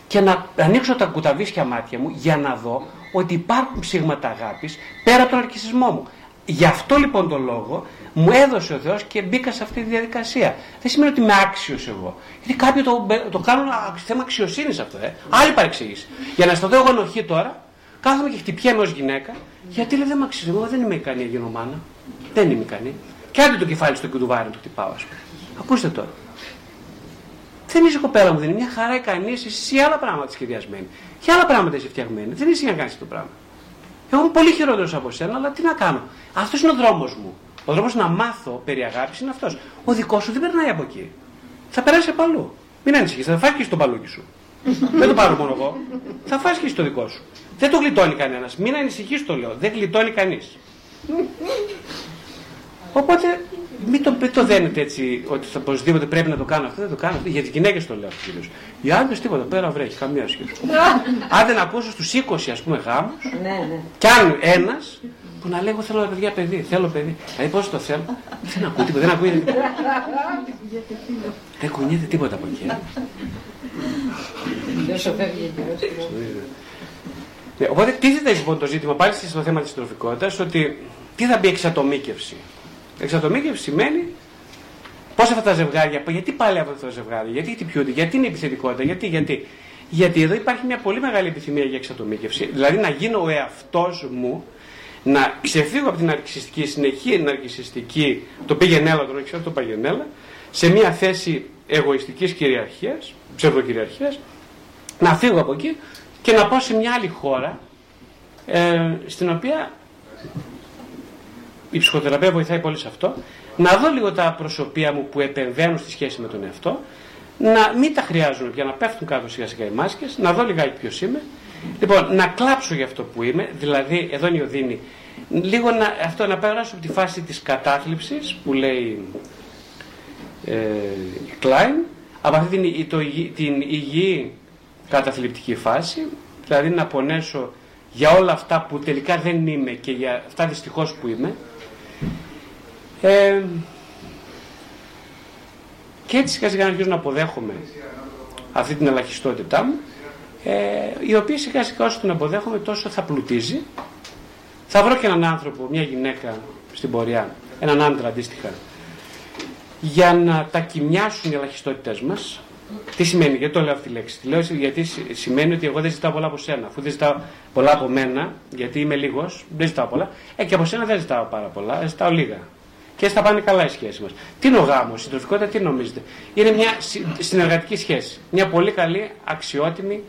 και να ανοίξω τα κουταβίσια μάτια μου για να δω ότι υπάρχουν ψήγματα αγάπης πέρα από τον αρκισισμό μου. Γι' αυτό λοιπόν το λόγο μου έδωσε ο Θεός και μπήκα σε αυτή τη διαδικασία. Δεν σημαίνει ότι είμαι άξιος εγώ. Γιατί κάποιοι το, το κάνουν θέμα αξιοσύνης αυτό, ε. Άλλη παρεξήγηση. Για να αισθανθώ εγώ ενοχή τώρα, κάθομαι και χτυπιέμαι ως γυναίκα, γιατί λέει δεν με αξίζει. Εγώ δεν είμαι ικανή για μάνα. Δεν είμαι ικανή. Και άντε το κεφάλι στο κουτουβάρι να το χτυπάω, ας πούμε. Ακούστε τώρα. Δεν είσαι κοπέλα μου, δεν είναι μια χαρά ικανή, εσύ άλλα πράγματα σχεδιασμένη. Και άλλα πράγματα είσαι φτιαγμένη. Δεν είσαι για να κάνεις το πράγμα. Εγώ είμαι πολύ χειρότερος από σένα, αλλά τι να κάνω. Αυτός είναι ο δρόμος μου. Ο δρόμος να μάθω περί αγάπης είναι αυτός. Ο δικός σου δεν περνάει από εκεί. Θα περάσει από αλλού. Μην ανησυχείς, θα φάει και στο παλούκι σου. δεν το πάρω μόνο εγώ. Θα φάει και στο δικό σου. Δεν το γλιτώνει κανένας. Μην ανησυχείς, το λέω. Δεν γλιτώνει κανείς. Οπότε μην το, μην το δένετε έτσι ότι θα οπωσδήποτε πρέπει να το κάνω αυτό, δεν το κάνω. Για τις γυναίκες το λέω αυτό κυρίω. Για άντρε τίποτα, πέρα βρέχει, καμία σχέση. αν δεν ακούσω στους 20 ας πούμε γάμους, ναι, ναι. κι αν ένας που να λέει: Εγώ θέλω παιδιά παιδί, θέλω παιδί. Δηλαδή πώς το θέλω. δεν ακούει τίποτα, δεν ακούει τίποτα. δεν κουνιέται τίποτα από εκεί. Ναι, οπότε τίθεται λοιπόν το ζήτημα πάλι στο θέμα της τροφικότητας ότι τι θα μπει εξατομίκευση. Εξατομίκευση σημαίνει πώς αυτά τα ζευγάρια, γιατί πάλι αυτά τα ζευγάρια, γιατί χτυπιούνται, γιατί είναι επιθετικότητα, γιατί, γιατί. Γιατί εδώ υπάρχει μια πολύ μεγάλη επιθυμία για εξατομίκευση. Δηλαδή να γίνω ο εαυτός μου, να ξεφύγω από την ναρκιστική, συνεχή ναρκιστική, το πήγαινε έλα, το ξέρω, το πήγαινε έλα, σε μια θέση εγωιστικής κυριαρχίας, ψευδοκυριαρχίας, να φύγω από εκεί και να πάω σε μια άλλη χώρα, ε, στην οποία η ψυχοθεραπεία βοηθάει πολύ σε αυτό, να δω λίγο τα προσωπία μου που επεμβαίνουν στη σχέση με τον εαυτό, να μην τα χρειάζομαι πια, να πέφτουν κάτω σιγά σιγά οι μάσκες, να δω λιγάκι ποιος είμαι. Λοιπόν, να κλάψω για αυτό που είμαι, δηλαδή, εδώ είναι η Οδύνη, λίγο να, αυτό, να περάσω από τη φάση της κατάθλιψης που λέει ε, η Κλάιν, από αυτή την, το, την υγιή καταθλιπτική φάση, δηλαδή να πονέσω για όλα αυτά που τελικά δεν είμαι και για αυτά δυστυχώς που είμαι, ε, και έτσι σιγά σιγά αρχίζω να αποδέχομαι αυτή την ελαχιστότητά μου, ε, η οποία σιγά σιγά όσο την αποδέχομαι τόσο θα πλουτίζει. Θα βρω και έναν άνθρωπο, μια γυναίκα στην πορεία, έναν άντρα αντίστοιχα, για να τα κοιμιάσουν οι ελαχιστότητες μας. Τι σημαίνει, γιατί το λέω αυτή τη λέξη; Τη λέω γιατί σημαίνει ότι εγώ δεν ζητάω πολλά από σένα. Αφού δεν ζητάω πολλά από μένα, γιατί είμαι λίγος, δεν ζητάω πολλά, ε, και από σένα δεν ζητάω πάρα πολλά, ζητάω λίγα και θα πάνε καλά οι σχέσεις μας. Τι είναι ο γάμος, η συντροφικότητα, τι νομίζετε; Είναι μια συνεργατική σχέση. Μια πολύ καλή, αξιότιμη,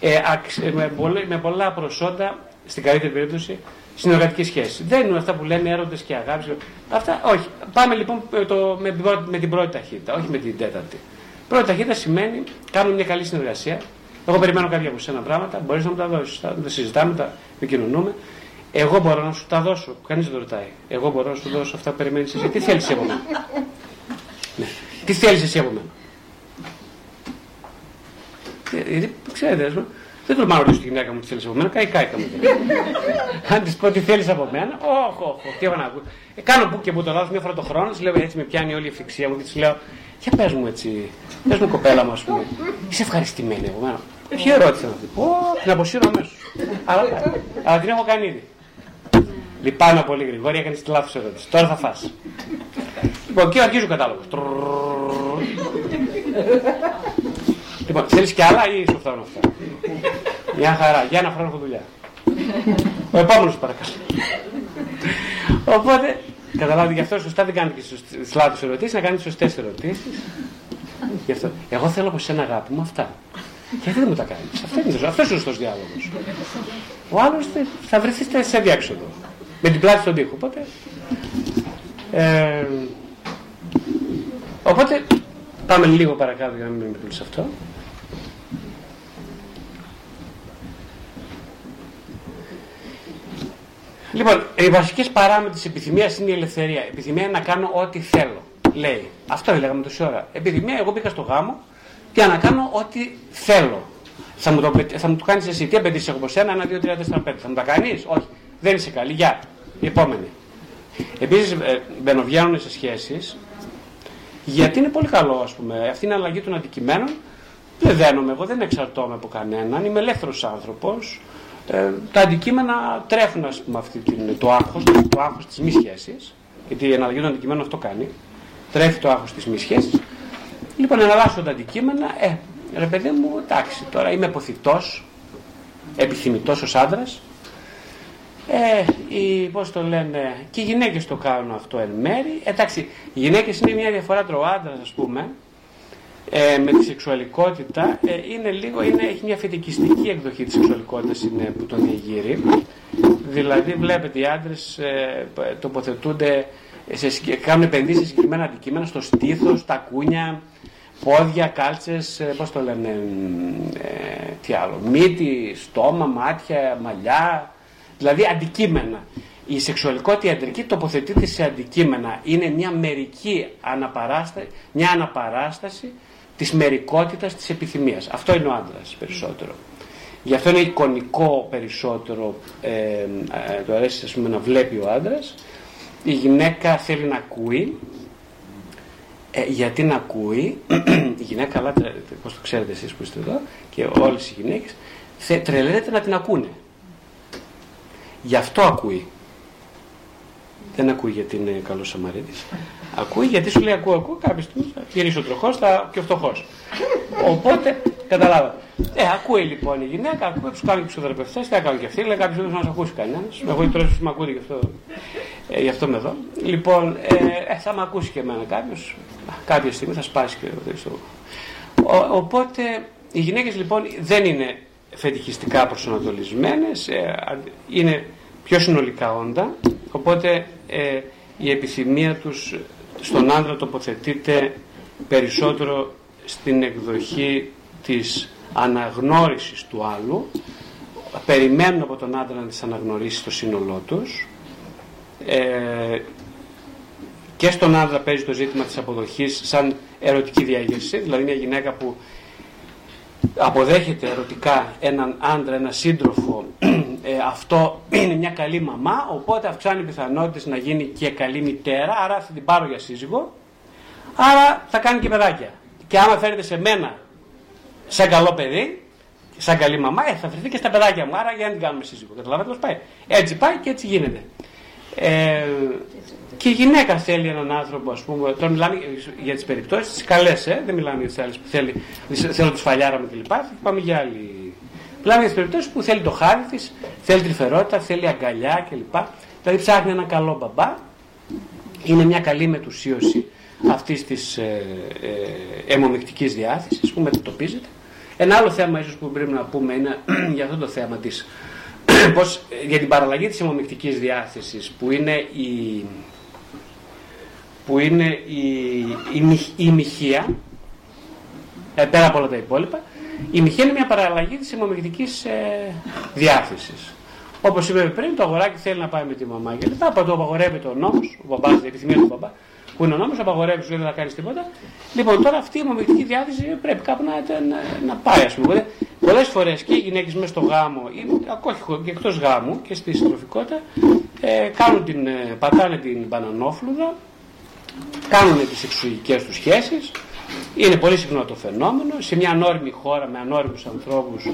ε, ε, με, με πολλά προσόντα, στην καλύτερη περίπτωση, συνεργατική σχέση. Δεν είναι αυτά που λένε έρωτες και αγάπης. Αυτά, όχι. Πάμε λοιπόν με, το, με, με την πρώτη ταχύτητα, όχι με την τέταρτη. Πρώτη ταχύτητα σημαίνει κάνουμε μια καλή συνεργασία. Εγώ περιμένω κάποια από σένα πράγματα, μπορείς να μου τα δώσεις. Θα τα συζητάμε, τα επικοινωνούμε. Εγώ μπορώ να σου τα δώσω. Κανείς δεν το ρωτάει. Εγώ μπορώ να σου δώσω αυτά που περιμένεις εσύ. Τι θέλεις από μένα; ναι. Τι θέλεις εσύ από μένα; Γιατί ξέρετε, δεν το μάλλον ρωτήσω τη γυναίκα μου τι θέλεις από μένα. Κάει κάηκα μου. Αν της πω τι θέλεις από μένα, όχι, όχι, τι να ακούω. Ε, κάνω που και που το λάθος μια φορά το χρόνο, της λέω έτσι με πιάνει όλη η ευθυξία μου και της λέω, για πες μου έτσι, πες μου κοπέλα μου, ας πούμε, είσαι ευχαριστημένη από μένα. Ποια ερώτηση να πω, την αποσύρω αμέσως. Αλλά, αλλά την έχω κάνει ήδη. Λυπάμαι πολύ γρήγορα, έκανες τη λάθος ερώτηση. Τώρα θα φας. Λοιπόν, και αρχίζει ο κατάλογος. Λοιπόν, θέλεις κι άλλα ή σου φτάνουν αυτά. Μια χαρά, για ένα χρόνο έχω δουλειά. Ο επόμενος παρακαλώ. Οπότε, καταλάβετε γι' αυτό σωστά δεν κάνει τις λάθος ερωτήσεις, να κάνει τι σωστές ερωτήσεις. Γι' αυτό. Εγώ θέλω από σένα αγάπη μου αυτά. Γιατί δεν μου τα κάνεις; Αυτό είναι, αυτός είναι ο σωστός διάλογος. Ο άλλος θα βρεθείς σε διάξοδο με την πλάτη στον τοίχο. Οπότε, ε, οπότε πάμε λίγο παρακάτω για να μην μείνουμε σε αυτό. Λοιπόν, οι βασικές παράμετροι της επιθυμίας είναι η ελευθερία. Επιθυμία είναι να κάνω ό,τι θέλω. Λέει. Αυτό λέγαμε τόση ώρα. Επιθυμία, εγώ πήγα στο γάμο για να κάνω ό,τι θέλω. Θα μου το, θα μου το κάνεις εσύ. Τι απαιτήσεις έχω από σένα, ένα, δύο, τρία, τέσσερα, πέντε. Θα μου τα κάνεις, όχι. Δεν είσαι καλή. Γεια. Η επόμενη. Επίσης, ε, μπαινοβγαίνουν σε σχέσει γιατί είναι πολύ καλό, ας πούμε. Αυτή είναι η αλλαγή των αντικειμένων. Δεν δένομαι εγώ, δεν εξαρτώμαι από κανέναν. Είμαι ελεύθερος άνθρωπος. Ε, τα αντικείμενα τρέφουν, ας πούμε, αυτή την, το άγχος το άγχος της μη σχέσης. Γιατί η αναλλαγή των αντικειμένων αυτό κάνει. Τρέφει το άγχος της μη σχέσης. Λοιπόν, εναλλάσσω τα αντικείμενα. Ε, ρε παιδί μου, εντάξει, τώρα είμαι αποθητός, επιθυμητός ως άντρας. Ε, οι, πώς το λένε, και οι γυναίκες το κάνουν αυτό εν μέρη. Εντάξει, οι γυναίκες είναι μια διαφορά τροάντρας ας πούμε, ε, με τη σεξουαλικότητα, ε, είναι λίγο, είναι, έχει μια φετικιστική εκδοχή της σεξουαλικότητας είναι, που τον διαγείρει. Δηλαδή βλέπετε οι άντρες ε, τοποθετούνται, σε, κάνουν επενδύσεις σε συγκεκριμένα αντικείμενα, στο στήθος, τα κούνια, πόδια, κάλτσες, ε, πώς το λένε, ε, τι άλλο, μύτη, στόμα, μάτια, μαλλιά, Δηλαδή αντικείμενα. Η σεξουαλικότητα ιατρική τοποθετείται σε αντικείμενα. Είναι μια μερική αναπαράσταση, μια αναπαράσταση της μερικότητας της επιθυμίας. Αυτό είναι ο άντρας περισσότερο. Γι' αυτό είναι εικονικό περισσότερο, ε, ε, το αρέσει ας πούμε, να βλέπει ο άντρας. Η γυναίκα θέλει να ακούει. Ε, γιατί να ακούει, η γυναίκα, αλλά πώς το ξέρετε εσείς που είστε εδώ και όλες οι γυναίκες, τρελαίνεται να την ακούνε. Γι' αυτό ακούει. Δεν ακούει γιατί είναι καλός Σαμαρίτη. Ακούει γιατί σου λέει ακούω, ακούω, κάποια στιγμή θα γυρίσει ο τροχός θα... και ο φτωχός. Οπότε Καταλάβα. Ε, ακούει λοιπόν η γυναίκα, ακούει, τους κάνουν και ψυχοθεραπευτέ, τι θα κάνουν και αυτοί, λέει κάποιος δεν θα μας ακούσει κανένας. Εγώ τώρα σου με ακούει γι' αυτό, ε, γι αυτό με εδώ. Λοιπόν, ε, ε, θα με ακούσει και εμένα κάποιος, κάποια στιγμή θα σπάσει και το ο, Οπότε οι γυναίκες λοιπόν δεν είναι φετιχιστικά προσανατολισμένες, ε, είναι πιο συνολικά όντα, οπότε ε, η επιθυμία τους στον άντρα τοποθετείται περισσότερο στην εκδοχή της αναγνώρισης του άλλου, περιμένουν από τον άντρα να τις αναγνωρίσει στο σύνολό τους. Ε, και στον άντρα παίζει το ζήτημα της αποδοχής σαν ερωτική διάγερση, δηλαδή μια γυναίκα που αποδέχεται ερωτικά έναν άντρα, έναν σύντροφο, ε, αυτό είναι μια καλή μαμά, οπότε αυξάνει οι πιθανότητες να γίνει και καλή μητέρα, άρα θα την πάρω για σύζυγο, άρα θα κάνει και παιδάκια. Και άμα φέρετε σε μένα σαν καλό παιδί, σαν καλή μαμά, ε, θα φερθεί και στα παιδάκια μου, άρα για να την κάνουμε σύζυγο. Καταλαβαίνετε πώς πάει. Έτσι πάει και έτσι γίνεται. Ε, και η γυναίκα θέλει έναν άνθρωπο, ας πούμε, τώρα μιλάμε για τις περιπτώσεις τις καλές, ε, δεν μιλάμε για τις άλλες που θέλει, θέλω τη φαλιάρα μου κλπ. Πάμε για άλλη. Μιλάμε για τις περιπτώσεις που θέλει το χάρι της, θέλει τρυφερότητα, θέλει αγκαλιά κλπ. Δηλαδή ψάχνει ένα καλό μπαμπά, είναι μια καλή μετουσίωση αυτής της ε, ε, αιμομυκτική διάθεσης που μετατοπίζεται. Ένα άλλο θέμα ίσως που πρέπει να πούμε είναι για αυτό το θέμα της πως, για την παραλλαγή της αιμομυκτικής διάθεσης που είναι η, που είναι η, η, η μοιχεία, ε, πέρα από όλα τα υπόλοιπα, η μοιχεία είναι μια παραλλαγή της αιμομυκτικής ε, διάθεσης. Όπως είπε πριν, το αγοράκι θέλει να πάει με τη μαμά και λοιπά, το απαγορεύεται ο νόμος, ο μπαμπάς, η επιθυμία του μπαμπά, που είναι ο νόμος, απαγορεύεις σου δεν θα κάνεις τίποτα. Λοιπόν, τώρα αυτή η αιμομυκτική διάθεση πρέπει κάπου να, να, να πάει, ας πούμε. Πολλές φορές και οι γυναίκες μέσα στο γάμο, ή ακόμα και εκτός γάμου και στη συντροφικότητα, ε, κάνουν την, ε, πατάνε την μπανανόφλουδα, κάνουν τις εξουσιακές τους σχέσεις, είναι πολύ συχνό το φαινόμενο, σε μια ανώριμη χώρα με ανώριμους ανθρώπους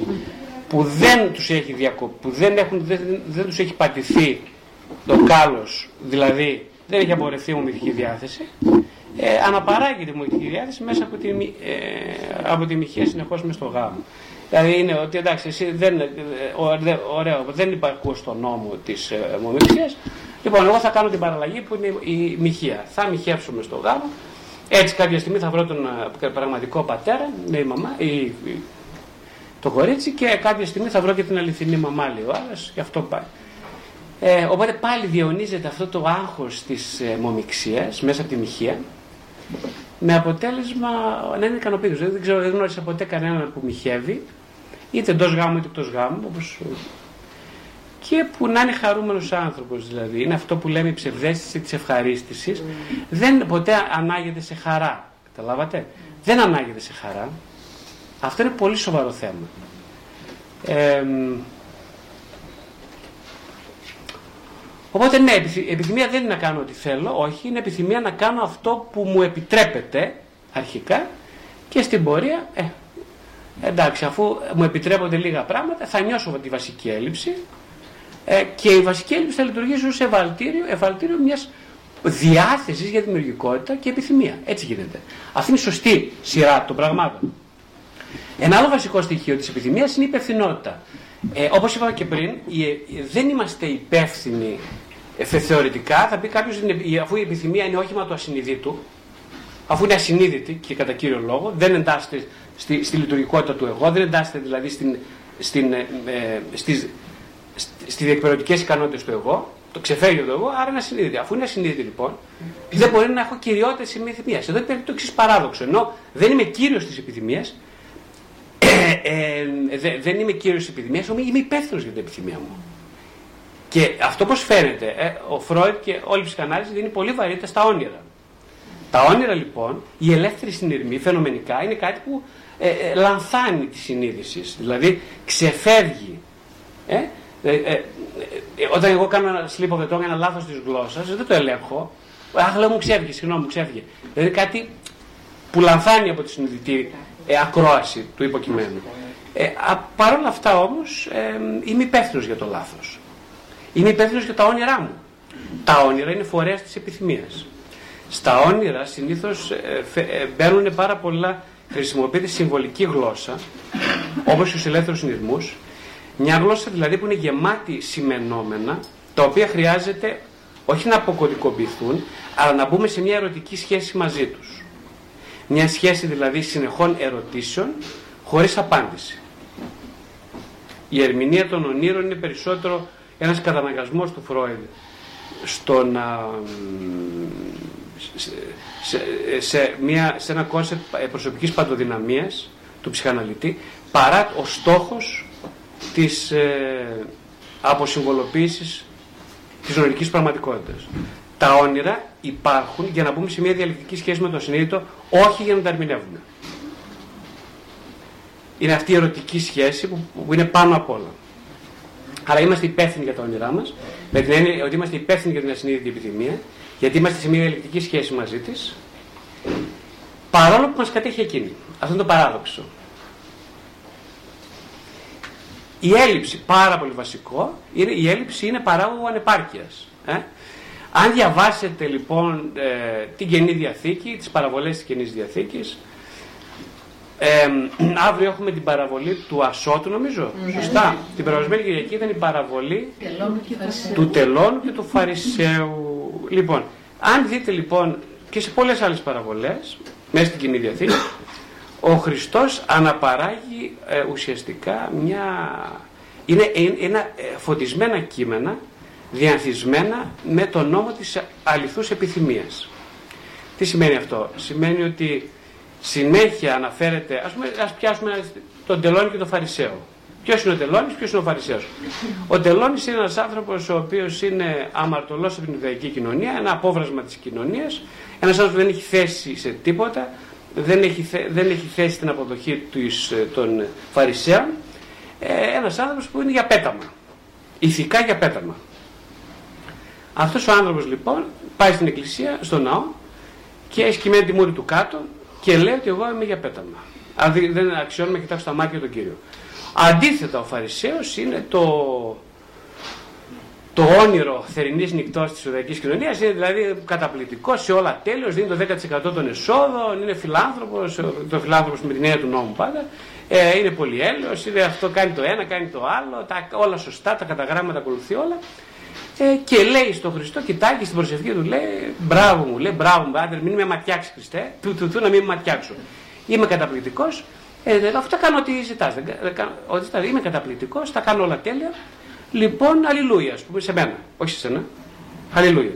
που δεν τους έχει, διακο... που δεν, έχουν, δεν, δεν τους έχει πατηθεί το κάλος, δηλαδή δεν έχει απορρευτεί η ομιλική διάθεση, ε, αναπαράγει τη μοητική διάθεση μέσα από τη, ε, από τη μοιχεία συνεχώς μες στο γάμο. Δηλαδή είναι ότι εντάξει, εσύ δεν, ε, ωραίο, δεν υπαρκού στον νόμο της ε, Λοιπόν, εγώ θα κάνω την παραλλαγή που είναι η μοιχεία. Θα μοιχεύσουμε στο γάμο. Έτσι κάποια στιγμή θα βρω τον ε, πραγματικό πατέρα, η μαμά, η, το κορίτσι και κάποια στιγμή θα βρω και την αληθινή μαμά, λέει ο άλλος, και αυτό πάει. Ε, οπότε πάλι διαιωνίζεται αυτό το άγχος της ε, μονιξίας μέσα από τη μοιχεία με αποτέλεσμα να είναι ικανοποιητικός. Δεν, ξέρω, δεν γνώρισα ποτέ κανέναν που μοιχεύει, είτε εντός γάμου είτε εκτός γάμου, όπως... και που να είναι χαρούμενος άνθρωπος δηλαδή. Είναι αυτό που λέμε η ψευδέστηση της ευχαρίστησης. Mm. Δεν ποτέ ανάγεται σε χαρά. Καταλάβατε; Δεν ανάγεται σε χαρά. Αυτό είναι πολύ σοβαρό θέμα. Ε, Οπότε ναι, επιθυμία δεν είναι να κάνω ό,τι θέλω, όχι, είναι επιθυμία να κάνω αυτό που μου επιτρέπεται αρχικά και στην πορεία, ε, εντάξει, αφού μου επιτρέπονται λίγα πράγματα, θα νιώσω τη βασική έλλειψη ε, και η βασική έλλειψη θα λειτουργήσει ως ευαλτήριο, ευαλτήριο μιας διάθεσης για δημιουργικότητα και επιθυμία. Έτσι γίνεται. Αυτή είναι η σωστή σειρά των πραγμάτων. Ένα άλλο βασικό στοιχείο της επιθυμίας είναι η υπευθυνότητα. Ε, όπως είπαμε και πριν, δεν είμαστε υπεύθυνοι ε, θεωρητικά θα πει κάποιος, αφού η επιθυμία είναι όχημα του ασυνειδήτου, αφού είναι ασυνείδητη και κατά κύριο λόγο, δεν εντάσσεται στη, στη λειτουργικότητα του εγώ, δεν εντάσσεται δηλαδή στην, στην, ε, στις, στι διεκπαιρεωτικές ικανότητες του εγώ, το ξεφεύγει το εγώ, άρα είναι ασυνείδητη. Αφού είναι ασυνείδητη λοιπόν, δεν μπορεί να έχω κυριότητα τη επιθυμία. Εδώ υπάρχει το εξής παράδοξο. Ενώ δεν είμαι κύριος της επιθυμίας, ε, ε, δεν είμαι κύριος της επιθυμίας, είμαι υπεύθυνος για την επιθυμία μου. Και αυτό πώς φαίνεται, ε, ο Φρόιτ και όλη η ψυχανάλυση δίνει πολύ βαρύτητα στα όνειρα. Τα όνειρα λοιπόν, η ελεύθερη συνειρμή φαινομενικά είναι κάτι που ε, ε, λανθάνει τη συνείδηση, δηλαδή ξεφεύγει. Ε, ε, ε, όταν εγώ κάνω ένα slip of the tongue, ένα λάθος της γλώσσας, δεν το ελέγχω. Αχ, λέω μου ξέφυγε, συγγνώμη, μου ξέφυγε. Δηλαδή κάτι που λανθάνει από τη συνειδητή ακρόαση του υποκειμένου. Ε, Παρ' όλα αυτά όμως είμαι υπεύθυνος για το λάθος. Είμαι υπεύθυνος για τα όνειρά μου. Τα όνειρα είναι φορέας της επιθυμίας. Στα όνειρα συνήθως ε, ε, μπαίνουν πάρα πολλά, χρησιμοποιείται συμβολική γλώσσα όπως και στους ελεύθερους συνειδμούς. Μια γλώσσα δηλαδή που είναι γεμάτη σημενόμενα, τα οποία χρειάζεται όχι να αποκωδικοποιηθούν, αλλά να μπούμε σε μια ερωτική σχέση μαζί τους. Μια σχέση δηλαδή συνεχών ερωτήσεων, χωρίς απάντηση. Η ερμηνεία των ονείρων είναι περισσότερο ένας καταναγκασμός του Φρόιντ στο να σε, σε, μια, σε ένα concept προσωπικής παντοδυναμίας του ψυχαναλυτή παρά ο στόχος της ε, αποσυμβολοποίησης της νοητικής πραγματικότητας. Τα όνειρα υπάρχουν για να μπούμε σε μια διαλεκτική σχέση με το συνείδητο, όχι για να τα ερμηνεύουμε. Είναι αυτή η ερωτική σχέση που, που είναι πάνω απ' όλα. Αλλά είμαστε υπεύθυνοι για τα όνειρά μας, με την έννοια ότι είμαστε υπεύθυνοι για την ασυνείδητη επιθυμία, γιατί είμαστε σε μια διαλεκτική σχέση μαζί της, παρόλο που μας κατέχει εκείνη. Αυτό είναι το παράδοξο. Η έλλειψη, πάρα πολύ βασικό, είναι, η έλλειψη είναι παράγωγο ανεπάρκειας. Ε; Αν διαβάσετε λοιπόν ε, την Καινή Διαθήκη, τις παραβολές της Καινής Διαθήκης, ε, αύριο έχουμε την παραβολή του Ασώτου νομίζω, mm. σωστά. Την περασμένη Κυριακή ήταν η παραβολή του τελώνου και του Φαρισαίου. Λοιπόν, αν δείτε λοιπόν και σε πολλές άλλες παραβολές, μέσα στην Κοινή Διαθήκη, ο Χριστός αναπαράγει ε, ουσιαστικά μια... Είναι ένα ε, φωτισμένα κείμενα διανθισμένα με τον νόμο της αληθούς επιθυμίας. Τι σημαίνει αυτό; Σημαίνει ότι συνέχεια αναφέρεται, ας, πούμε, ας πιάσουμε τον Τελώνη και τον Φαρισαίο. Ποιος είναι ο Τελώνης, ποιος είναι ο Φαρισαίος; Ο Τελώνης είναι ένας άνθρωπος ο οποίος είναι αμαρτωλός από την ιδεϊκή κοινωνία, ένα απόβρασμα της κοινωνίας, ένας άνθρωπος που δεν έχει θέση σε τίποτα, δεν έχει, δεν έχει θέση την αποδοχή τους, ε, των Φαρισαίων, ε, ένας άνθρωπος που είναι για πέταμα. Ηθικά για πέταμα. Αυτός ο άνθρωπος λοιπόν πάει στην εκκλησία, στο ναό και έχει σκημένη τη μούρη του κάτω και λέει ότι εγώ είμαι για πέταμα. Αν δεν αξιώνουμε να κοιτάξω στα μάτια τον Κύριο. Αντίθετα ο Φαρισαίος είναι το, το όνειρο θερινής νυχτός της Ιουδαϊκής κοινωνίας. Είναι δηλαδή καταπληκτικός σε όλα τέλειο, δίνει το 10% των εσόδων, είναι φιλάνθρωπος, το φιλάνθρωπος με την έννοια του νόμου πάντα. Ε, είναι πολύ έλεος, είναι αυτό κάνει το ένα, κάνει το άλλο, τα, όλα σωστά, τα καταγράμματα ακολουθεί όλα. Ε, και λέει στον Χριστό, κοιτάει και στην προσευχή του, λέει μπράβο μου, λέει μπράβο μου, άντρε, μην με ματιάξεις Χριστέ, του, του, του, να μην με ματιάξω. Είμαι καταπληκτικός, ε, αυτό κάνω ό,τι ζητάς. Είμαι καταπληκτικός, τα κάνω όλα τέλεια. Λοιπόν, αλληλούια, ας πούμε, σε μένα, όχι σε σένα. Αλληλούια.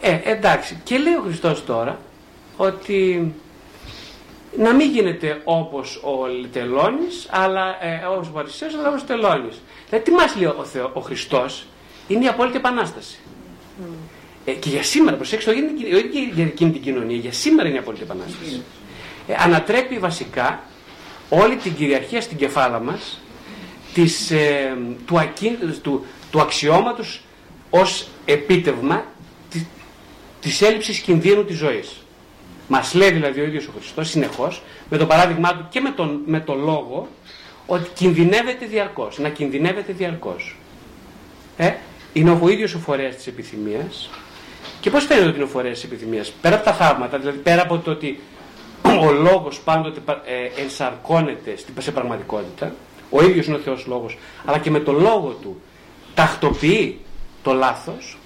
Ε, εντάξει. Και λέει ο Χριστός τώρα ότι να μην γίνεται όπως ο τελώνης, αλλά ε, όπως ο Παρισίος, αλλά όπως ο τελώνης. Δηλαδή τι μας λέει ο, Θεό, ο Χριστός, είναι η απόλυτη επανάσταση. Mm. Ε, και για σήμερα, προσέξτε, όχι για εκείνη την κοινωνία, για σήμερα είναι η απόλυτη επανάσταση. Ε, ανατρέπει βασικά όλη την κυριαρχία στην κεφάλα μας της, ε, του, ακί, του, του αξιώματος ως επίτευγμα της, της έλλειψης κινδύνου της ζωής. Μας λέει δηλαδή ο ίδιος ο Χριστός συνεχώς με το παράδειγμά του και με τον, με το λόγο ότι κινδυνεύεται διαρκώς, να κινδυνεύεται διαρκώς. Ε, είναι ο ίδιος ο φορέας της επιθυμίας και πώς φαίνεται ότι είναι ο φορέας της επιθυμίας; Πέρα από τα θαύματα, δηλαδή πέρα από το ότι ο λόγος πάντοτε ε, ενσαρκώνεται σε πραγματικότητα, ο ίδιος είναι ο Θεός Λόγος, αλλά και με το λόγο του τακτοποιεί το λάθος,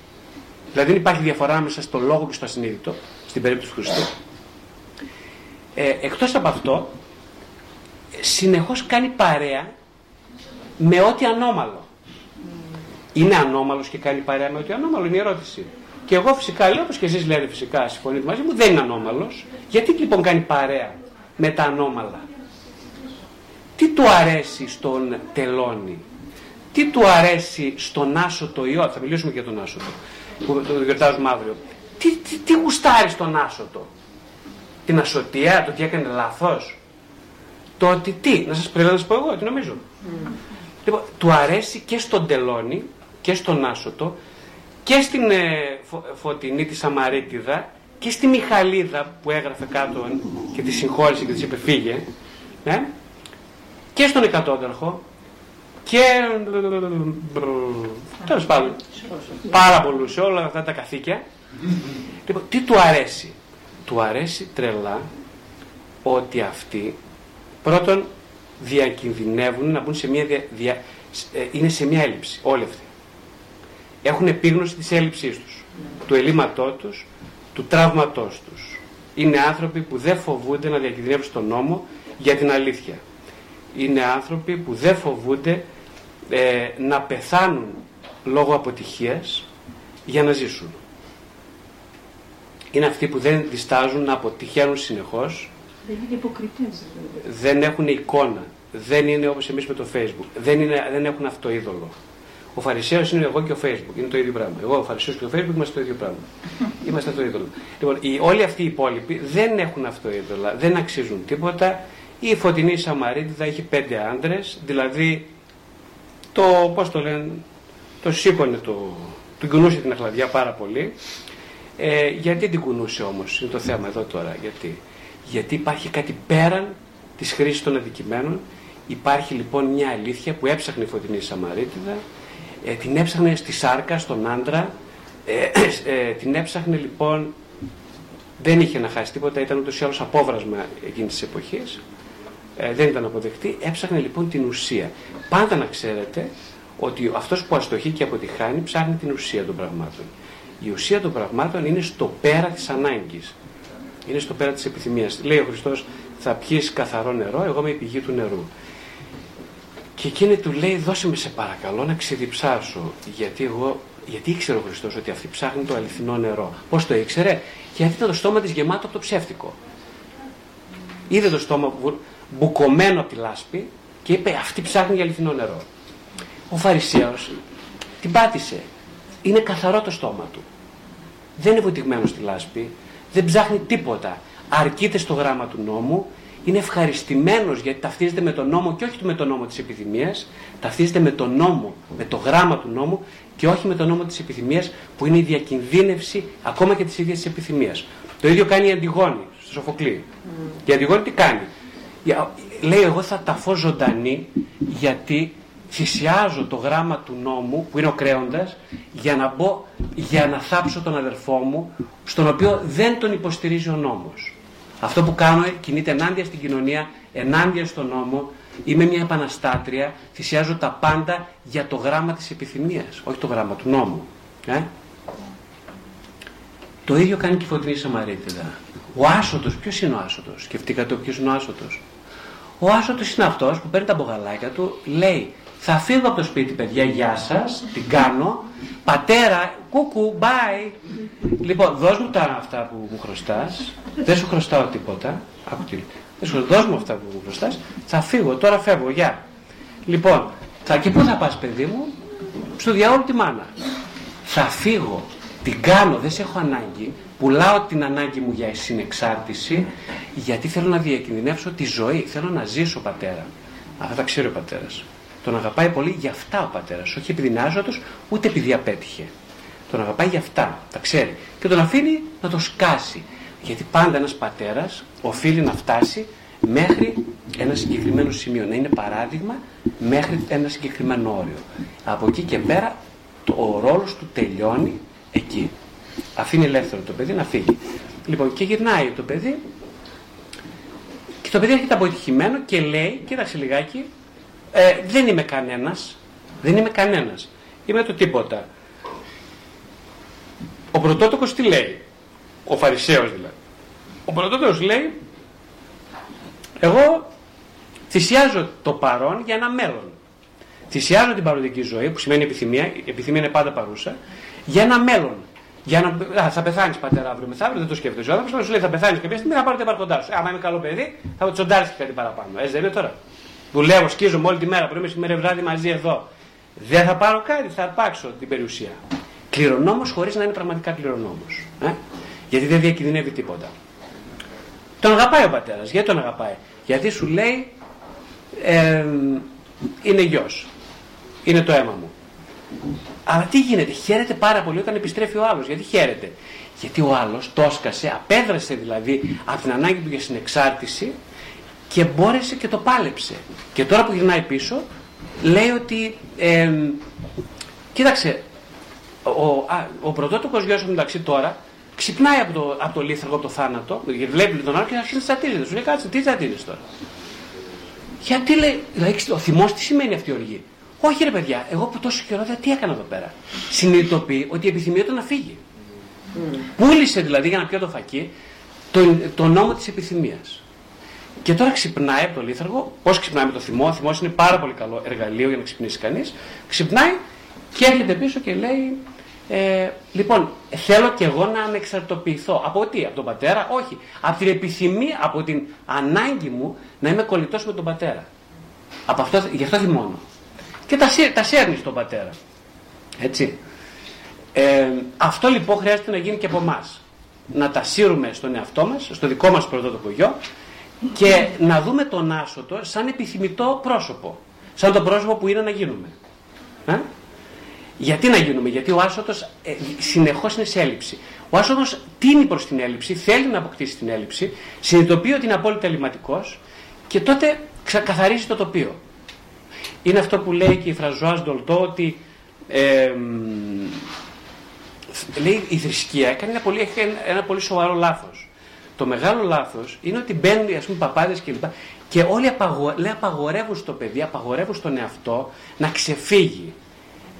δηλαδή δεν υπάρχει διαφορά μέσα στο λόγο και στο ασυνείδητο, στην περίπτωση του Χριστού. Ε, εκτός από αυτό, συνεχώς κάνει παρέα με ό,τι ανώμαλο. Είναι ανώμαλος και κάνει παρέα με ό,τι ανώμαλο, είναι η ερώτηση. Και εγώ φυσικά λέω, όπως και εσείς λέτε φυσικά, συμφωνείτε μαζί μου, δεν είναι ανώμαλος. Γιατί λοιπόν κάνει παρέα με τα ανώμαλα; Τι του αρέσει στον τελώνη; Τι του αρέσει στον άσωτο ιό. Θα μιλήσουμε και για τον άσωτο που το γιορτάζουμε αύριο. Τι, τι, τι γουστάρει στον άσωτο; Την ασωτεία, το τι έκανε λάθος; Το ότι τι, να σας πρέπει να σας πω εγώ, τι νομίζω. Mm. Λοιπόν, του αρέσει και στον τελώνη και στον άσωτο και στην ε, φωτεινή τη Σαμαρίτιδα και στη Μιχαλίδα που έγραφε κάτω και τη συγχώρησε και της είπε φύγε. Ναι και στον εκατόνταρχο και. Τέλος πάντων. Πάρα πολλούς σε όλα αυτά τα καθήκια. Λοιπόν, τι του αρέσει; Του αρέσει τρελά ότι αυτοί πρώτον διακινδυνεύουν να μπουν σε μια, δια, ε, είναι σε μια έλλειψη, όλοι αυτοί. Έχουν επίγνωση της έλλειψής τους, του ελλείμματός τους, του τραύματός τους. Είναι άνθρωποι που δεν φοβούνται να διακινδυνεύουν στον νόμο για την αλήθεια. Είναι άνθρωποι που δεν φοβούνται ε, να πεθάνουν λόγω αποτυχίας για να ζήσουν. Είναι αυτοί που δεν διστάζουν να αποτυχαίνουν συνεχώς. Δεν είναι υποκριτές. Δεν έχουν εικόνα. Δεν είναι όπως εμείς με το facebook. Δεν, είναι, δεν έχουν αυτοείδωλο. Ο Φαρισαίος είναι εγώ και ο Facebook. Είναι το ίδιο πράγμα. Εγώ, ο Φαρισαίος και ο Facebook είμαστε το ίδιο πράγμα. Είμαστε το ίδιο. Λοιπόν, οι, όλοι αυτοί οι υπόλοιποι δεν έχουν αυτοείδωλα, δεν αξίζουν τίποτα. Η φωτεινή Σαμαρίτιδα έχει πέντε άντρες, δηλαδή το, πώς το λένε, το σήκωνε, το, του κουνούσε την αχλαδιά πάρα πολύ. Ε, γιατί την κουνούσε όμως, είναι το θέμα εδώ τώρα. Γιατί, γιατί υπάρχει κάτι πέραν της χρήσης των αδικημένων. Υπάρχει λοιπόν μια αλήθεια που έψαχνε η φωτεινή Σαμαρίτιδα, ε, την έψαχνε στη σάρκα, στον άντρα, ε, ε, την έψαχνε λοιπόν, δεν είχε να χάσει τίποτα, ήταν ούτως ή άλλως απόβρασμα εκείνης της εποχής, ε, δεν ήταν αποδεκτή, έψαχνε λοιπόν την ουσία. Πάντα να ξέρετε ότι αυτός που αστοχεί και αποτυχάνει ψάχνει την ουσία των πραγμάτων. Η ουσία των πραγμάτων είναι στο πέρα της ανάγκης. Είναι στο πέρα της επιθυμίας. Λέει ο Χριστός θα πιείς καθαρό νερό, εγώ είμαι η πηγή του νερού. Και εκείνη του λέει δώσε με σε παρακαλώ να ξεδιψάσω γιατί εγώ γιατί ήξερε ο Χριστός ότι αυτή ψάχνει το αληθινό νερό. Πώς το ήξερε, Γιατί ήταν το στόμα της γεμάτο από το ψεύτικο. Είδε το στόμα μπουκωμένο από τη λάσπη και είπε αυτή ψάχνει για αληθινό νερό. Ο Φαρισαίος την πάτησε. Είναι καθαρό το στόμα του. Δεν είναι βουτυγμένο στη λάσπη, δεν ψάχνει τίποτα. Αρκείται στο γράμμα του νόμου, είναι ευχαριστημένος γιατί ταυτίζεται με τον νόμο και όχι με τον νόμο της επιθυμίας, ταυτίζεται με τον νόμο, με το γράμμα του νόμου και όχι με τον νόμο της επιθυμίας που είναι η διακινδύνευση ακόμα και της ίδιας της επιθυμίας. Το ίδιο κάνει η Αντιγόνη στο Σοφοκλή. Mm. Η Αντιγόνη τι κάνει; Λέει εγώ θα ταφώ ζωντανή γιατί θυσιάζω το γράμμα του νόμου που είναι ο κρέοντας για να μπω, για να θάψω τον αδερφό μου στον οποίο δεν τον υποστηρίζει ο νόμος. Αυτό που κάνω κινείται ενάντια στην κοινωνία, ενάντια στον νόμο, είμαι μια επαναστάτρια, θυσιάζω τα πάντα για το γράμμα της επιθυμίας, όχι το γράμμα του νόμου. Ε; Το ίδιο κάνει και η φωτεινή Σαμαρίτιδα. Ο άσωτος, ποιος είναι ο άσωτος, σκεφτήκατε ποιος είναι ο άσωτος; Ο άσωτος είναι αυτός που παίρνει τα μπογαλάκια του, λέει θα φύγω από το σπίτι παιδιά, γεια σας, την κάνω, πατέρα, κούκου, bye. Λοιπόν, δώσ' μου τα αυτά που μου χρωστάς, δεν σου χρωστάω τίποτα, δεν σου δώσ' μου αυτά που μου χρωστάς, θα φύγω, τώρα φεύγω, γεια. Λοιπόν, θα, και πού θα πας παιδί μου, στο διάολο τη μάνα. Θα φύγω, την κάνω, δεν σε έχω ανάγκη, πουλάω την ανάγκη μου για συνεξάρτηση γιατί θέλω να διακινδυνεύσω τη ζωή. Θέλω να ζήσω πατέρα. Αυτά τα ξέρει ο πατέρας. Τον αγαπάει πολύ για αυτά ο πατέρας. Όχι επειδή είναι άζωτος, ούτε επειδή απέτυχε. Τον αγαπάει για αυτά. Τα ξέρει. Και τον αφήνει να το σκάσει. Γιατί πάντα ένας πατέρας οφείλει να φτάσει μέχρι ένα συγκεκριμένο σημείο. Να είναι παράδειγμα μέχρι ένα συγκεκριμένο όριο. Από εκεί και πέρα ο ρόλος του τελειώνει εκεί. Αφήνει ελεύθερο το παιδί να φύγει. Λοιπόν, και γυρνάει το παιδί και το παιδί έρχεται αποτυχημένο και λέει, κοίταξε λιγάκι, ε, δεν είμαι κανένας, δεν είμαι κανένας, είμαι το τίποτα. Ο πρωτότοκος τι λέει, ο Φαρισαίος δηλαδή. Ο πρωτότοκος λέει, εγώ θυσιάζω το παρόν για ένα μέλλον. Θυσιάζω την παροντική ζωή, που σημαίνει επιθυμία, η επιθυμία είναι πάντα παρούσα, για ένα μέλλον. Για να, α, θα πεθάνεις πατέρα αύριο μεθαύριο, δεν το σκέφτεται. Ο άνθρωπος σου λέει θα πεθάνεις κάποια στιγμή, θα πάρω την παρκοντά σου. Άμα είμαι καλό παιδί, θα τσοντάρεις και κάτι παραπάνω. Έτσι δεν είναι τώρα. Δουλεύω, σκίζομαι όλη τη μέρα, πρωί μεσημέρι βράδυ μαζί εδώ. Δεν θα πάρω κάτι, θα αρπάξω την περιουσία. Κληρονόμος χωρίς να είναι πραγματικά κληρονόμος. Ε; Γιατί δεν διακινδυνεύει τίποτα. Τον αγαπάει ο πατέρας. Γιατί τον αγαπάει; Γιατί σου λέει ε, είναι γιος. Είναι το αίμα μου. Αλλά τι γίνεται, χαίρεται πάρα πολύ όταν επιστρέφει ο άλλος. Γιατί χαίρεται; Γιατί ο άλλος το έσκασε, απέδρασε δηλαδή από την ανάγκη του για συνεξάρτηση και μπόρεσε και το πάλεψε. Και τώρα που γυρνάει πίσω, λέει ότι. Ε, κοίταξε, ο, α, ο πρωτότοκος γιος μου μεταξύ τώρα ξυπνάει από το, από το λίθαργο, από το θάνατο, βλέπει τον άλλο και αρχίζει τι τσατίζεται. Σου λέει κάτσε, τι τσατίζεται τώρα; Γιατί λέει, δηλαδή, ο θυμός τι σημαίνει αυτή η οργή; Όχι ρε παιδιά, εγώ που τόσο καιρό δεν τι έκανα εδώ πέρα; Συνειδητοποιεί ότι η επιθυμία του να φύγει. Mm. Πούλησε δηλαδή για να πιω το φακί το, το νόμο της επιθυμίας. Και τώρα ξυπνάει από το λίθαργο. Πώς ξυπνάει με το θυμό, ο θυμός είναι πάρα πολύ καλό εργαλείο για να ξυπνήσει κανείς. Ξυπνάει και έρχεται πίσω και λέει, ε, λοιπόν, θέλω και εγώ να ανεξαρτοποιηθώ. Από τι, από τον πατέρα, όχι. Από την επιθυμία, από την ανάγκη μου να είμαι κολλητός με τον πατέρα. Από αυτό, γι' αυτό θυμώνω. Και τα, τα σέρνεις στον πατέρα. Έτσι. Ε, αυτό λοιπόν χρειάζεται να γίνει και από εμάς. Να τα σύρουμε στον εαυτό μας, στο δικό μας πρωτότυπο γιο και να δούμε τον άσωτο σαν επιθυμητό πρόσωπο. Σαν το πρόσωπο που είναι να γίνουμε. Ε; Γιατί να γίνουμε, Γιατί ο άσωτος ε, συνεχώς είναι σε έλλειψη. Ο άσωτος τίνει προς την έλλειψη, θέλει να αποκτήσει την έλλειψη, συνειδητοποιεί ότι είναι απόλυτα ελληματικός και τότε καθαρίζει το τοπίο. Είναι αυτό που λέει και η Φραζουάζ Ντολτό ότι ε, λέει η θρησκεία έκανε ένα πολύ, ένα πολύ σοβαρό λάθος. Το μεγάλο λάθος είναι ότι μπαίνουν ας πούμε παπάδες κλπ. Και όλοι απαγο, λέει, απαγορεύουν στο παιδί, απαγορεύουν στον εαυτό να ξεφύγει.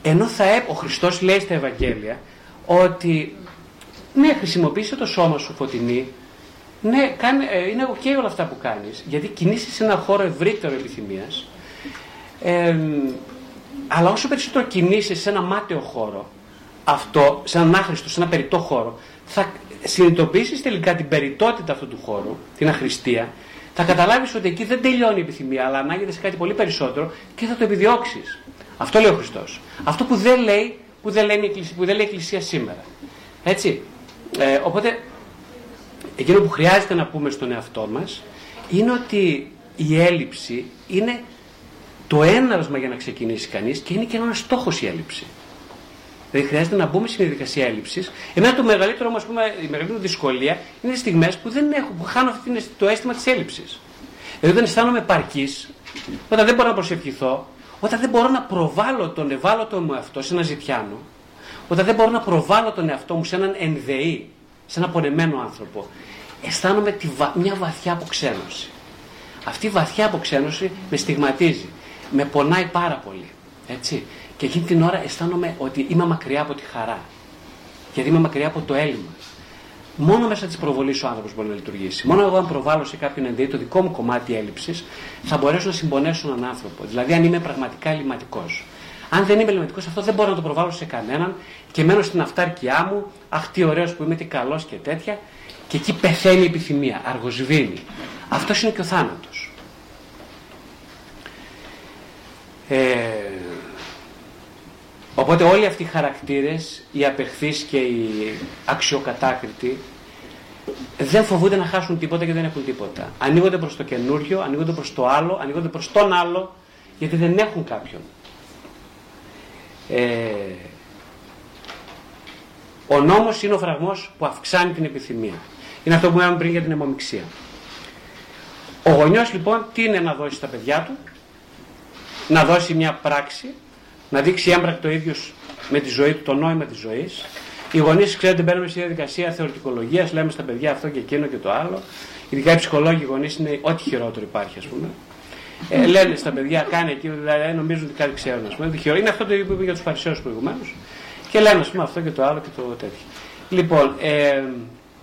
Ενώ θα έπ, ο Χριστός λέει στα Ευαγγέλια ότι ναι χρησιμοποιήσε το σώμα σου φωτεινή, ναι κάνε, ε, είναι ok όλα αυτά που κάνεις γιατί κινείσαι σε ένα χώρο ευρύτερο επιθυμίας ε, αλλά όσο περισσότερο κινείσαι σε ένα μάταιο χώρο αυτό, σε έναν άχρηστο, σε ένα περιττό χώρο θα συνειδητοποιήσεις τελικά την περιττότητα αυτού του χώρου, την αχρηστία θα καταλάβεις ότι εκεί δεν τελειώνει η επιθυμία αλλά ανάγεται σε κάτι πολύ περισσότερο και θα το επιδιώξεις. Αυτό λέει ο Χριστός. Αυτό που δεν λέει, που δεν λέει, που δεν λέει η Εκκλησία σήμερα. Έτσι. Ε, οπότε, εκείνο που χρειάζεται να πούμε στον εαυτό μας είναι ότι η έλλειψη είναι το έναυσμα για να ξεκινήσει κανείς και είναι και ένας στόχος η έλλειψη. Δηλαδή χρειάζεται να μπούμε στην διαδικασία έλλειψης. Εμένα το μεγαλύτερο, ας πούμε, η μεγαλύτερη δυσκολία είναι οι στιγμές που δεν έχω, που χάνω αυτή το αίσθημα της έλλειψης. Δηλαδή όταν αισθάνομαι παρκή, όταν δεν μπορώ να προσευχηθώ, όταν δεν μπορώ να προβάλλω τον ευάλωτο μου εαυτό σε ένα ζητιάνο, όταν δεν μπορώ να προβάλλω τον εαυτό μου σε έναν ενδεή, σε έναν πονεμένο άνθρωπο, αισθάνομαι τη μια βαθιά αποξένωση. Αυτή η βαθιά αποξένωση με στιγματίζει, με πονάει πάρα πολύ. Έτσι. Και εκείνη την ώρα αισθάνομαι ότι είμαι μακριά από τη χαρά. Γιατί είμαι μακριά από το έλλειμμα. Μόνο μέσα της προβολής ο άνθρωπος μπορεί να λειτουργήσει. Μόνο εγώ, αν προβάλλω σε κάποιον ενδύει το δικό μου κομμάτι έλλειψης, θα μπορέσω να συμπονέσω έναν άνθρωπο. Δηλαδή, αν είμαι πραγματικά ελληματικός. Αν δεν είμαι ελληματικός, αυτό δεν μπορώ να το προβάλλω σε κανέναν και μένω στην αυτάρκειά μου, αχ τι ωραίος που είμαι, τι καλός και τέτοια, και εκεί πεθαίνει η επιθυμία, αργοσβήνει. Αυτός είναι και ο θάνατος. Ε, Οπότε όλοι αυτοί οι χαρακτήρες, οι απεχθείς και οι αξιοκατάκριτοι, δεν φοβούνται να χάσουν τίποτα και δεν έχουν τίποτα. Ανοίγονται προς το καινούριο, ανοίγονται προς το άλλο, ανοίγονται προς τον άλλο, γιατί δεν έχουν κάποιον. Ε, ο νόμος είναι ο φραγμός που αυξάνει την επιθυμία. Είναι αυτό που είπαμε πριν για την αιμομηξία. Ο γονιός λοιπόν τι είναι να δώσει στα παιδιά του, να δώσει μια πράξη να δείξει έμπρακτο ίδιος με τη ζωή του, το νόημα της ζωής. Οι γονείς, ξέρετε, μπαίνουμε στη διαδικασία θεωρητικολογίας, λέμε στα παιδιά αυτό και εκείνο και το άλλο. Ειδικά οι ψυχολόγοι οι γονείς είναι ό,τι χειρότερο υπάρχει, ας πούμε. Ε, λένε στα παιδιά, κάνει εκείνο, δηλαδή νομίζουν ότι κάτι ξέρουν. Ας πούμε. Είναι αυτό το που είπε για τους Φαρισαίους προηγουμένως. Και λένε, ας πούμε, αυτό και το άλλο και το τέτοιο. Λοιπόν, ε,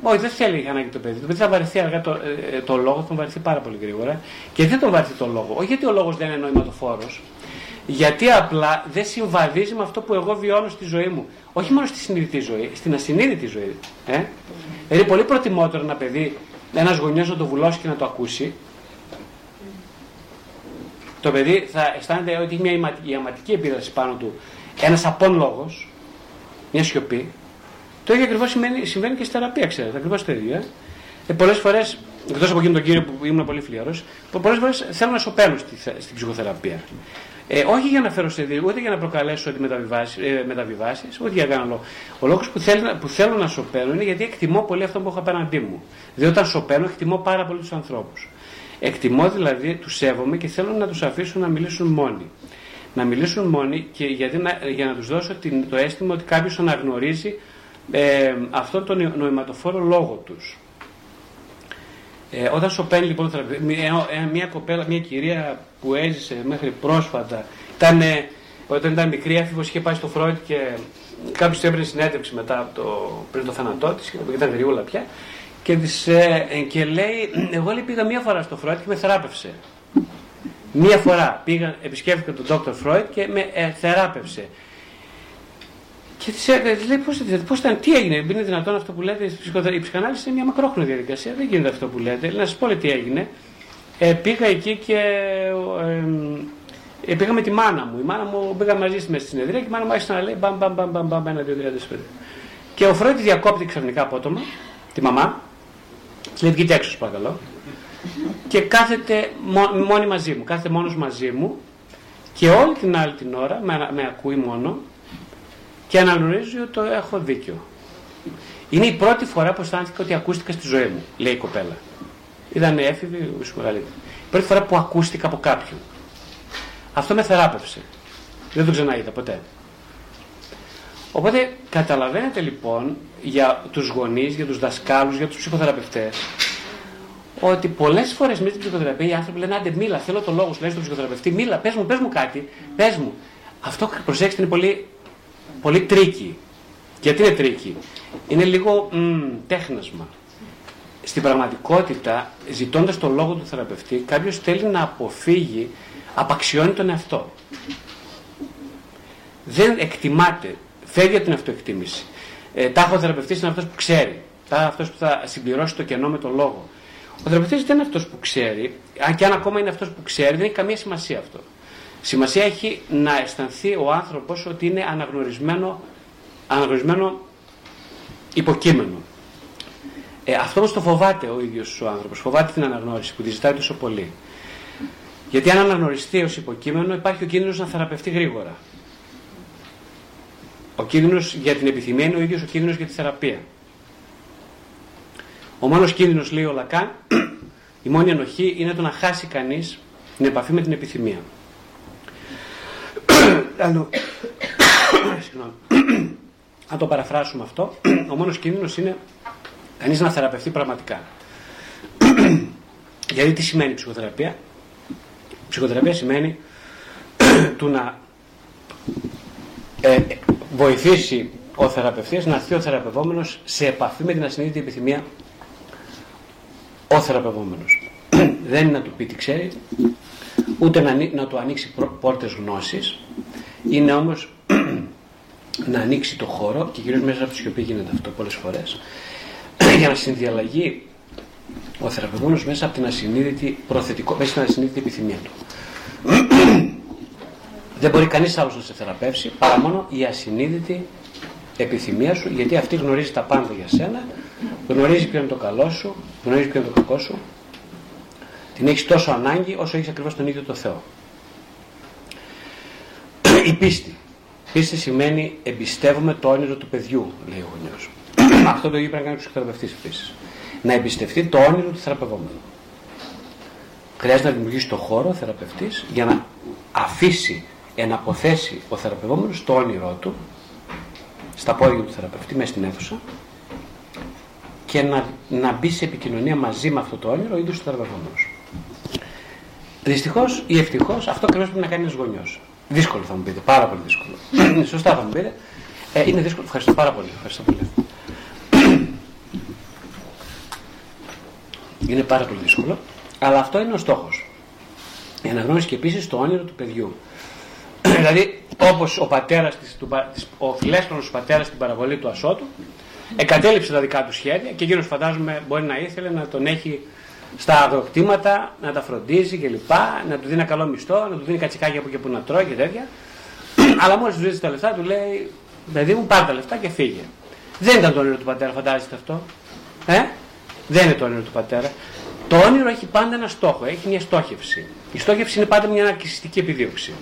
όχι, δεν θέλει ανάγκη το παιδί. Το παιδί θα βαρεθεί αργά το, ε, το λόγο, θα βαρεθεί πάρα πολύ γρήγορα. Και δεν τον βαρεθεί το λόγο. Όχι γιατί ο λόγος δεν είναι νοηματοφόρος, γιατί απλά δεν συμβαδίζει με αυτό που εγώ βιώνω στη ζωή μου. Όχι μόνο στη συνειδητή ζωή, στην ασυνείδητη ζωή. Ε; Δηλαδή, πολύ προτιμότερο ένα παιδί, ένας γονιός να το βουλώσει και να το ακούσει. Το παιδί θα αισθάνεται ότι έχει μια ιαματική επίδραση πάνω του, ένας απόν λόγο, μια σιωπή. Το ίδιο ακριβώς συμβαίνει και στη θεραπεία, ξέρετε, ακριβώς το ίδιο. Ε; Ε, πολλές φορές, εκτός από εκείνον τον κύριο που ήμουν πολύ φλιαρό, πολλές φορές θέλω να σωπαίνω στη, στην ψυχοθεραπεία. Ε, όχι για να φέρω σε δίκη, ούτε για να προκαλέσω ε, μεταβιβάσεις, ούτε για κανένα λόγο. Ο λόγος που, που θέλω να σωπαίνω είναι γιατί εκτιμώ πολύ αυτό που έχω απέναντί μου. Διότι όταν σωπαίνω, εκτιμώ πάρα πολύ τους ανθρώπους. Εκτιμώ δηλαδή, τους σέβομαι και θέλω να τους αφήσω να μιλήσουν μόνοι. Να μιλήσουν μόνοι και γιατί να, για να τους δώσω την, το αίσθημα ότι κάποιος αναγνωρίζει ε, αυτόν τον νοηματοφόρο λόγο τους. Ε, όταν σωπαίνει λοιπόν θεραπευτή, μια, μια κοπέλα, μια κυρία που έζησε μέχρι πρόσφατα, ήταν, όταν ήταν μικρή έφηβος είχε πάει στο Φρόιτ και κάποιος του έπαιρνε συνέντευξη μετά το, πριν το θάνατό της, ήταν γριούλα πια, και, της, ε, και λέει, εγώ λέει, πήγα μία φορά στο Φρόιτ και με θεράπευσε. Μία φορά πήγα, επισκέφθηκα τον Dr. Φρόιτ και με ε, θεράπευσε. Και της λέει πώς πώς ήταν, τι έγινε, είναι δυνατόν αυτό που λέτε, η ψυχανάλυση είναι μια μακρόχρονη διαδικασία, δεν γίνεται αυτό που λέτε. Να σας πω τι έγινε. Ε, πήγα εκεί και ε, ε, πήγα με τη μάνα μου. Η μάνα μου πήγα μαζί στη στη συνεδρία και η μάνα μου άρχισε να λέει μπαμ μπαμ μπαμ μπαμ μπαμ ένα, δύο, τρία, τέσσερα. Και ο Φρόιτ διακόπτει ξαφνικά απότομα, τη μαμά, τη λέει βγείτε έξω παρακαλώ. Και κάθεται μόνη μαζί μου, κάθεται μόνος μαζί μου και όλη την άλλη την ώρα με, με ακούει μόνο και αναγνωρίζει ότι το έχω δίκιο. Είναι η πρώτη φορά που αισθάνθηκα ότι ακούστηκα στη ζωή μου, λέει η κοπέλα. Ήταν έφηβη, ίσως μεγαλύτερη. Η πρώτη φορά που ακούστηκα από κάποιον. Αυτό με θεράπευσε. Δεν το ξαναείδα ποτέ. Οπότε καταλαβαίνετε λοιπόν για τους γονείς, για τους δασκάλους, για τους ψυχοθεραπευτές ότι πολλές φορές με την ψυχοθεραπεία οι άνθρωποι λένε άντε μίλα, θέλω το λόγο σου, λέει στον ψυχοθεραπευτή, μίλα, πες μου, πες μου κάτι, πες μου. Αυτό προσέξτε είναι πολύ πολύ tricky. Γιατί είναι tricky; Είναι λίγο μ, τέχνασμα. Στην πραγματικότητα, ζητώντας το λόγο του θεραπευτή, κάποιος θέλει να αποφύγει, απαξιώνει τον εαυτό. Δεν εκτιμάται, φεύγει από την αυτοεκτίμηση. Ε, τάχο ο θεραπευτής είναι αυτός που ξέρει. Τάχο αυτός που θα συμπληρώσει το κενό με τον λόγο. Ο θεραπευτής δεν είναι αυτός που ξέρει, αν και αν ακόμα είναι αυτός που ξέρει, δεν έχει καμία σημασία αυτό. Σημασία έχει να αισθανθεί ο άνθρωπος ότι είναι αναγνωρισμένο, αναγνωρισμένο υποκείμενο. Ε, αυτό όμως το φοβάται ο ίδιος ο άνθρωπος, φοβάται την αναγνώριση που τη ζητάει τόσο πολύ. Γιατί αν αναγνωριστεί ως υποκείμενο υπάρχει ο κίνδυνος να θεραπευτεί γρήγορα. Ο κίνδυνος για την επιθυμία είναι ο ίδιος ο κίνδυνος για τη θεραπεία. Ο μόνος κίνδυνος, λέει ο Λακάν, η μόνη ενοχή είναι το να χάσει κανείς την επαφή με την επιθυμία. Αν το παραφράσουμε αυτό, ο μόνος κίνδυνος είναι κανείς να θεραπευτεί πραγματικά. Γιατί τι σημαίνει ψυχοθεραπεία; Ψυχοθεραπεία σημαίνει του να ε, βοηθήσει ο θεραπευτής να έρθει ο θεραπευόμενος σε επαφή με την ασυνείδητη επιθυμία ο θεραπευόμενος. Δεν είναι να του πει τι ξέρει, ούτε να, να του ανοίξει πόρτες γνώσης, είναι όμως να ανοίξει το χώρο και κυρίως μέσα από τη σιωπή γίνεται αυτό πολλές φορές για να συνδιαλλαγεί ο θεραπευόμενος μέσα από την ασυνείδητη προθετικό, μέσα στην ασυνείδητη επιθυμία του. Δεν μπορεί κανείς άλλος να σε θεραπεύσει παρά μόνο η ασυνείδητη επιθυμία σου γιατί αυτή γνωρίζει τα πάντα για σένα γνωρίζει ποιο είναι το καλό σου γνωρίζει ποιο είναι το κακό σου την έχεις τόσο ανάγκη όσο έχεις ακριβώς τον ίδιο το Θεό. Η πίστη. Πίστη σημαίνει εμπιστεύομαι το όνειρο του παιδιού, λέει ο γονιός. Αυτό το ίδιο πρέπει να κάνει ο ψυχοθεραπευτής επίσης. Να εμπιστευτεί το όνειρο του θεραπευόμενου. Χρειάζεται να δημιουργήσει το χώρο ο θεραπευτής για να αφήσει, να αποθέσει ο θεραπευόμενος το όνειρό του στα πόδια του θεραπευτή, μέσα στην αίθουσα και να, να μπει σε επικοινωνία μαζί με αυτό το όνειρο ο ίδιος του θεραπευόμενος. Δυστυχώς ή ευτυχώς αυτό ακριβώς πρέπει να κάνει ένας γονιός. Δύσκολο θα μου πείτε, πάρα πολύ δύσκολο. Σωστά θα μου πείτε. Ε, είναι δύσκολο. Ευχαριστώ πάρα πολύ. Ευχαριστώ πολύ. Είναι πάρα πολύ δύσκολο. Αλλά αυτό είναι ο στόχος. Η αναγνώριση και επίσης το όνειρο του παιδιού. δηλαδή, όπως ο πατέρας, ο φιλέστρονο πατέρας στην παραβολή του ασώτου, εγκατέλειψε τα δικά του σχέδια και εκείνος φαντάζομαι μπορεί να ήθελε να τον έχει στα αγροκτήματα, να τα φροντίζει κλπ. Να του δίνει ένα καλό μισθό, να του δίνει κατσικάκια από και που να τρώει και τέτοια. Αλλά μόλις του ζήτησε τα λεφτά, του λέει: Παιδί μου, πάρε τα λεφτά και φύγε. Δεν ήταν το όνειρο του πατέρα, φαντάζεστε αυτό. Ε; Δεν είναι το όνειρο του πατέρα. Το όνειρο έχει πάντα ένα στόχο, έχει μια στόχευση. Η στόχευση είναι πάντα μια αναρκιστική επιδίωξη.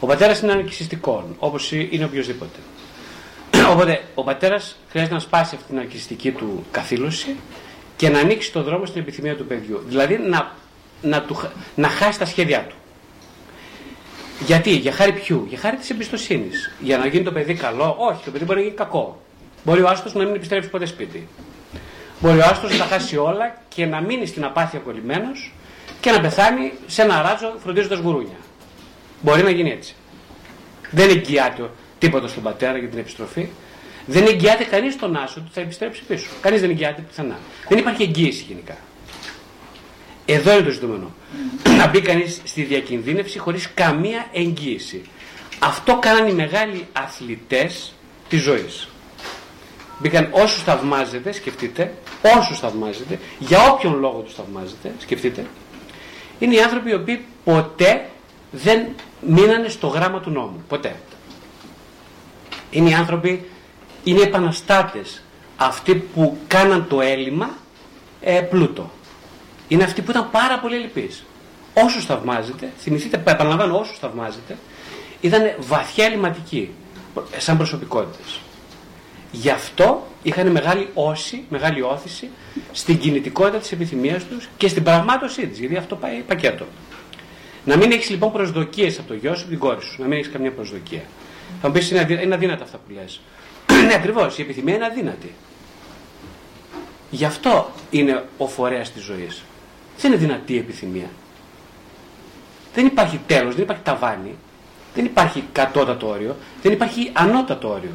Ο πατέρας είναι αναρκιστικός, όπως είναι οποιοδήποτε. Οπότε ο πατέρας χρειάζεται να σπάσει αυτή την αναρκιστική του καθήλωση και να ανοίξει το δρόμο στην επιθυμία του παιδιού. Δηλαδή να, να, του, να χάσει τα σχέδιά του. Γιατί, για χάρη ποιου, για χάρη της εμπιστοσύνης. Για να γίνει το παιδί καλό, όχι, το παιδί μπορεί να γίνει κακό. Μπορεί ο άστο να μην επιστρέψει ποτέ σπίτι. Μπορεί ο άστρο να τα χάσει όλα και να μείνει στην απάθεια κολλημένος και να πεθάνει σε ένα ράτζο φροντίζοντας γουρούνια. Μπορεί να γίνει έτσι. Δεν εγγυάται τίποτα στον πατέρα για την επιστροφή. Δεν εγγυάται κανείς τον άσο ότι θα επιστρέψει πίσω. Κανείς δεν εγγυάται πουθενά. Δεν υπάρχει εγγύηση γενικά. Εδώ είναι το ζητούμενο. να μπει κανείς στη διακινδύνευση χωρίς καμία εγγύηση. Αυτό κάνανε οι μεγάλοι αθλητές της ζωής. Μπήκαν όσους θαυμάζετε, σκεφτείτε, όσους θαυμάζετε, για όποιον λόγο τους θαυμάζετε, σκεφτείτε, είναι οι άνθρωποι οι οποίοι ποτέ δεν μείνανε στο γράμμα του νόμου. Ποτέ. Είναι οι άνθρωποι, είναι οι επαναστάτες. Αυτοί που κάναν το έλλειμμα ε, πλούτο. Είναι αυτοί που ήταν πάρα πολύ ελλειπείς. Όσους θαυμάζετε, θυμηθείτε, επαναλαμβάνω όσους θαυμάζετε, ήταν βαθιά ελληματικοί σαν προσωπικότητες. Γι' αυτό είχαν μεγάλη όση, μεγάλη όθηση στην κινητικότητα της επιθυμίας τους και στην πραγμάτωσή της, γιατί αυτό πάει πακέτο. Να μην έχεις λοιπόν προσδοκίες από το γιο σου, από την κόρη σου. Να μην έχεις καμία προσδοκία. Θα μου πεις είναι, είναι αδύνατα αυτά που λες. ναι, ακριβώς. Η επιθυμία είναι αδύνατη. Γι' αυτό είναι ο φορέας της ζωής. Δεν είναι δυνατή η επιθυμία. Δεν υπάρχει τέλος, δεν υπάρχει ταβάνι, δεν υπάρχει κατώτατο όριο, δεν υπάρχει ανώτατο όριο.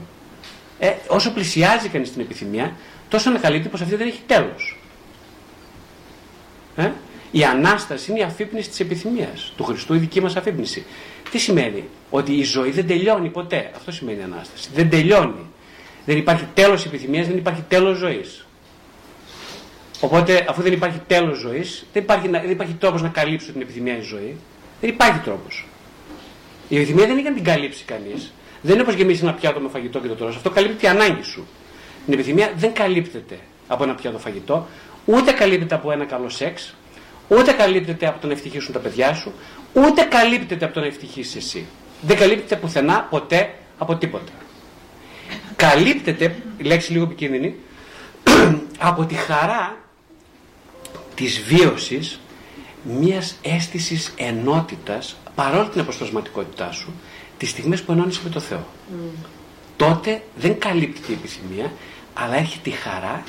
Ε, όσο πλησιάζει κανείς την επιθυμία, τόσο ανακαλύπτει πως αυτή δεν έχει τέλος. Ε; Η Ανάσταση είναι η αφύπνιση της επιθυμίας του Χριστού, η δική μας αφύπνιση. Τι σημαίνει, ότι η ζωή δεν τελειώνει ποτέ. Αυτό σημαίνει Ανάσταση. Δεν τελειώνει. Δεν υπάρχει τέλος επιθυμίας, δεν υπάρχει τέλος ζωής. Οπότε, αφού δεν υπάρχει τέλος ζωής, δεν υπάρχει, δεν υπάρχει τρόπος να καλύψει την επιθυμία η ζωή. Δεν υπάρχει τρόπος. Η επιθυμία δεν είναι για να την καλύψει κανείς. Δεν είναι όπως γεμίσει ένα πιάτο με φαγητό και το τρως. Αυτό καλύπτει την ανάγκη σου. Η επιθυμία δεν καλύπτεται από ένα πιάτο φαγητό, ούτε καλύπτεται από ένα καλό σεξ, Ούτε καλύπτεται από το να ευτυχήσουν τα παιδιά σου, ούτε καλύπτεται από το να ευτυχήσει εσύ. Δεν καλύπτεται πουθενά, ποτέ, από τίποτα. Καλύπτεται, η λέξη λίγο επικίνδυνη, από τη χαρά της βίωσης μιας αίσθησης ενότητας παρόλο την αποσπασματικότητά σου τις στιγμές που ενώνεις με το Θεό. Mm. Τότε δεν καλύπτεται η επιθυμία αλλά έρχεται η χαρά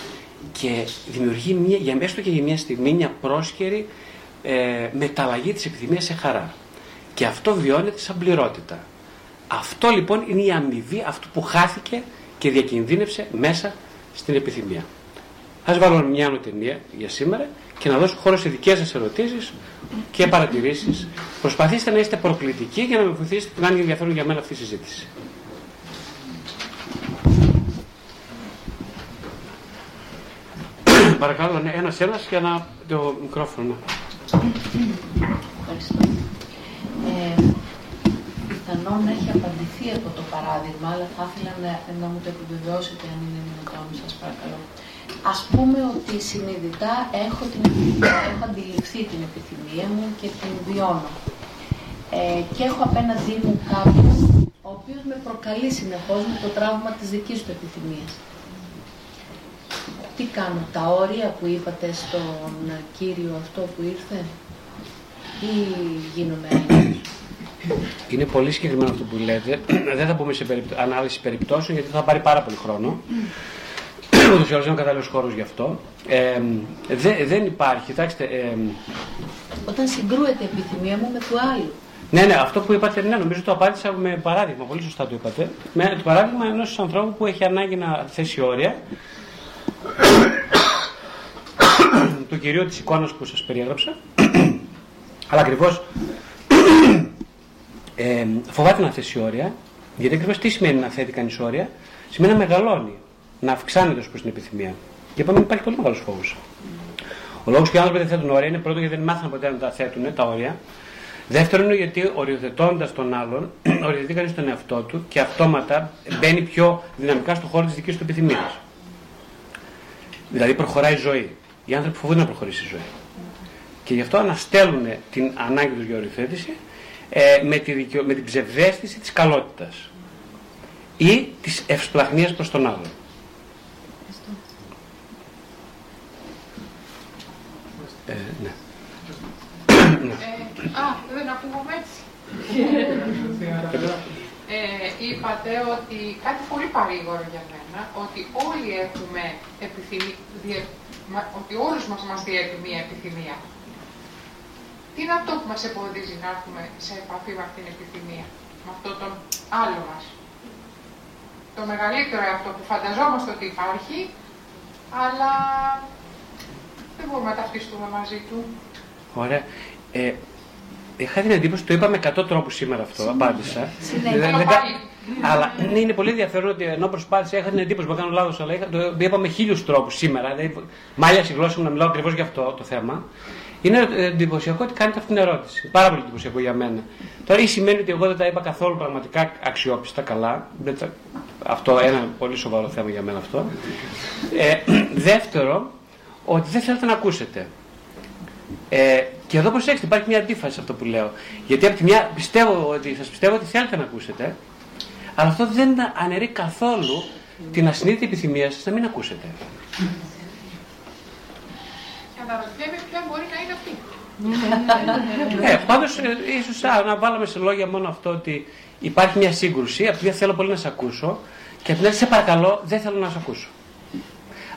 και δημιουργεί μια, για έστω και για μια στιγμή μια πρόσχερη ε, μεταλλαγή της επιθυμίας σε χαρά. Και αυτό βιώνεται σαν πληρότητα. Αυτό λοιπόν είναι η αμοιβή αυτού που χάθηκε και διακινδύνευσε μέσα στην επιθυμία. Ας βάλω μια άλλο ταινία για σήμερα και να δώσω χώρο σε δικές σας ερωτήσεις και παρατηρήσεις. Προσπαθήστε να είστε προκλητικοί για να με βοηθήσετε να είναι ενδιαφέρον για μένα αυτή η συζήτηση. Παρακαλώ, ναι, ένας ένας για να το μικρόφωνο. Ευχαριστώ. Ε, πιθανόν να έχει απαντηθεί από το παράδειγμα, αλλά θα ήθελα να, να μου το επιβεβαιώσετε αν είναι δυνατόν, σας παρακαλώ. Ας πούμε ότι συνειδητά έχω, την, έχω αντιληφθεί την επιθυμία μου και την βιώνω. Ε, και έχω απέναντί μου κάποιον ο οποίος με προκαλεί συνεχώς με το τραύμα της δικής του επιθυμίας τι κάνω, τα όρια που είπατε στον κύριο αυτό που ήρθε ή γίνομαι άγιος. Είναι πολύ συγκεκριμένο αυτό που λέτε. Δεν θα πούμε σε περιπτώ... ανάλυση περιπτώσεων γιατί θα πάρει πάρα πολύ χρόνο. Ούτω ή άλλω είναι ο κατάλληλος χώρος γι' αυτό. Ε, δε, δεν υπάρχει, κοιτάξτε. Ε, Όταν συγκρούεται η επιθυμία μου με του άλλου. Ναι, ναι, αυτό που είπατε, ναι, νομίζω το απάντησα με παράδειγμα. Πολύ σωστά το είπατε. Με το παράδειγμα ενός ανθρώπου που έχει ανάγκη να θέσει όρια του κυρίου της εικόνας που σας περιέγραψα αλλά ακριβώς ε, φοβάται να θέσει όρια γιατί ακριβώς τι σημαίνει να θέτει κανείς όρια; Σημαίνει να μεγαλώνει, να αυξάνεται ως προς την επιθυμία και είπαμε υπάρχει πολύ μεγάλος φόβος ο λόγος που οι άνθρωποι δεν θέτουν όρια είναι πρώτο γιατί δεν μάθαν ποτέ να τα θέτουν τα όρια Δεύτερον είναι γιατί οριοθετώντας τον άλλον, οριοθετεί κανείς τον εαυτό του και αυτόματα μπαίνει πιο δυναμικά στο χώρο της δικής του επιθυμίας. Δηλαδή προχωράει η ζωή. Οι άνθρωποι φοβούνται να προχωρήσει η ζωή. Και γι' αυτό αναστέλουν την ανάγκη τους για οριοθέτηση ε, με, τη με την ψευδέστηση της καλότητας ή της ευσπλαχνίας προς τον άλλον. Ε, ναι. Ε, α, δεν ακούγομαι έτσι. ε, είπατε ότι κάτι πολύ παρήγορο για μένα έρευνα ότι όλοι έχουμε επιθυμία, ότι όλους μας μας διέπει μία επιθυμία. Τι είναι αυτό που μας εμποδίζει να έρθουμε σε επαφή με αυτήν την επιθυμία, με αυτό τον άλλο μας; Το μεγαλύτερο αυτό που φανταζόμαστε ότι υπάρχει, αλλά δεν μπορούμε να ταυτιστούμε μαζί του. Ωραία. Ε, είχα την εντύπωση, το είπαμε 100 τρόπους σήμερα αυτό, απάντησα. Συνέχεια. αλλά ναι, είναι πολύ ενδιαφέρον ότι ενώ προσπάθησα, είχα την εντύπωση που κάνω λάθος, αλλά είχα, το είπαμε χίλιους τρόπους σήμερα. Δηλαδή, μάλια η γλώσσα μου να μιλάω ακριβώς για αυτό το θέμα. Είναι εντυπωσιακό ότι κάνετε αυτή την ερώτηση. Πάρα πολύ εντυπωσιακό για μένα. Τώρα, ή σημαίνει ότι εγώ δεν τα είπα καθόλου πραγματικά αξιόπιστα καλά. Αυτό ένα πολύ σοβαρό θέμα για μένα αυτό. Ε, δεύτερο, ότι δεν θέλετε να ακούσετε. Ε, και εδώ προσέξτε, υπάρχει μια αντίφαση σε αυτό που λέω. Γιατί από τη μια πιστεύω ότι, σας πιστεύω ότι θέλετε να ακούσετε, αλλά αυτό δεν αναιρεί καθόλου την ασυνείδητη επιθυμία σας να μην ακούσετε. Και αναρωτιέμαι ποια μπορεί να είναι αυτή. Ε, πάντως, ε, ίσως να βάλαμε σε λόγια μόνο αυτό ότι υπάρχει μια σύγκρουση, από τη μια θέλω πολύ να σε ακούσω και από την άλλη σε παρακαλώ δεν θέλω να σε ακούσω.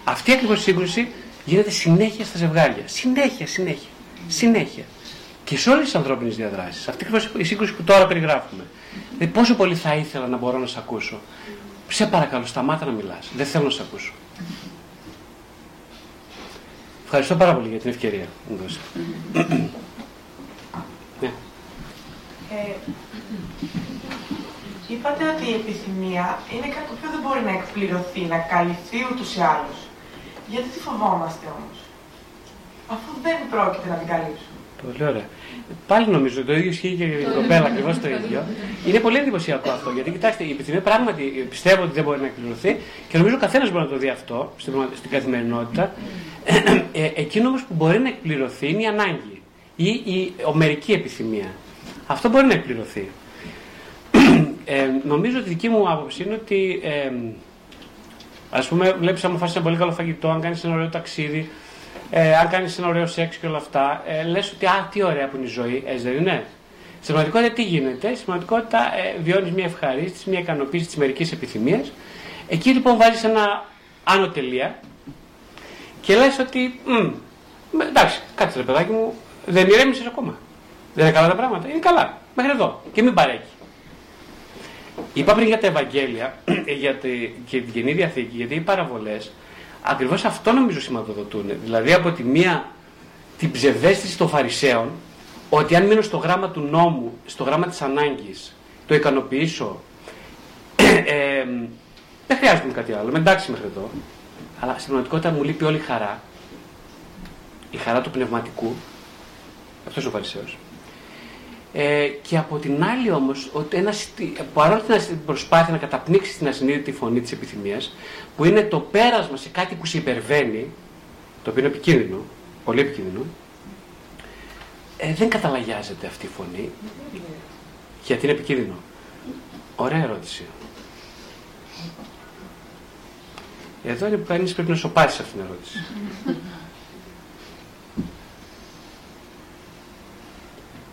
Αυτή ακριβώς η σύγκρουση γίνεται συνέχεια στα ζευγάρια. Συνέχεια, συνέχεια. Συνέχεια. Και σε όλες τις ανθρώπινες διαδράσεις. Αυτή η σύγκρουση που τώρα περιγράφουμε. Δηλαδή, πόσο πολύ θα ήθελα να μπορώ να σε ακούσω. Σε παρακαλώ, σταμάτα να μιλάς. Δεν θέλω να σε ακούσω. Ευχαριστώ πάρα πολύ για την ευκαιρία που μου δώσετε. ναι. Ε, είπατε ότι η επιθυμία είναι κάτι που δεν μπορεί να εκπληρωθεί, να καλυφθεί ούτως ή άλλως. Γιατί τη φοβόμαστε όμως, αφού δεν πρόκειται να την καλύψουμε. Πολύ ωραία. Πάλι νομίζω το ίδιο ισχύει και για την κοπέλα, ακριβώς το ίδιο. Είναι πολύ εντυπωσιακό αυτό. Γιατί κοιτάξτε, η επιθυμία πράγματι πιστεύω ότι δεν μπορεί να εκπληρωθεί και νομίζω ο καθένας μπορεί να το δει αυτό στην, στην καθημερινότητα. Ε, εκείνο όμως που μπορεί να εκπληρωθεί είναι η ανάγκη ή η ομερική επιθυμία. Αυτό μπορεί να εκπληρωθεί. Ε, νομίζω ότι η δική μου άποψη είναι ότι ε, Α πούμε, βλέπεις αν μου φάσει ένα πολύ καλό φαγητό, αν κάνεις ένα ωραίο ταξίδι, ε, αν κάνεις ένα ωραίο σεξ και όλα αυτά, ε, λες ότι α, τι ωραία που είναι η ζωή, έτσι δεν είναι. Στην πραγματικότητα τι γίνεται, στην πραγματικότητα ε, βιώνεις μια ευχαρίστηση, μια ικανοποίηση της μερικής επιθυμίας. Εκεί λοιπόν βάζεις ένα άνω τελεία και λες ότι, μ, εντάξει, κάτσε ρε παιδάκι μου, δεν ηρέμησες ακόμα. Δεν είναι καλά τα πράγματα. Είναι καλά. Μέχρι εδώ. Και μην παρέχει. Είπα πριν για τα Ευαγγέλια για τη, και την Καινή Διαθήκη, γιατί οι παραβολές ακριβώς αυτό νομίζω σηματοδοτούν. Δηλαδή από τη μία την ψευδέστηση των Φαρισαίων ότι αν μείνω στο γράμμα του νόμου, στο γράμμα της ανάγκης, το ικανοποιήσω, ε, δεν χρειάζεται κάτι άλλο, με εντάξει μέχρι εδώ. Αλλά στην πραγματικότητα μου λείπει όλη η χαρά, η χαρά του πνευματικού, αυτός ο Φαρισαίος. Ε, και από την άλλη όμως, ότι ένας, παρόλο την προσπάθεια να καταπνίξει την ασυνείδητη φωνή της επιθυμίας, που είναι το πέρασμα σε κάτι που σε υπερβαίνει, το οποίο είναι επικίνδυνο, πολύ επικίνδυνο, ε, δεν καταλαγιάζεται αυτή η φωνή, γιατί είναι επικίνδυνο; Ωραία ερώτηση. Εδώ είναι που κανείς πρέπει να σοπάσει αυτή την ερώτηση.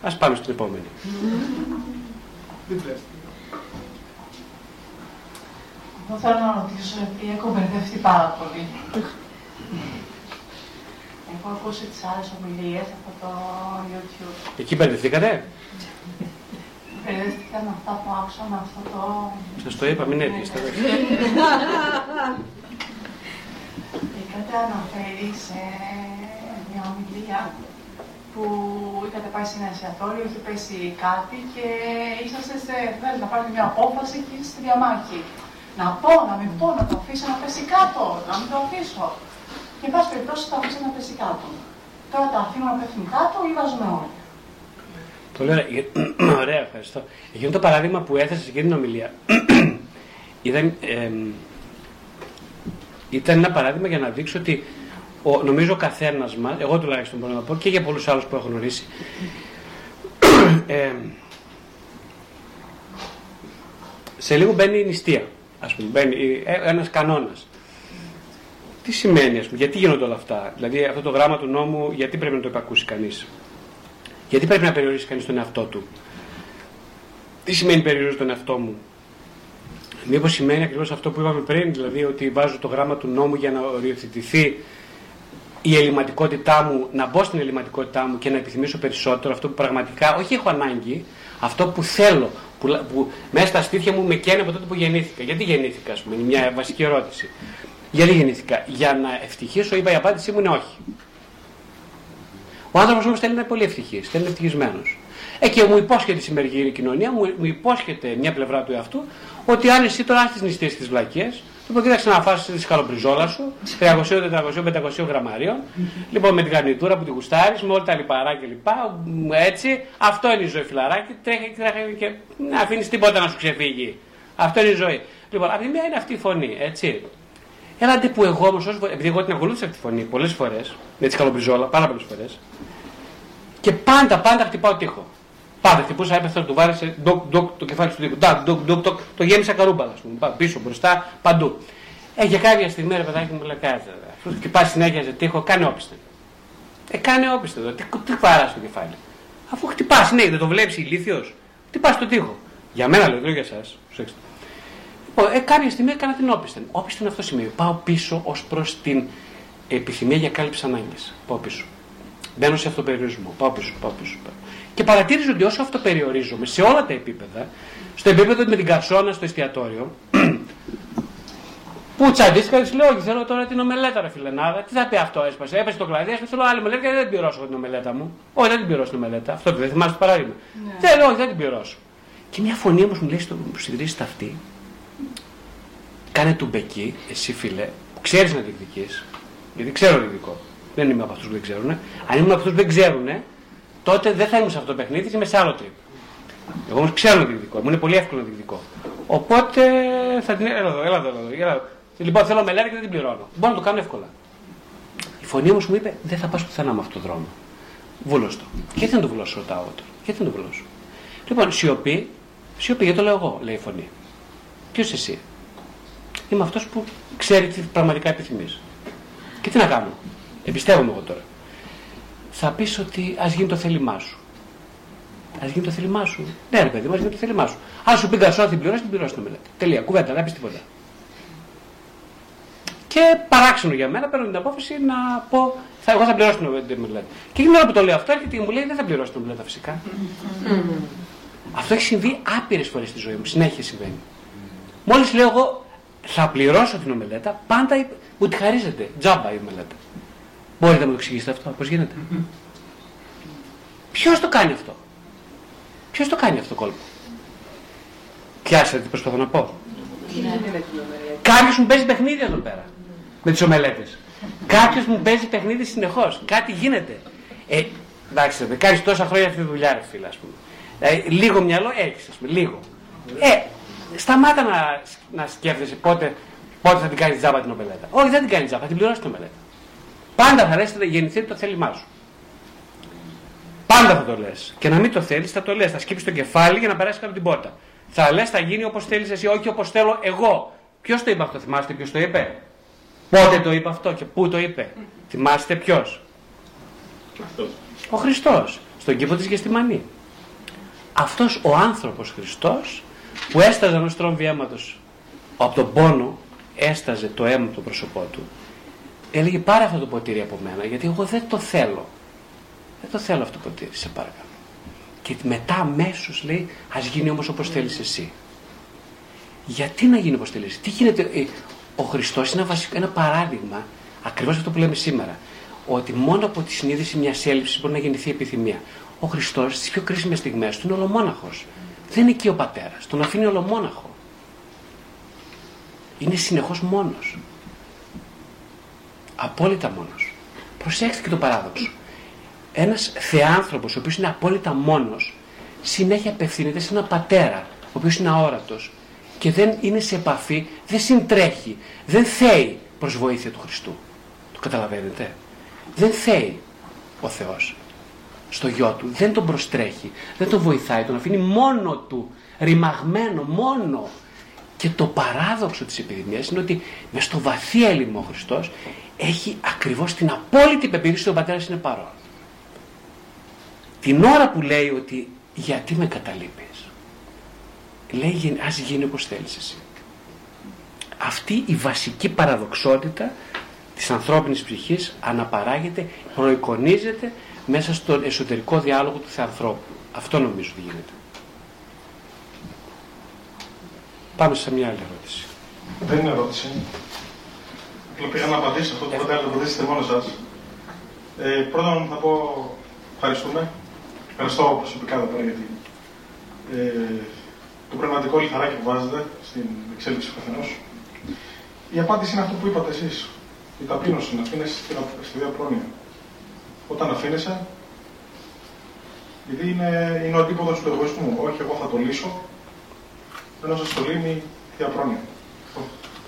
Ας πάμε στην επόμενη. Εγώ θέλω να ρωτήσω, γιατί έχω μπερδευτεί πάρα πολύ. Έχω ακούσει τις άλλες ομιλίες από το YouTube. Εκεί μπερδευτήκατε; Μπερδευτήκα με αυτά που άκουσα με αυτό το... Σας το είπα, μην έτυχεστε. Είχατε αναφέρει σε μια ομιλία που είχατε πάει σε ένα εστιατόριο, είχε πέσει κάτι και είσαστε σε, θέλετε να πάρετε μια απόφαση και είστε στη διαμάχη. Να πω, να μην πω, να το αφήσω να πέσει κάτω, να μην το αφήσω. Και εν πάση περιπτώσει το αφήσω να πέσει κάτω. Τώρα τα αφήνω να πέφτουν κάτω ή βάζουμε όλοι. Πολύ ωραία. ωραία, ευχαριστώ. Εκείνο το παράδειγμα που έθεσε σε εκείνη την ομιλία ήταν, ε, ήταν ένα παράδειγμα για να δείξω ότι ο, νομίζω ο καθένας μας, εγώ τουλάχιστον μπορώ να πω και για πολλούς άλλους που έχω γνωρίσει, ε, σε λίγο μπαίνει η νηστεία. Ας πούμε, μπαίνει ε, ένας κανόνας. Τι σημαίνει, ας πούμε, γιατί γίνονται όλα αυτά; Δηλαδή, αυτό το γράμμα του νόμου, γιατί πρέπει να το υπακούσει κανείς; Γιατί πρέπει να περιορίσει κανείς τον εαυτό του; Τι σημαίνει περιορίζω τον εαυτό μου; Μήπως σημαίνει ακριβώς αυτό που είπαμε πριν, δηλαδή ότι βάζω το γράμμα του νόμου για να οριοθετηθεί η ελληματικότητά μου, να μπω στην ελληματικότητά μου και να επιθυμήσω περισσότερο αυτό που πραγματικά όχι έχω ανάγκη, αυτό που θέλω, που, που μέσα στα στήθια μου με καίνε από τότε που γεννήθηκα. Γιατί γεννήθηκα, ας πούμε, είναι μια βασική ερώτηση. Γιατί γεννήθηκα; Για να ευτυχήσω, είπα η απάντησή μου είναι όχι. Ο άνθρωπος όμως θέλει να είναι πολύ ευτυχής, θέλει να είναι ευτυχισμένος. Ε, και μου υπόσχεται η σημερινή κοινωνία, μου, μου υπόσχεται μια πλευρά του εαυτού, ότι αν εσύ τώρα έχεις νηστείε τι βλακίες, λοιπόν κοίταξε να φάσει τη σκαλοπριζόλα σου, 300, 400, 500 γραμμαρίων, λοιπόν με την καρνιτούρα που τη γουστάρεις, με όλα τα λιπαρά κλπ. Έτσι, αυτό είναι η ζωή, φιλαράκι. Τρέχει, τρέχει και να αφήνεις τίποτα να σου ξεφύγει. Αυτό είναι η ζωή. Λοιπόν, από τη μία είναι αυτή η φωνή, έτσι. Έλατε που εγώ όμως, επειδή εγώ την ακολούθησα αυτή τη φωνή πολλές φορές, με τη σκαλοπριζόλα, πάρα πολλές φορές, και πάντα, πάντα χτυπάω τείχο. Πάντα χτυπούσα, έπεφτα, του βάρισε ντοκ, ντοκ, το κεφάλι του τείχου. Ντοκ, ντοκ, ντοκ, το, το γέμισα καρούμπαλα, ας πούμε. Πίσω, μπροστά, παντού. Ε, για κάποια στιγμή, ρε παιδάκι μου, λέει κάτσε. Αφού χτυπά συνέχεια σε τείχο, κάνε όπιστε. Ε, κάνε όπιστε εδώ. Τι, τι βαρά στο κεφάλι. Αφού χτυπάς, ναι, δεν το βλέπεις ηλίθιος. Χτυπάς το τείχο. Για μένα λέω, δεν για εσάς. Λοιπόν, ε, κάποια στιγμή έκανα την όπισθεν. Όπισθεν αυτό σημαίνει. Πάω πίσω ως προς την επιθυμία για κάλυψη ανάγκης. Πάω πίσω. Μπαίνω σε αυτοπεριορισμό. Πάω πίσω, πάω πίσω. Πάω. Και παρατήρησα ότι όσο αυτοπεριορίζομαι σε όλα τα επίπεδα, στο επίπεδο με την καρσόνα στο εστιατόριο, που τσαντίστηκα, της λέω: Όχι, θέλω τώρα την ομελέτα, ρε φιλενάδα. Τι θα πει αυτό, έσπασε. Έπεσε το κλαδί, έσπασε. Θέλω άλλη μελέτα γιατί δεν την πληρώσω την ομελέτα μου. Όχι, δεν την πληρώσω την ομελέτα. Αυτό δεν θυμάσαι το παράδειγμα. Ναι. Θέλω, όχι, δεν την πληρώσω. Και μια φωνή όμως μου λέει στο συγκρίσει τα αυτή, κάνε του μπεκί, εσύ φίλε, που ξέρεις να διεκδικείς, γιατί ξέρω διεκδικώ. Δεν είμαι από αυτούς που δεν ξέρουν. Αν ήμουν από αυτούς που δεν ξέρουν, τότε δεν θα ήμουν σε αυτό το παιχνίδι, είμαι σε άλλο τρίπ. Εγώ όμως ξέρω να διεκδικώ, μου είναι πολύ εύκολο να διεκδικώ. Οπότε θα την. Έλα εδώ, έλα εδώ. Έλα εδώ. Λοιπόν, θέλω μελέτη και δεν την πληρώνω. Μπορώ να το κάνω εύκολα. Η φωνή όμως μου είπε: Δεν θα πας πουθενά με αυτό το δρόμο. Βούλωστο. Γιατί να το βουλώσω, ρωτάω τώρα. Γιατί να το βουλώσω. Λοιπόν, σιωπή, σιωπή, γιατί το λέω εγώ, λέει η φωνή. Ποιος εσύ; Είμαι αυτός που ξέρει τι πραγματικά επιθυμείς. Και τι να κάνω; Εμπιστεύομαι εγώ τώρα. Θα πεις ότι ας γίνει το θέλημά σου. Α γίνει το θέλημά σου. Ναι, ρε παιδί, ας γίνει το θέλημά σου. Αν σου πει καρσό, την πληρώσει, την πληρώσει το μελέτη. Τελεία. Κουβέντα, δεν πεις τίποτα. Και παράξενο για μένα, παίρνω την απόφαση να πω, θα, εγώ θα πληρώσω την μελέτη. Και την ώρα που το λέω αυτό, έρχεται και μου λέει δεν θα πληρώσει την μελέτη φυσικά. Αυτό έχει συμβεί άπειρες φορές στη ζωή μου. Συνέχεια συμβαίνει. Μόλις λέω εγώ θα πληρώσω την ομελέτα, πάντα μου τη χαρίζεται. Τζάμπα η ομελέτα. Μπορείτε να μου το εξηγήσετε αυτό, πώς γίνεται; Ποιος το κάνει αυτό; Ποιος το κάνει αυτό το κόλπο. Πιάσατε τι προσπαθώ να πω. Κάποιος μου παίζει παιχνίδι εδώ πέρα. Με τις ομελέτες. Κάποιος μου παίζει παιχνίδι συνεχώς. Κάτι γίνεται. Ε, εντάξει, δεν κάνεις τόσα χρόνια αυτή τη δουλειά, ρε φίλε, ας πούμε. Ε, λίγο μυαλό έχεις, ας πούμε, λίγο. Ε, σταμάτα να, να σκέφτεσαι πότε, πότε θα την κάνεις τζάμπα την ομελέτα. Όχι, δεν την κάνεις τζάμπα, θα την πληρώσεις την ομελέτα. Πάντα θα λες να γεννηθεί το θέλημά σου. Πάντα θα το λες. Και να μην το θέλεις, θα το λες. Θα σκύψεις το κεφάλι για να περάσεις από την πόρτα. Θα λες, θα γίνει όπως θέλεις εσύ, όχι όπως θέλω εγώ. Ποιος το είπε αυτό, θυμάστε ποιος το είπε; Πότε το είπε αυτό και πού το είπε; Θυμάστε ποιος; Ο Χριστός. Στον κήπο της Γεστημανή. Αυτός ο άνθρωπος Χριστός που έσταζε ενό τρόμβι αίματος από τον πόνο, έσταζε το αίμα από το πρόσωπό του. Έλεγε πάρε αυτό το ποτήρι από μένα, γιατί εγώ δεν το θέλω. Δεν το θέλω αυτό το ποτήρι, σε παρακαλώ. Και μετά αμέσως λέει, ας γίνει όμως όπως θέλεις εσύ. Γιατί να γίνει όπως θέλεις. Τι γίνεται; Ε, ο Χριστός είναι ένα, βασικό, ένα παράδειγμα, ακριβώς αυτό που λέμε σήμερα. Ότι μόνο από τη συνείδηση μιας έλλειψης μπορεί να γεννηθεί επιθυμία. Ο Χριστός στις πιο κρίσιμες στιγμές του είναι ολομόναχος. Δεν είναι εκεί ο πατέρας. Τον αφήνει ολομόναχο. Είναι συνεχώς μόνος. Απόλυτα μόνος. Προσέξτε και το παράδοξο. Ένας θεάνθρωπος, ο οποίος είναι απόλυτα μόνος, συνέχεια απευθύνεται σε έναν πατέρα, ο οποίος είναι αόρατος και δεν είναι σε επαφή, δεν συντρέχει, δεν θέει προς βοήθεια του Χριστού. Το καταλαβαίνετε; Δεν θέει ο Θεός στο γιο του, δεν τον προστρέχει, δεν τον βοηθάει, τον αφήνει μόνο του, ρημαγμένο μόνο. Και το παράδοξο της επιδημίας είναι ότι μες στο βαθύ έλλειμμα ο Χριστός έχει ακριβώς την απόλυτη πεποίθηση ότι ο πατέρας είναι παρόν. Την ώρα που λέει ότι γιατί με καταλείπεις, λέει ας γίνει όπως θέλεις εσύ. Αυτή η βασική παραδοξότητα της ανθρώπινης ψυχής αναπαράγεται, προεικονίζεται μέσα στον εσωτερικό διάλογο του θεανθρώπου. Αυτό νομίζω ότι γίνεται. Πάμε σε μια άλλη ερώτηση. Δεν είναι ερώτηση. Απλά πήγα να απαντήσω αυτό που θέλετε να απαντήσετε μόνος σας. Ε, πρώτα να πω ευχαριστούμε. Ευχαριστώ προσωπικά εδώ πέρα γιατί ε, το πνευματικό λιθαράκι που βάζετε στην εξέλιξη του καθενός. Η απάντηση είναι αυτό που είπατε εσείς. Η ταπείνωση, να αφήνεσαι στη διαπρόνοια. Όταν αφήνεσαι, γιατί είναι, είναι ο αντίποδος του εγωισμού. Όχι, εγώ θα το λύσω, ενώ σας το λύνει η διαπρόνοια.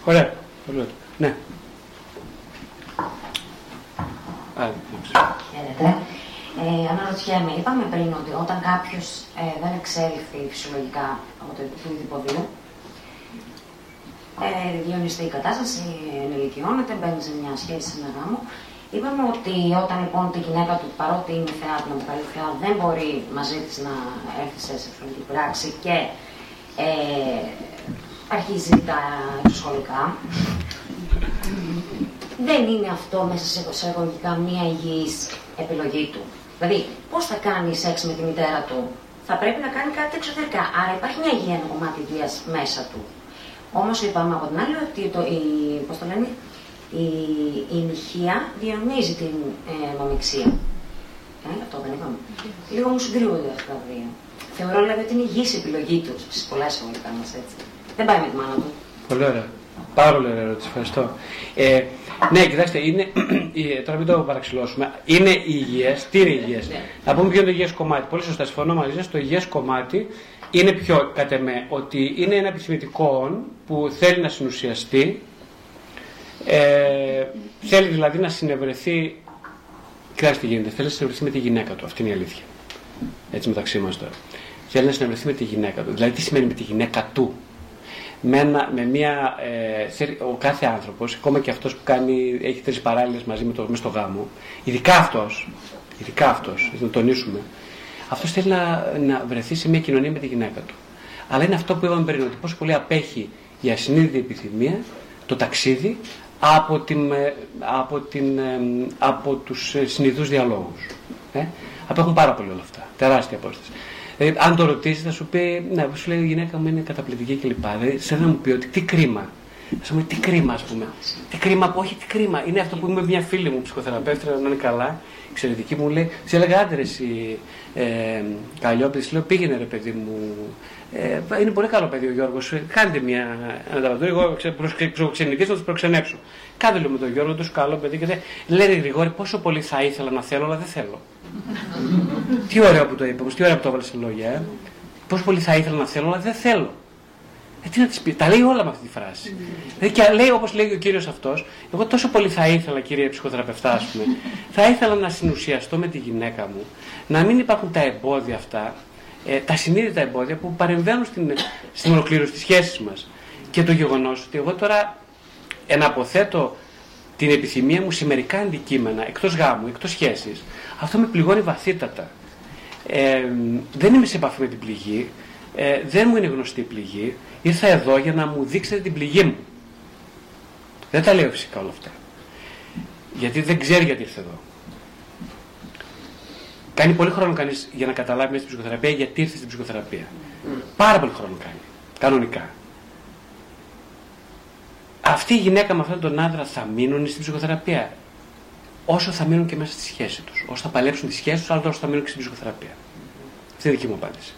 Ωραία. Ωραία. Ναι. Ε, αναρωτιέμαι, είπαμε πριν ότι όταν κάποιος ε, δεν εξέλιχθει φυσιολογικά από το υποδείο, ε, διονυστεί η κατάσταση, ενηλικιώνεται, μπαίνει σε μια σχέση, σε ένα γάμο. Είπαμε ότι όταν λοιπόν τη γυναίκα του, παρότι είναι θεά, την αποκαλεί θεά, δεν μπορεί μαζί της να έρθει σε σεξουαλική πράξη και ε, αρχίζει τα εξωσχολικά. δεν είναι αυτό μέσα σε εισαγωγικά μία υγιής επιλογή του. Δηλαδή, πώς θα κάνει σεξ με τη μητέρα του, θα πρέπει να κάνει κάτι εξωτερικά. Άρα υπάρχει μια υγεία, ένα κομμάτι υγείας μέσα του. Όμως είπαμε από την άλλη ότι το, η, πώς το λένε, η, η νυχεία διονύζει την ε, μαμιξία. Ε, αυτό δεν είπαμε. Λίγο μου συγκρίνονται αυτά τα δύο. Θεωρώ δηλαδή ότι είναι υγιής η επιλογή του στις πολλές εισαγωγικά μα έτσι. Δεν πάει με τη μάνα του. Πολύ ωραία. Πάρα πολύ ωραία ερώτηση. Ευχαριστώ. Ε, ναι, κοιτάξτε, είναι, τώρα μην το παραξηλώσουμε. Είναι υγιές. Τι είναι υγιές; Ναι. Να πούμε ποιο είναι το υγιές κομμάτι. Πολύ σωστά, συμφωνώ μαζί σας. Το υγιές κομμάτι είναι πιο κατ' εμέ ότι είναι ένα επιθυμητικό που θέλει να συνουσιαστεί. Ε, θέλει δηλαδή να συνευρεθεί. Κοιτάξτε τι γίνεται. Θέλει να συνευρεθεί με τη γυναίκα του. Αυτή είναι η αλήθεια. Έτσι μεταξύ μας τώρα. Θέλει να συνευρεθεί με τη γυναίκα του. Δηλαδή, τι σημαίνει με τη γυναίκα του; Με, με μια, ε, ο κάθε άνθρωπος, ακόμα και αυτός που κάνει, έχει τρεις παράλληλες μαζί με το, μες στο γάμο, ειδικά αυτός, ειδικά αυτός, να τονίσουμε, αυτός θέλει να, να βρεθεί σε μια κοινωνία με τη γυναίκα του. Αλλά είναι αυτό που είπαμε πριν, ότι πόσο πολύ απέχει η ασυνείδητη επιθυμία, το ταξίδι, από, την, ε, από, την, ε, από τους συνειδούς διαλόγους. Ε; Απέχουν πάρα πολύ όλα αυτά. Τεράστια απόσταση. Δηλαδή, αν το ρωτήσεις, θα σου πει, ναι, σου λέει η γυναίκα μου είναι καταπληκτική κλπ. Δηλαδή, σε να μου πει ότι τι κρίμα. Θα σου πει τι κρίμα, ας πούμε. Τι κρίμα, όχι τι κρίμα. Είναι αυτό που είμαι μια φίλη μου ψυχοθεραπεύτρια, να είναι καλά, εξαιρετική μου λέει. Σε έλεγα άντρε η ε, Καλλιόπης, λέω πήγαινε ρε παιδί μου. Ε, είναι πολύ καλό παιδί ο Γιώργος. Κάντε μια αναταβατούρη. Εγώ προξενική να τους προξενέψω. Κάντε λέω με τον Γιώργο, του καλό παιδί και δεν. Λέει Γρηγόρη, πόσο πολύ θα ήθελα να θέλω, αλλά δεν θέλω τι ωραίο που το είπα, τι ωραία που το έβαλες σε λόγια. Ε. Πόσο πολύ θα ήθελα να θέλω, αλλά δεν θέλω. Ε, τι να της πει, τα λέει όλα με αυτή τη φράση. Δηλαδή και λέει όπως λέει ο κύριος αυτός, εγώ τόσο πολύ θα ήθελα, κύριε ψυχοθεραπευτά, ας πούμε, θα ήθελα να συνουσιαστώ με τη γυναίκα μου, να μην υπάρχουν τα εμπόδια αυτά, ε, τα συνείδητα εμπόδια που παρεμβαίνουν στην, στην ολοκλήρωση της σχέσης μας. Και το γεγονός ότι εγώ τώρα εναποθέτω την επιθυμία μου σε μερικά αντικείμενα, εκτός γάμου, εκτός σχέσης, αυτό με πληγώνει βαθύτατα. Ε, δεν είμαι σε επαφή με την πληγή, ε, δεν μου είναι γνωστή η πληγή. Ήρθα εδώ για να μου δείξετε την πληγή μου. Δεν τα λέω φυσικά όλα αυτά. Γιατί δεν ξέρει γιατί ήρθε εδώ. Κάνει πολύ χρόνο κανείς για να καταλάβει μέσα στην ψυχοθεραπεία γιατί ήρθε στην ψυχοθεραπεία. Πάρα πολύ χρόνο κάνει. Κανονικά. Αυτή η γυναίκα με αυτόν τον άντρα θα μείνουν στην ψυχοθεραπεία όσο θα μείνουν και μέσα στη σχέση τους. Όσο θα παλέψουν τη σχέση τους, αλλά όσο θα μείνουν και στην ψυχοθεραπεία. Αυτή είναι η δική μου απάντηση.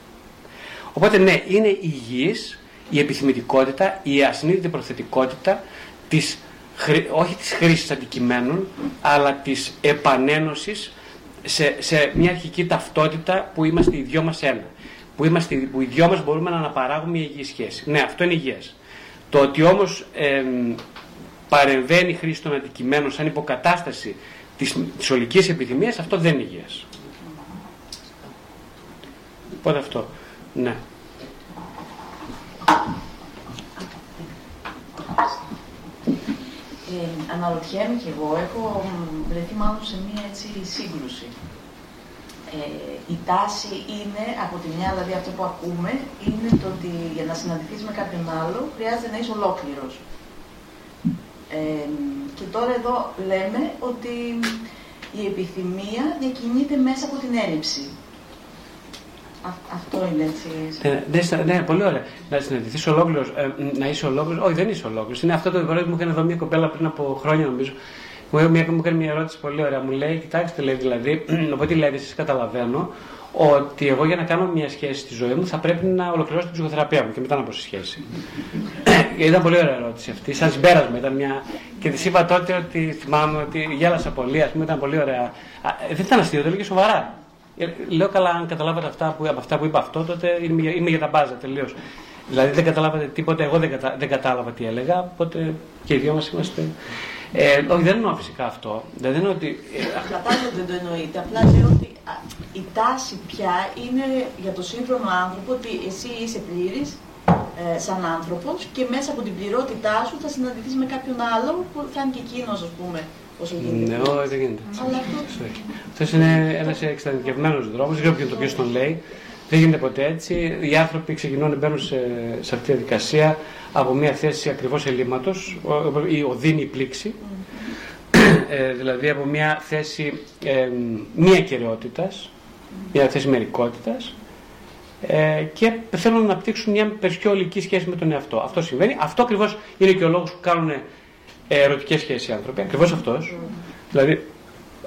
Οπότε ναι, είναι υγιής η επιθυμητικότητα, η ασυνείδητη προθετικότητα της, όχι της χρήσης αντικειμένων, αλλά της επανένωσης σε, σε μια αρχική ταυτότητα που είμαστε οι δυο μας ένα. Που, είμαστε, που οι δυο μας μπορούμε να αναπαράγουμε μια υγιή σχέση. Ναι, αυτό είναι υγιές. Το ότι όμως ε, παρεμβαίνει η χρήση των αντικειμένων σαν υποκατάσταση της, της ολικής επιθυμίας, αυτό δεν είναι υγιές. Οπότε αυτό. Ναι. Ε, αναρωτιέμαι κι εγώ, έχω βρεθεί μάλλον σε μία έτσι σύγκρουση. Ε, η τάση είναι, από τη μια, δηλαδή αυτό που ακούμε, είναι το ότι για να συναντηθείς με κάποιον άλλο χρειάζεται να είσαι ολόκληρος. Ε, και τώρα εδώ λέμε ότι η επιθυμία διακινείται μέσα από την έλλειψη. αυτό είναι έτσι. Ναι, ναι, πολύ ωραία. Να συναντηθείς ολόκληρος, ε, να είσαι ολόκληρος. Όχι, δεν είσαι ολόκληρος. Είναι αυτό το ερώτημα που μου έκανε εδώ μια κοπέλα πριν από χρόνια, νομίζω. Μου, μου έκανε μια ερώτηση πολύ ωραία. Μου λέει, κοιτάξτε, λέει δηλαδή, οπότε λέει, εσεί καταλαβαίνω ότι εγώ για να κάνω μια σχέση στη ζωή μου θα πρέπει να ολοκληρώσω την ψυχοθεραπεία μου και μετά να πω στη σχέση. ήταν πολύ ωραία ερώτηση αυτή. Σαν συμπέρασμα ήταν μια. Και της είπα τότε ότι θυμάμαι ότι γέλασα πολύ, ας πούμε, ήταν πολύ ωραία. Ε, δεν ήταν αστείο, το έλεγε σοβαρά. Ε, λέω καλά, αν καταλάβατε αυτά που, από αυτά που είπα αυτό, τότε είμαι, είμαι για τα μπάζα τελείως. Δηλαδή δεν καταλάβατε τίποτα, εγώ δεν, κατα, δεν κατάλαβα τι έλεγα, οπότε και οι δυο μας είμαστε. Ε, όχι, δεν εννοώ φυσικά αυτό. Δεν εννοώ ότι. Κατάλαβα δεν το εννοείται. Απλά λέω ότι η τάση πια είναι για τον σύγχρονο άνθρωπο ότι εσύ είσαι πλήρης ε, σαν άνθρωπος και μέσα από την πληρότητά σου θα συναντηθείς με κάποιον άλλο που θα είναι και εκείνος, ας πούμε, όσο γίνεται. Ναι, όχι, δεν γίνεται. Αλλά αυτό είναι ένας εξειδικευμένος δρόμος. Δεν ξέρω ποιο τον λέει. Δεν γίνεται ποτέ έτσι. Οι άνθρωποι ξεκινούν, μπαίνουν σε, σε αυτή τη διαδικασία από μια θέση ακριβώς ελλείμματος, η οδύνη πλήξη. Ε, δηλαδή από μια θέση ε, μία κυριότητας, μια θέση μερικότητας ε, και θέλουν να αναπτύξουν μια πιο ολική σχέση με τον εαυτό. Αυτό συμβαίνει. Αυτό ακριβώς είναι και ο λόγος που κάνουν ε, ερωτικές σχέσεις οι άνθρωποι. Ακριβώς αυτός. Δηλαδή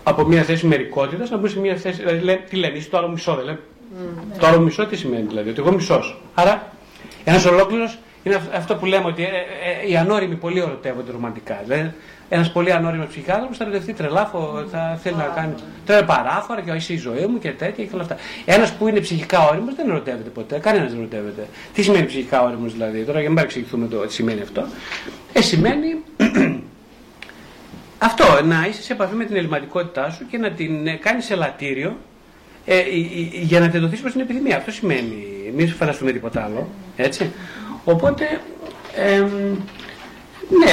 από μια θέση μερικότητας να μπουν σε μια θέση. Δηλαδή, τι λένε, είσαι το άλλο μισό, δεν λένε. Mm. Το άλλο μισό τι σημαίνει, δηλαδή, ότι εγώ μισός. Άρα ένας ολόκληρος είναι αυτό που λέμε ότι ε, ε, οι ανώριμοι πολύ ερωτεύονται ρομαντικά. Δηλαδή, ένας πολύ ανώριμος ψυχιάτρο θα ερωτευτεί τρελά, θα θέλει να κάνει τρελά παράφορα και όχι η ζωή μου και τέτοια και όλα αυτά. Ένας που είναι ψυχικά όριμος δεν ερωτεύεται ποτέ, κανένας δεν ερωτεύεται. Τι σημαίνει ψυχικά όριμος δηλαδή, τώρα για να μην εξηγηθούμε το τι σημαίνει αυτό. Ε, σημαίνει αυτό, να είσαι σε επαφή με την ελληματικότητά σου και να την ε, κάνεις ελαττήριο ε, για να τεντωθείς προς την επιθυμία. Αυτό σημαίνει. Μην σου φανταστούμε τίποτα άλλο. Έτσι. Οπότε, ε, ναι,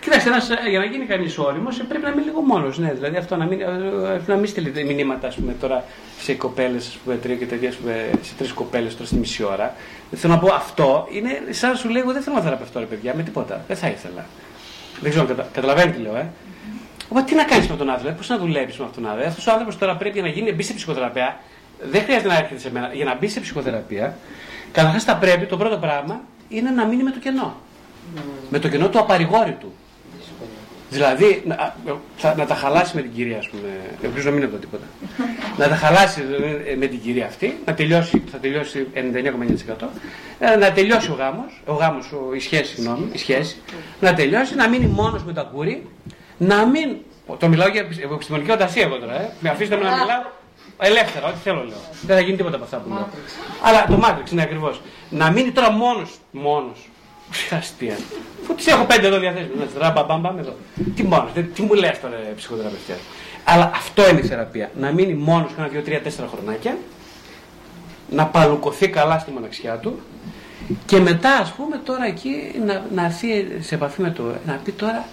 κοιτάξτε, ένας, για να γίνει κανείς όριμος ε, πρέπει να μείνει λίγο μόνος. Ναι, δηλαδή αυτό να μην, ε, να μην στείλετε μηνύματα ας πούμε, τώρα σε κοπέλες, τρία και τέτοια, σε τρεις κοπέλες τώρα στη μισή ώρα. Θέλω να πω αυτό είναι σαν να σου λέει: Εγώ δεν θέλω να θεραπευτώ, ρε παιδιά, με τίποτα. Δεν θα ήθελα. Δεν ξέρω, κατα, καταλαβαίνετε τι λέω, ε. Οπότε τι να κάνεις με τον άνθρωπο, πώς να δουλεύει με αυτόν τον άνθρωπο. Αυτός ο άνθρωπος τώρα πρέπει να γίνει, μπει σε ψυχοθεραπεία. Δεν χρειάζεται να έρχεται σε μένα. Για να μπει σε ψυχοθεραπεία, καταρχάς θα πρέπει το πρώτο πράγμα είναι να μείνει με το κενό. Με το κενό του απαρηγόρητου. Δηλαδή, να, να τα χαλάσει με την κυρία, ας πούμε. Ελπίζω να μην είναι εδώ τίποτα. να τα χαλάσει ε, με την κυρία αυτή, να τελειώσει, θα τελειώσει 99,9%. Ε, να τελειώσει ο γάμος, ο γάμος, η σχέση, συγγνώμη, η σχέση. να τελειώσει, να μείνει μόνος με τα κούρι, να μην. Το μιλάω για επιστημονική φαντασία εγώ τώρα, ε. Με αφήστε με να μιλάω ελεύθερα, ό,τι θέλω λέω. Δεν θα γίνει τίποτα από αυτά που λέω. Αλλά το Matrix είναι ακριβώς. Να μείνει τώρα μόνος, μόνος, Αστεία. Αφού τις έχω πέντε εδώ διαθέσιμες. Ραμπαμπαμπαμ εδώ. Τι μόνος, τι μου λες τώρα ψυχοθεραπευτή. Αλλά αυτό είναι η θεραπεία. Να μείνει μόνος κάνα δύο, τρία, τέσσερα χρονάκια. Να παλουκωθεί καλά στη μοναξιά του. Και μετά, ας πούμε, τώρα εκεί να, να έρθει σε επαφή με το. να πει τώρα.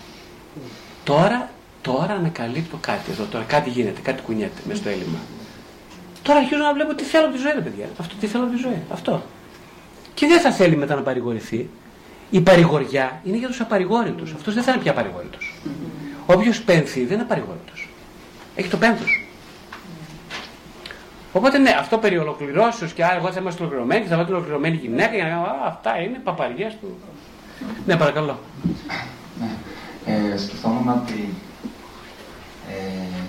Τώρα, τώρα ανακαλύπτω κάτι εδώ. Τώρα κάτι γίνεται, κάτι κουνιέται μέσα στο έλλειμμα. Τώρα αρχίζω να βλέπω τι θέλω από τη ζωή, παιδιά. Αυτό τι θέλω από τη ζωή. Αυτό. Και δεν θα θέλει μετά να παρηγορηθεί. Η παρηγοριά είναι για τους απαρηγόρητους. Αυτός δεν θα είναι πια παρηγόρητο. Όποιος πένθει δεν είναι απαρηγόρητος. Έχει το πένθος. Οπότε ναι, αυτό περί ολοκληρώσεως και άρα εγώ θα είμαστε ολοκληρωμένοι και θα βάλω την ολοκληρωμένη γυναίκα για να κάνω αυτά είναι παπαριές του. Ναι, παρακαλώ. Ναι. Ε, σκεφτόμουν ότι ε,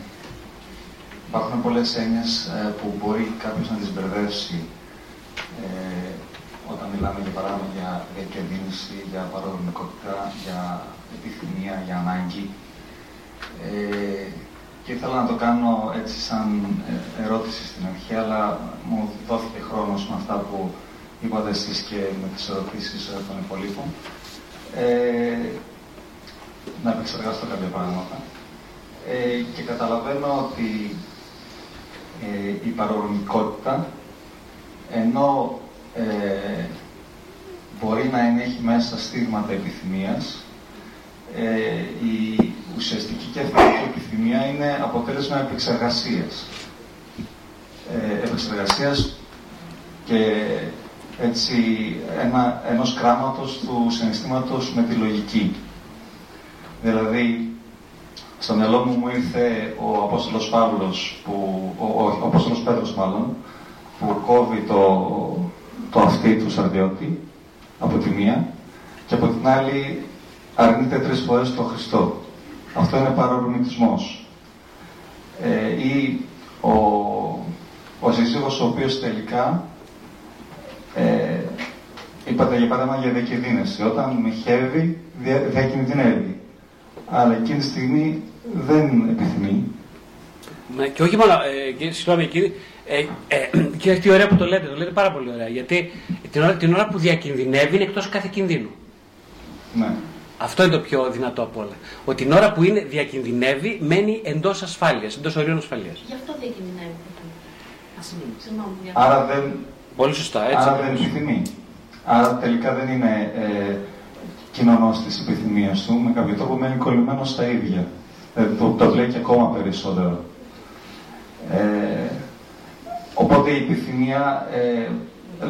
υπάρχουν πολλές έννοιες ε, που μπορεί κάποιος να τις μπερδεύσει ε, όταν μιλάμε για παράδειγμα για διακίνηση, για παροδομικότητα, για επιθυμία, για ανάγκη. Ε, και ήθελα να το κάνω έτσι σαν ε, ερώτηση στην αρχή, αλλά μου δόθηκε χρόνος με αυτά που είπατε εσείς και με τις ερωτήσεις ε, των υπολείπων. Ε, να επεξεργαστώ κάποια πράγματα. Ε, και καταλαβαίνω ότι ε, η παρορμικότητα, ενώ ε, μπορεί να ενέχει μέσα στίγματα επιθυμίας. Ε, η ουσιαστική και αυτική επιθυμία είναι αποτέλεσμα επεξεργασίας. Ε, επεξεργασίας και έτσι ένα, ενός κράματος του συναισθήματος με τη λογική. Δηλαδή, στο μυαλό μου μου ήρθε ο Απόστολος Παύλος, που, ο, ο, ο Απόστολος Πέτρος μάλλον, που κόβει το, το αυτί του Σαρδιώτη από τη μία και από την άλλη αρνείται τρεις φορές τον Χριστό. Αυτό είναι παρορμητισμός. Ε, ή ο, ο σύζυγος ο οποίος τελικά ε, είπατε για παράδειγμα για διακινδύνευση. Όταν μοιχεύει, διακινδυνεύει. Αλλά εκείνη τη στιγμή δεν επιθυμεί. Ναι, και όχι μόνο, ε, κύριε, συγγνώμη κύριε, ε, ε, και τι ωραία που το λέτε, το λέτε πάρα πολύ ωραία. Γιατί την ώρα, την ώρα που διακινδυνεύει είναι εκτός κάθε κινδύνου. Ναι. Αυτό είναι το πιο δυνατό από όλα. Ότι την ώρα που είναι, διακινδυνεύει, μένει εντός ασφάλειας, εντός ορίων ασφαλείας. Γι' αυτό διακινδυνεύει. Άρα δεν. Πολύ σωστά, έτσι. Άρα δεν επιθυμεί. Άρα τελικά δεν είναι ε, κοινωνός της επιθυμίας του, με κάποιο τρόπο μένει κολλημένος στα ίδια. Ε, το, το βλέπει ακόμα περισσότερο. Ε, οπότε η επιθυμία ε,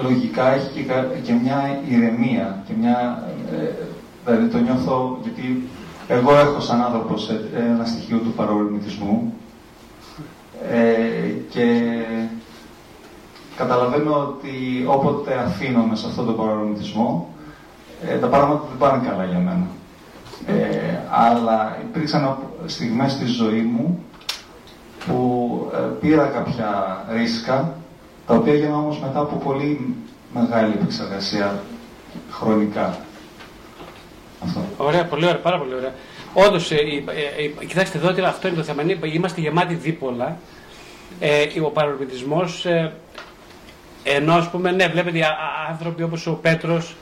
λογικά έχει και, και, μια ηρεμία και μια ε, Δηλαδή το νιώθω γιατί εγώ έχω σαν άνθρωπος ε, ένα στοιχείο του παρορμητισμού ε, και καταλαβαίνω ότι όποτε αφήνω σε αυτόν τον παρορμητισμό ε, τα πράγματα δεν πάνε καλά για μένα. Ε, αλλά υπήρξαν στιγμές στη ζωή μου που ε, πήρα κάποια ρίσκα τα οποία έγιναν όμως μετά από πολύ μεγάλη επεξεργασία χρονικά. Ωραία, πολύ ωραία, πάρα πολύ ωραία. Όντως, ε, ε, ε, κοιτάξτε εδώ, αυτό είναι το θέμα. Είμαστε γεμάτοι δίπολα. Ε, ο παρορμητισμός, ε, ενώ ας πούμε, ναι, βλέπετε άνθρωποι όπως ο Πέτρος,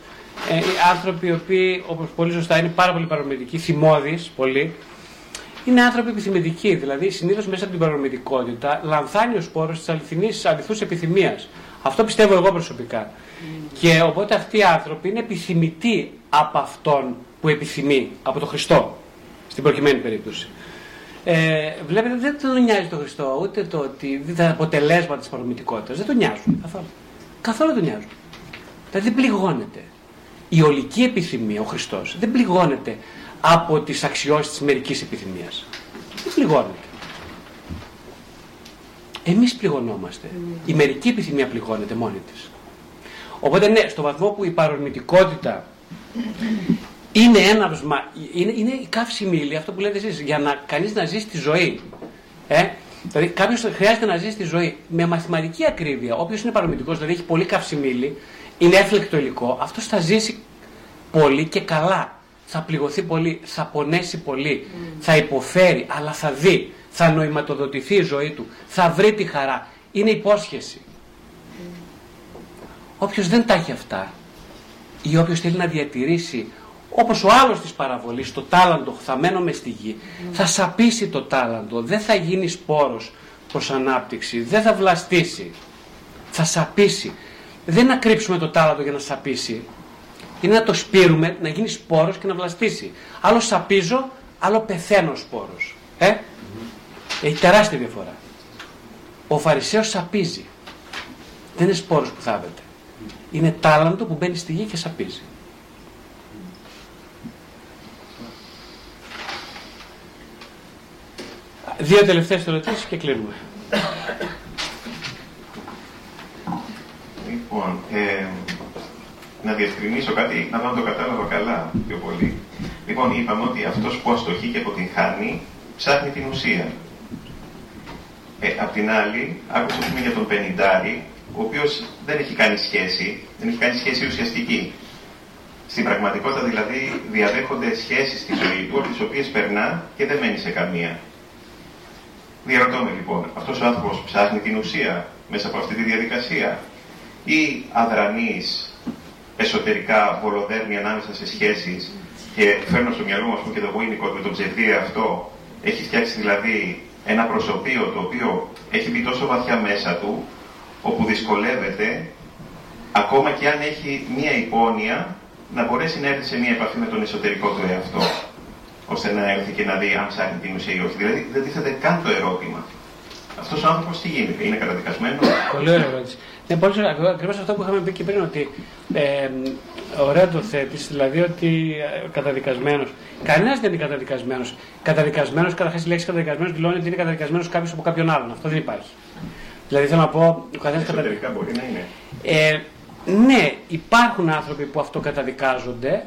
ε, άνθρωποι οι οποίοι, όπως πολύ σωστά, είναι πάρα πολύ παρορμητικοί, θυμώδεις πολύ, είναι άνθρωποι επιθυμητικοί. Δηλαδή, συνήθως μέσα από την παρορμητικότητα λανθάνει ο σπόρος της αληθινής αληθούς επιθυμίας. Αυτό πιστεύω εγώ προσωπικά. Και οπότε αυτοί οι άνθρωποι είναι επιθυμητοί από αυτόν που επιθυμεί, από τον Χριστό, στην προκειμένη περίπτωση. Ε, βλέπετε δεν τον νοιάζει τον Χριστό, ούτε το ότι τα αποτελέσματα της παρομητικότητα. Δεν τον νοιάζουν καθόλου. Καθόλου δεν τον νοιάζουν. Δηλαδή δεν πληγώνεται. Η ολική επιθυμία, ο Χριστός, δεν πληγώνεται από τις αξιώσεις της μερικής επιθυμίας. Δεν πληγώνεται. Εμείς πληγωνόμαστε. Η μερική επιθυμία πληγώνεται μόνη της. Οπότε ναι, στο βαθμό που η παρορμητικότητα είναι έναυσμα, είναι, είναι η καύσιμη ύλη, αυτό που λέτε εσείς, για να κανείς να ζήσει τη ζωή. Ε; Δηλαδή κάποιος χρειάζεται να ζήσει τη ζωή με μαθηματική ακρίβεια. Όποιος είναι παρομητικός, δηλαδή έχει πολύ καυσιμίλη, είναι έφλεκτο υλικό, αυτός θα ζήσει πολύ και καλά. Θα πληγωθεί πολύ, θα πονέσει πολύ, θα υποφέρει, αλλά θα δει, θα νοηματοδοτηθεί η ζωή του, θα βρει τη χαρά. Είναι υπόσχεση. Όποιος δεν τα έχει αυτά ή όποιος θέλει να διατηρήσει όπως ο άλλος της παραβολής, το τάλαντο χθαμένο μες στη γη, θα σαπίσει το τάλαντο, δεν θα γίνει σπόρος προς ανάπτυξη, δεν θα βλαστήσει, θα σαπίσει. Δεν είναι να κρύψουμε το τάλαντο για να σαπίσει, είναι να το σπείρουμε, να γίνει σπόρος και να βλαστήσει. Άλλο σαπίζω, άλλο πεθαίνω σπόρος. Ε; Έχει τεράστια διαφορά. Ο Φαρισαίος σαπίζει. Δεν είναι σπόρος που θάβεται είναι τάλαντο που μπαίνει στη γη και σαπίζει. Δύο τελευταίες ερωτήσεις και κλείνουμε. Λοιπόν, ε, να διευκρινίσω κάτι, να δω το κατάλαβα καλά πιο πολύ. Λοιπόν, είπαμε ότι αυτός που αστοχεί και αποτυγχάνει, ψάχνει την ουσία. Ε, απ' την άλλη, άκουσα για τον Πενιντάρη, ο οποίος δεν έχει κάνει σχέση, δεν έχει κάνει σχέση ουσιαστική. Στην πραγματικότητα δηλαδή διαδέχονται σχέσεις στη ζωή του, από τις οποίες περνά και δεν μένει σε καμία. Διαρωτώ με λοιπόν, αυτός ο άνθρωπος ψάχνει την ουσία μέσα από αυτή τη διαδικασία; Ή αδρανής εσωτερικά βολοδέρνει ανάμεσα σε σχέσεις και φέρνω στο μυαλό μου και το Winnicott με τον ψευδί αυτό έχει φτιάξει δηλαδή ένα προσωπείο το οποίο έχει μπει τόσο βαθιά μέσα του όπου δυσκολεύεται, ακόμα και αν έχει μία υπόνοια, να μπορέσει να έρθει σε μία επαφή με τον εσωτερικό του εαυτό, ώστε να έρθει και να δει αν ψάχνει την ουσία ή όχι. Δηλαδή δεν τίθεται καν το ερώτημα. Αυτός ο άνθρωπος τι γίνεται, είναι καταδικασμένος; Πολύ ωραία ερώτηση. Ναι, πολύ ωραία. Ακριβώ αυτό που είχαμε πει και πριν, ότι ε, ωραία το θέτεις, δηλαδή ότι ε, καταδικασμένος. Κανένας δεν είναι καταδικασμένος. Καταδικασμένος, καταρχάς η λέξη καταδικασμένος δηλώνει ότι είναι καταδικασμένος κάποιος από κάποιον άλλον. Αυτό δεν υπάρχει. Δηλαδή θέλω να πω, ο καθένας Εσωτερικά μπορεί να είναι. Ε, ναι, υπάρχουν άνθρωποι που αυτοκαταδικάζονται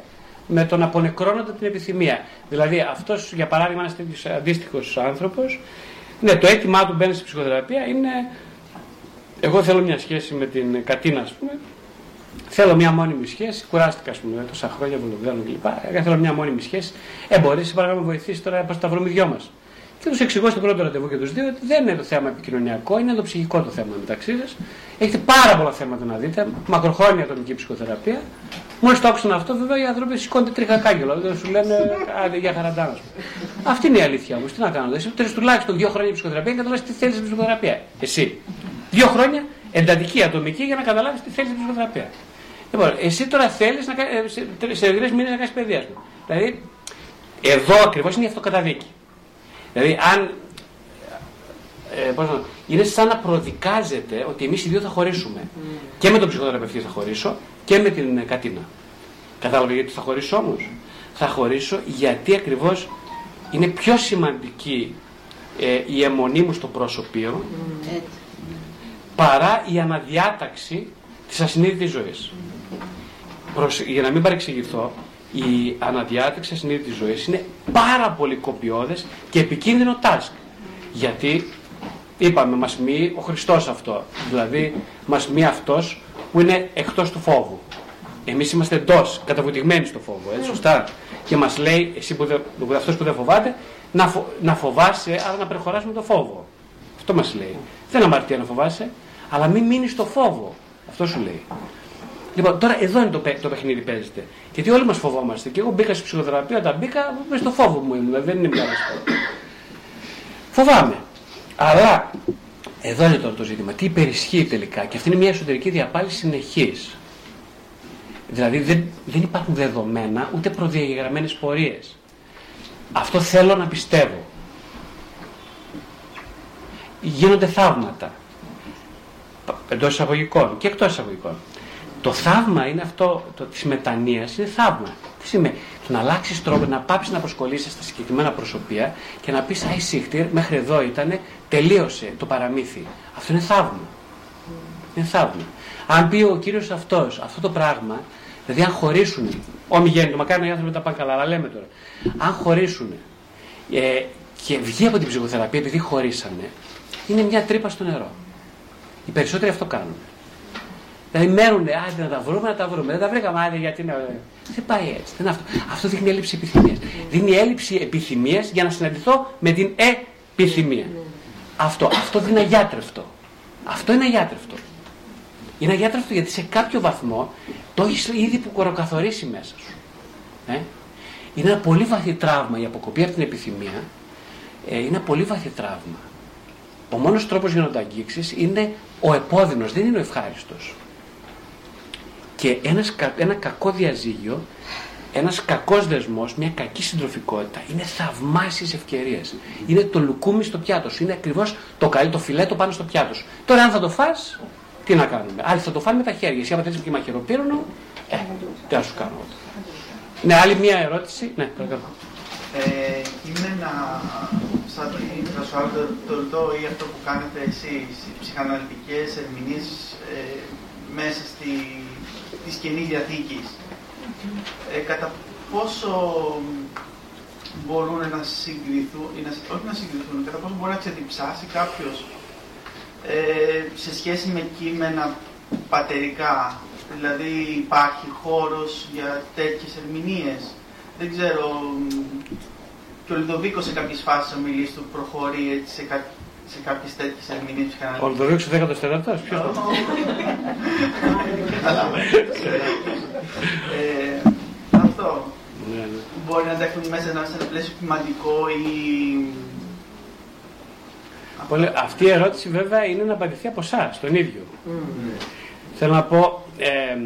με το να απονεκρώνονται την επιθυμία. Δηλαδή, αυτός για παράδειγμα, ένας τέτοιος αντίστοιχος άνθρωπος, ναι, το αίτημά του μπαίνει στη ψυχοθεραπεία είναι. Εγώ θέλω μια σχέση με την Κατίνα, ας πούμε. Θέλω μια μόνιμη σχέση. Κουράστηκα, ας πούμε, τόσα χρόνια που το βγάλω κλπ. Εγώ θέλω μια μόνιμη σχέση. Ε, μπορείς, σε παρακαλώ, να με βοηθήσεις τώρα πώ τα βρούμε οι δυο μας. Και τους εξηγώ στο πρώτο ραντεβού και τους δύο ότι δεν είναι το θέμα επικοινωνιακό, είναι το ψυχικό το θέμα μεταξύ σα. Έχετε πάρα πολλά θέματα να δείτε, μακροχρόνια ατομική ψυχοθεραπεία. Μόλις το άκουσαν αυτό, βέβαια οι άνθρωποι σηκώνται τρίχα κάγκελο. Δεν σου λένε άντε για χαραντάνα. Αυτή είναι η αλήθεια όμως. Τι να κάνω. Εσύ τρεις τουλάχιστον δύο χρόνια ψυχοθεραπεία και καταλάβει τι θέλεις στην ψυχοθεραπεία. Εσύ. Δύο χρόνια εντατική ατομική για να καταλάβεις τι θέλεις στην ψυχοθεραπεία. Λοιπόν, εσύ τώρα θέλεις σε, σε τρεις μήνες να κάνεις παιδεία σου. Δηλαδή, εδώ ακριβώς είναι η αυτοκαταδίκη. Δηλαδή, αν. Ε, πώς να, είναι σαν να προδικάζεται ότι εμείς οι δύο θα χωρίσουμε. Και με τον ψυχοθεραπευτή θα χωρίσω και με την Κατίνα. Κατάλαβες γιατί θα χωρίσω όμως; Θα χωρίσω γιατί ακριβώς είναι πιο σημαντική ε, η αιμονή μου στο πρόσωπείο παρά η αναδιάταξη της ασυνείδητης ζωής. Προς, για να μην παρεξηγηθώ, η αναδιάταξη ασυνείδητης ζωής είναι πάρα πολύ κοπιώδες και επικίνδυνο task. Γιατί είπαμε, μας μοιεί ο Χριστός αυτό. Δηλαδή, μας μοιεί αυτός που είναι εκτός του φόβου. Εμείς είμαστε εντός, καταβουτυγμένοι στο φόβο, έτσι, σωστά. Και μας λέει, εσύ που δεν, αυτός που δεν φοβάται, να, φο, να φοβάσαι, άρα να προχωράσουμε το φόβο. Αυτό μας λέει. Δεν αμαρτία να φοβάσαι, αλλά μην μείνεις στο φόβο. Αυτό σου λέει. Λοιπόν, τώρα εδώ είναι το, το παιχνίδι παίζεται. Γιατί όλοι μας φοβόμαστε. Και εγώ μπήκα στη ψυχοθεραπεία, όταν μπήκα, με στο φόβο μου ήμουν. Δηλαδή δεν είναι μια Φοβάμαι. Αλλά εδώ είναι τώρα το ζήτημα. Τι υπερισχύει τελικά. Και αυτή είναι μια εσωτερική διαπάληση συνεχής. Δηλαδή δεν, δεν υπάρχουν δεδομένα ούτε προδιαγεγραμμένες πορείες. Αυτό θέλω να πιστεύω. Γίνονται θαύματα. Εντός εισαγωγικών και εκτός εισαγωγικών. Το θαύμα είναι αυτό το, της μετανοίας, είναι θαύμα. Τι σημαίνει, το να αλλάξεις τρόπο, να πάψεις να προσκολείσαι στα συγκεκριμένα προσωπία και να πεις Άι σύχτηρ, μέχρι εδώ ήταν, τελείωσε το παραμύθι. Αυτό είναι θαύμα. Είναι θαύμα. Αν πει ο κύριος αυτός, αυτό το πράγμα, δηλαδή αν χωρίσουν, ομιγέννητο, μακάρι οι άνθρωποι τα πάνε καλά, αλλά λέμε τώρα, αν χωρίσουν ε, και βγει από την ψυχοθεραπεία επειδή χωρίσανε, είναι μια τρύπα στο νερό. Οι περισσότεροι αυτό κάνουν. Δηλαδή μένουν, άντε να τα βρούμε, να τα βρούμε. Δεν τα βρήκαμε, άντε γιατί να. Δεν πάει έτσι. Δεν αυτό. αυτό δείχνει έλλειψη επιθυμίας. Δίνει έλλειψη επιθυμίας για να συναντηθώ με την επιθυμία. Αυτό, αυτό δεν είναι αγιάτρευτο. Αυτό είναι αγιάτρευτο. Είναι αγιάτρευτο γιατί σε κάποιο βαθμό το έχεις ήδη που κοροκαθορίσει μέσα σου. Ε; Είναι ένα πολύ βαθύ τραύμα η αποκοπή από την επιθυμία. Ε, είναι ένα πολύ βαθύ τραύμα. Ο μόνος τρόπος για να το αγγίξεις είναι ο επώδυνος, δεν είναι ο ευχάριστος. Και ένας, ένα κακό διαζύγιο, ένας κακός δεσμός, μια κακή συντροφικότητα είναι θαυμάσιες ευκαιρίες. Είναι το λουκούμι στο πιάτο σου, είναι ακριβώς το καλή, το φιλέτο πάνω στο πιάτο σου. Τώρα αν θα το φας, τι να κάνουμε. Άλλοι θα το φάνε με τα χέρια. Εσύ άμα θέλεις και μαχαιροπύρωνο, ε, τι να σου κάνω. Ναι, άλλη μια ερώτηση. Ναι, παρακαλώ. Ε, κείμενα σαν το σου το ρωτώ ή αυτό που κάνετε εσείς, οι ψυχαναλυτικές ερμηνείες ε, μέσα στη, της Καινής Διαθήκης. Ε, κατά πόσο μπορούν να συγκριθούν, ή να, όχι να συγκριθούν, κατά πόσο μπορεί να ξεδιψάσει κάποιος ε, σε σχέση με κείμενα πατερικά; Δηλαδή υπάρχει χώρος για τέτοιες ερμηνείες; Δεν ξέρω, και ο Λιδοβίκος σε κάποιες φάσεις ομιλής του προχωρεί έτσι, σε, κά, σε κάποιες τέτοιες ερμηνείες Ο Λιδοβίκος ο 14ος, ποιος το ε, Αυτό. Ναι, ναι. Μπορεί να τα έχουν μέσα σε ένα πλαίσιο ποιηματικό ή... Αυτή η ερώτηση βέβαια είναι να απαντηθεί από εσά, τον ίδιο. Mm. Θέλω να πω, ε,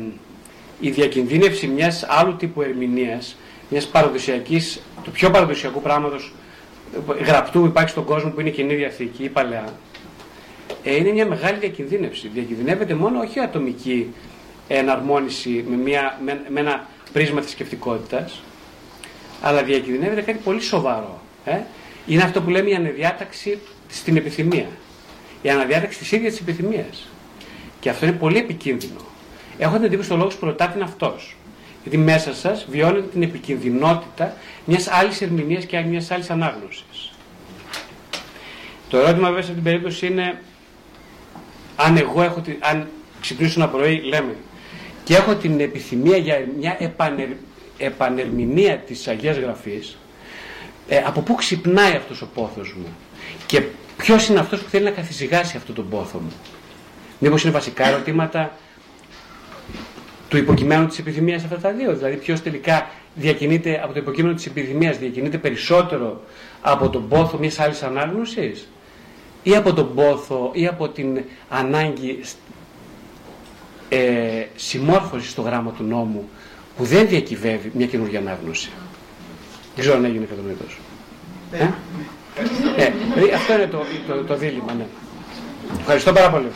η διακινδύνευση μιας άλλου τύπου ερμηνείας μιας παραδοσιακής, του πιο παραδοσιακού πράγματος γραπτού που υπάρχει στον κόσμο που είναι η κοινή διαθήκη ή παλαιά, ε, είναι μια μεγάλη διακινδύνευση. Διακινδυνεύεται μόνο όχι ατομική εναρμόνιση με, μια, με, με ένα πρίσμα θρησκευτικότητας, αλλά διακινδυνεύεται κάτι πολύ σοβαρό. Ε; Είναι αυτό που λέμε η αναδιάταξη στην επιθυμία. Η αναδιάταξη της ίδιας της επιθυμίας. Και αυτό είναι πολύ επικίνδυνο. Έχω την εντύπωση ότι ο λόγος που ρωτάτε είναι αυτός. Γιατί μέσα σας βιώνετε την επικινδυνότητα μιας άλλης ερμηνείας και μιας άλλης ανάγνωσης. Το ερώτημα βέβαια σε την περίπτωση είναι αν εγώ έχω την, αν ξυπνήσω ένα πρωί, λέμε, και έχω την επιθυμία για μια επανερ, επανερμηνεία της Αγίας Γραφής, ε, από πού ξυπνάει αυτός ο πόθος μου και ποιος είναι αυτός που θέλει να καθησυχάσει αυτό τον πόθο μου; Μήπως είναι βασικά ερωτήματα του υποκειμένου της επιθυμίας αυτά τα δύο. Δηλαδή ποιος τελικά διακινείται από το υποκείμενο της επιθυμίας, διακινείται περισσότερο από τον πόθο μιας άλλης ανάγνωσης ή από τον πόθο ή από την ανάγκη ε, συμμόρφωσης στο γράμμα του νόμου που δεν διακυβεύει μια καινούργια ανάγνωση. Δεν ξέρω αν έγινε κατανοητός. Ναι. Ε; Ναι, δηλαδή αυτό είναι το, το, το δίλημα. Ναι. Ευχαριστώ πάρα πολύ.